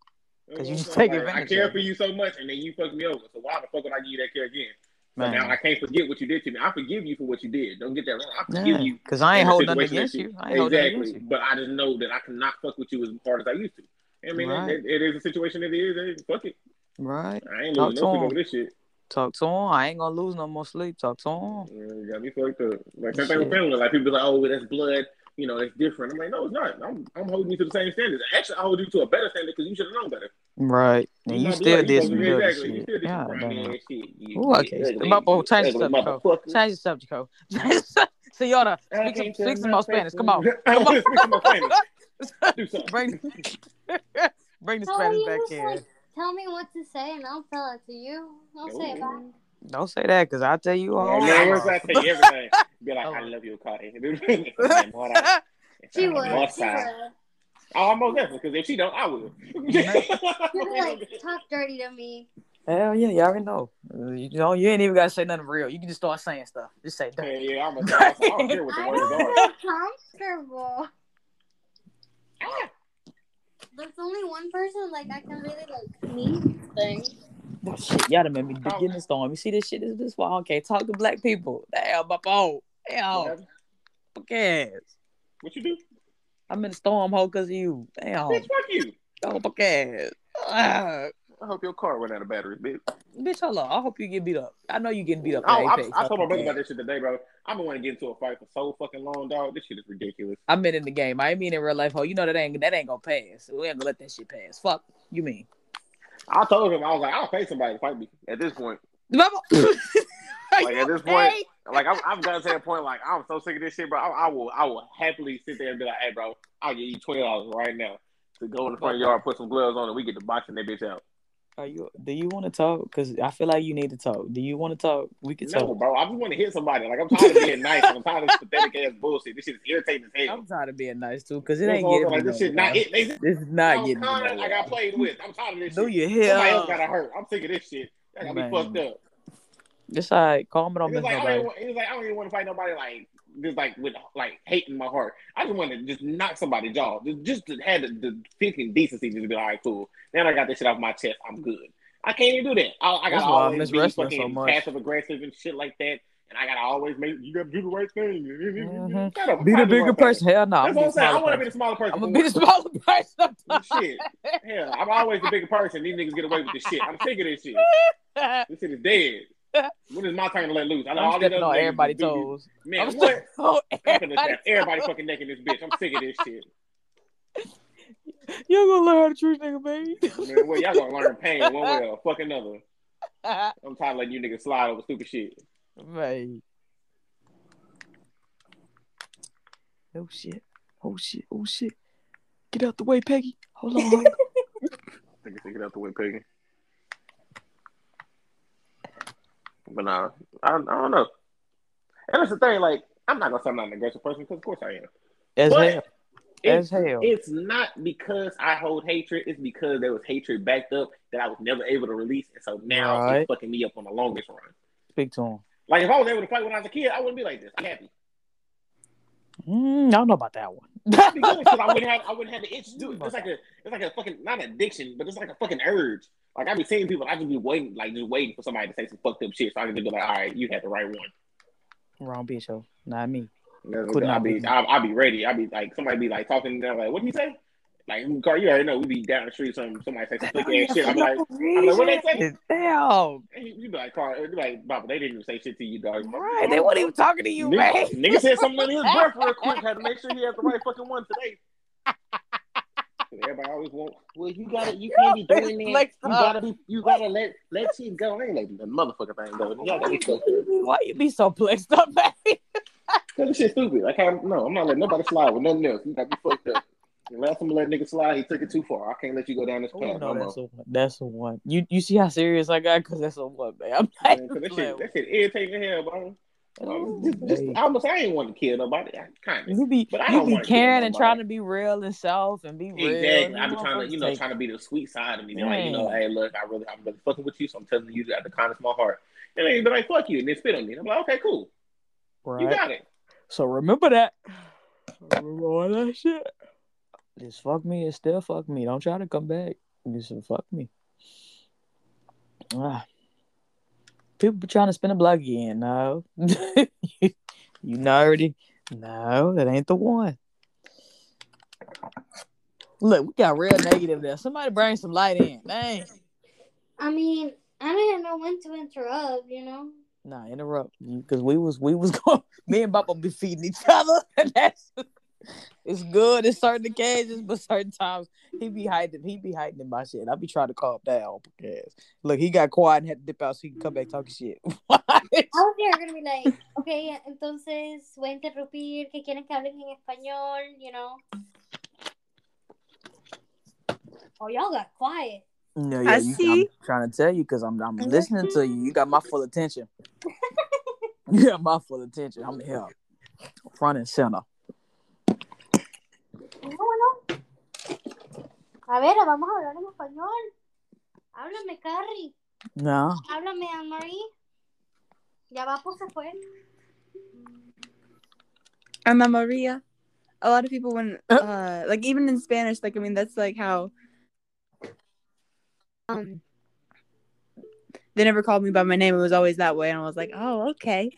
Because you just take I care for you so much, and then you fuck me over. So why the fuck would I give you that care again? So now I can't forget what you did to me. I forgive you for what you did. Don't get that wrong. I forgive you. because I ain't holding nothing against you. Ain't exactly. you. But I just know that I cannot fuck with you as hard as I used to. I mean, Right. it, it is a situation that it is. Hey, fuck it. Right. I ain't Talk losing to no sleep him. over this shit. Talk to him. I ain't gonna lose no more sleep. Talk to him. Yeah, you got me fucked up. Like same thing with family. Like people be like, oh, that's blood. You know, it's different. I'm like, no, it's not. I'm, I'm holding you to the same standards. Actually, I hold you to a better standard because you should have known better. Right. And you my still blood. did supposed some to be- dirty exactly. You shit. still did Yeah, some grimy damn. shit. You, Ooh, I you can't. ugly, you change the subject, Cole. (laughs) Change the subject, Cole. Senora, I speak some, speak some more Spanish. Come on. (laughs) I Come want on. speak some more Spanish. (laughs) Bring, bring the Spanish back in. Like, Tell me what to say, and I'll tell it to you. I'll say it back. Don't say that, because I'll tell you all. Yeah, whole man, lot. what's that? Say everything. Be like, Oh. I love you, Cardi. Enamora. She would. She would. Oh, I'm most definitely. Because if she don't, I will. (laughs) She'd be like, talk dirty to me. Hell yeah, y'all already know. You know, you ain't even gotta say nothing real. You can just start saying stuff. Just say yeah, dirty. yeah, I'm a, I don't care what the (laughs) I words don't are. feel comfortable. Ah. There's only one person like I can really like mean things. Oh, shit, y'all done made me Come- get in the storm. You see this shit? This this why okay. Talk to black people. Damn, my phone. What Damn, happened? who cares? What you do? I'm in the storm hole because of you. Damn, Bitch, fuck you. oh, who cares? Ah, I hope your car run out of battery, bitch. bitch, hold on. I hope you get beat up. I know you getting beat up. Oh, in I, Apex. I told my brother about this shit today, bro. I've been wanting to get into a fight for so fucking long, dog. This shit is ridiculous. I've been in the game. I ain't mean in real life. Oh, you know that ain't that ain't gonna pass. We ain't gonna let that shit pass. Fuck you mean? I told him I was like, I'll pay somebody to fight me. At this point, (laughs) like Like, at this point, like I've, I've gotten to that point, like I'm so sick of this shit, bro. I, I will, I will happily sit there and be like, hey, bro, I'll give you twenty dollars right now to go in the front yard, put some gloves on, and we get to boxing that bitch out. Are you? Do you want to talk? Because I feel like you need to talk. Do you want to talk? We can No, talk. bro, I just want to hit somebody. Like I'm tired of being nice. I'm tired of this pathetic ass bullshit. This shit is irritating as hell. I'm tired of being nice too, because it You ain't getting saying? me like this shit not it. They, This is not I'm getting me tired. I got played with. I'm tired of this Do shit. you hear? Somebody else gotta hurt. I'm sick of this shit. That got me Man. fucked up. Just like calm it don't It's miss like, I don't, even, it's like I don't even want to fight nobody like just like with like hate in my heart. I just want to just knock somebody's jaw. Just, just to have the, the thinking decency just to be like, all right, cool. Now I got this shit off my chest. I'm good. I can't even do that. I, I gotta why I always be so fucking much. passive aggressive and shit like that. And I gotta always make you gotta do the right thing. (laughs) Mhm. Up, Be the bigger right person. Hell no. That's what I'm saying. I want to be the smaller person. I'm gonna be the smaller (laughs) person. Shit. Hell, I'm always the bigger person. These niggas get away with this shit. I'm sick of this shit. (laughs) This shit is dead. When is my turn to let loose? I know all I'm these stepping on everybody's toes. Man, I'm what? stepping on I'm finna everybody's snap everybody fucking neck in this bitch. I'm sick of this shit. (laughs) Y'all gonna learn how to treat nigga, baby. Man, well, y'all gonna learn pain one way or fuck another. (laughs) I'm tired of letting you niggas slide over stupid shit. Man. Oh shit. Oh shit. Oh shit. Get out the way, Peggy. Hold on. (laughs) Take it out the way, Peggy. But nah, I, I don't know. And that's the thing, like, I'm not gonna say I'm not an aggressive person because of course I am. As But hell. It's, As hell. it's not because I hold hatred. It's because there was hatred backed up that I was never able to release, and so now Right. it's fucking me up on the longest run. Speak to him. Like if I was able to fight when I was a kid, I wouldn't be like this. I'm happy. Mm, I don't know about that one. (laughs) I'd be good because I wouldn't have I wouldn't have the itch to do it. It's like a it's like a fucking not addiction, but it's like a fucking urge. Like I be seeing people, I just be waiting, like just waiting for somebody to say some fucked up shit, so I can just be like, all right, you had the right one. Wrong bitch, yo. Not me. I'll Could not be. I'll, I'll be ready. I'll be like somebody be like talking, to them, like, what did he say? Like car, you already know we be down the street, some somebody say some (laughs) oh, slick ass shit. I'm like, I'm like, what they say? Damn. You, you be like, car, you like, Papa, they didn't even say shit to you, dog. Right. They weren't even talking to you, nigga, man. nigga said something in his breath real quick. (laughs) Had to make sure he had the right fucking one today. (laughs) Everybody always want. Well, you gotta, you (laughs) can't be doing that. Flex You gotta be, you gotta let let shit go. I ain't letting the motherfucker thing go. Y'all gotta be fucked. Why you be so flexed up, man? Cause this shit stupid. Like, I'm, no, I'm not letting nobody slide with nothing else. You gotta be fucked up. The last time I let nigga slide, he took it too far. I can't let you go down this Oh, path. no, no that's more. a one. That's a one. You you see how serious I got? Because that's a one, man. I'm not Man, 'cause that shit, that shit irritating hell, bro. Just, just. I almost, I ain't want to kill nobody. I kind of. You be But I you be caring and trying to be real and self and be real. Exactly. I be trying to, you know, trying to be the sweet side of me. They're like, you know, hey, look, I really, I'm really fucking with you, so I'm telling you at the kindness of my heart. And they be like, fuck you, and they spit on me. I'm like, okay, cool, take- you got it. So remember that. Remember all that shit. Just fuck me and still fuck me. Don't try to come back. Just fuck me. Ah. People be trying to spin a block again. No. (laughs) you know already. No, that ain't the one. Look, we got real negative there. Somebody bring some light in. Dang. I mean, I didn't know when to interrupt, you know? Nah, interrupt because we was we was (laughs) going. Me and Papa be feeding each other, (laughs) and that's it's good in certain occasions, but certain times he be hiding. He be hiding in my shit. I be trying to calm down because look, he got quiet and had to dip out so he can come back talking shit. (laughs) I was there gonna be like, (laughs) okay, entonces voy a interrumpir, que quieren que hablen en español, you know? Oh, y'all got quiet. no, I you, see. I'm trying to tell you because I'm I'm mm-hmm. listening to you. You got my full attention. (laughs) you got my full attention. I'm here, front and center. No, no. A ver, vamos a hablar en español. Háblame, Carrie. No, Háblame, Anne-Marie. Ya va, pues se fue. Ana Maria. A lot of people when uh like even in Spanish, like I mean that's like how um they never called me by my name. It was always that way, and I was like, oh okay.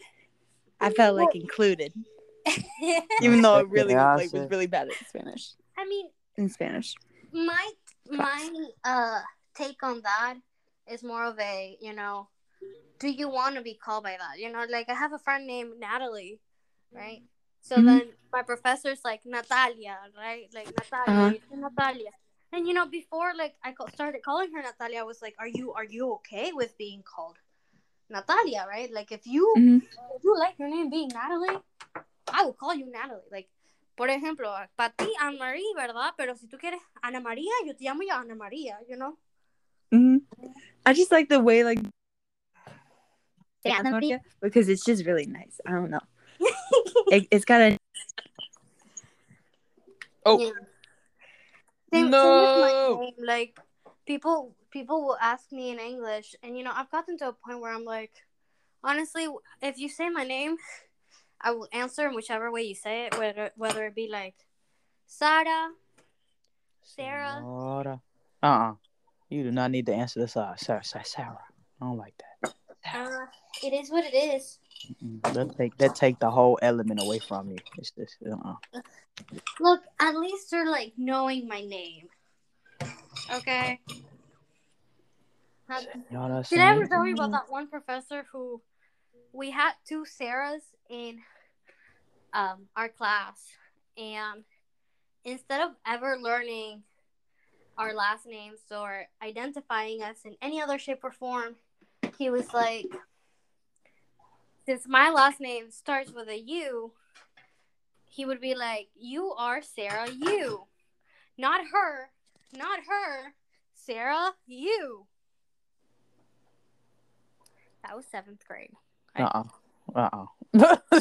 I felt like included, (laughs) even though it really like was really bad at Spanish. I mean, In Spanish, my my uh take on that is more of a you know do you want to be called by that? You know like i have a friend named natalie right? So Mhm. then my professor's like natalia right? Like natalia Uh-huh. natalia. And you know before like i started calling her natalia i was like are you are you okay with being called natalia? Right? Like if you Mhm. if you like your name being natalie i will call you natalie like por ejemplo, para ti, Anne Marie, ¿verdad? Pero si tú quieres Ana María, yo te llamo ya Ana María, you know? hmm I just like the way like Yeah, Ana Maria, because it's just really nice. I don't know. (laughs) It, it's got a Oh. Yeah. Same, No. same my name. Like people, people will ask me in English, and you know, I've gotten to a point where I'm like, Honestly, if you say my name, I will answer in whichever way you say it, whether whether it be like Sarah, Sarah. Senora. Uh-uh. You do not need to answer this. Uh, Sarah, Sarah, Sarah. I don't like that. Uh, it is what it is. That take that take the whole element away from you. It's this. Uh-uh. Look, at least they're like knowing my name. Okay. Have- Senora, Did I ever tell you about that one professor who we had two Sarahs in um, our class, and instead of ever learning our last names or identifying us in any other shape or form, he was like, since my last name starts with a U, he would be like, You are Sarah U. Not her, not her, Sarah U. That was seventh grade. Uh-uh. Uh-uh.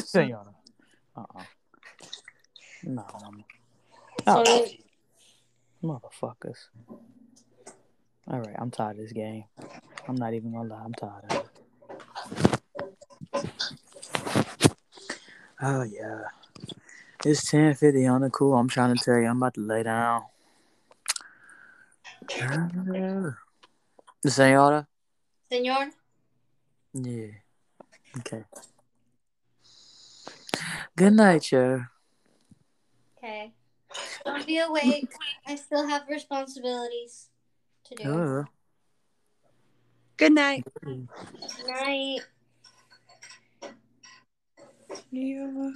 (laughs) Senora. Uh-uh. No. So Oh, motherfuckers. All right, I'm tired of this game. I'm not even gonna lie, I'm tired of it. Oh yeah. It's ten fifty on the cool. I'm trying to tell you, I'm about to lay down. Senora? Senor, Yeah. Okay. Good night, yo. okay. Don't be awake. I still have responsibilities to do. Uh, Good night. Good Night. Yeah.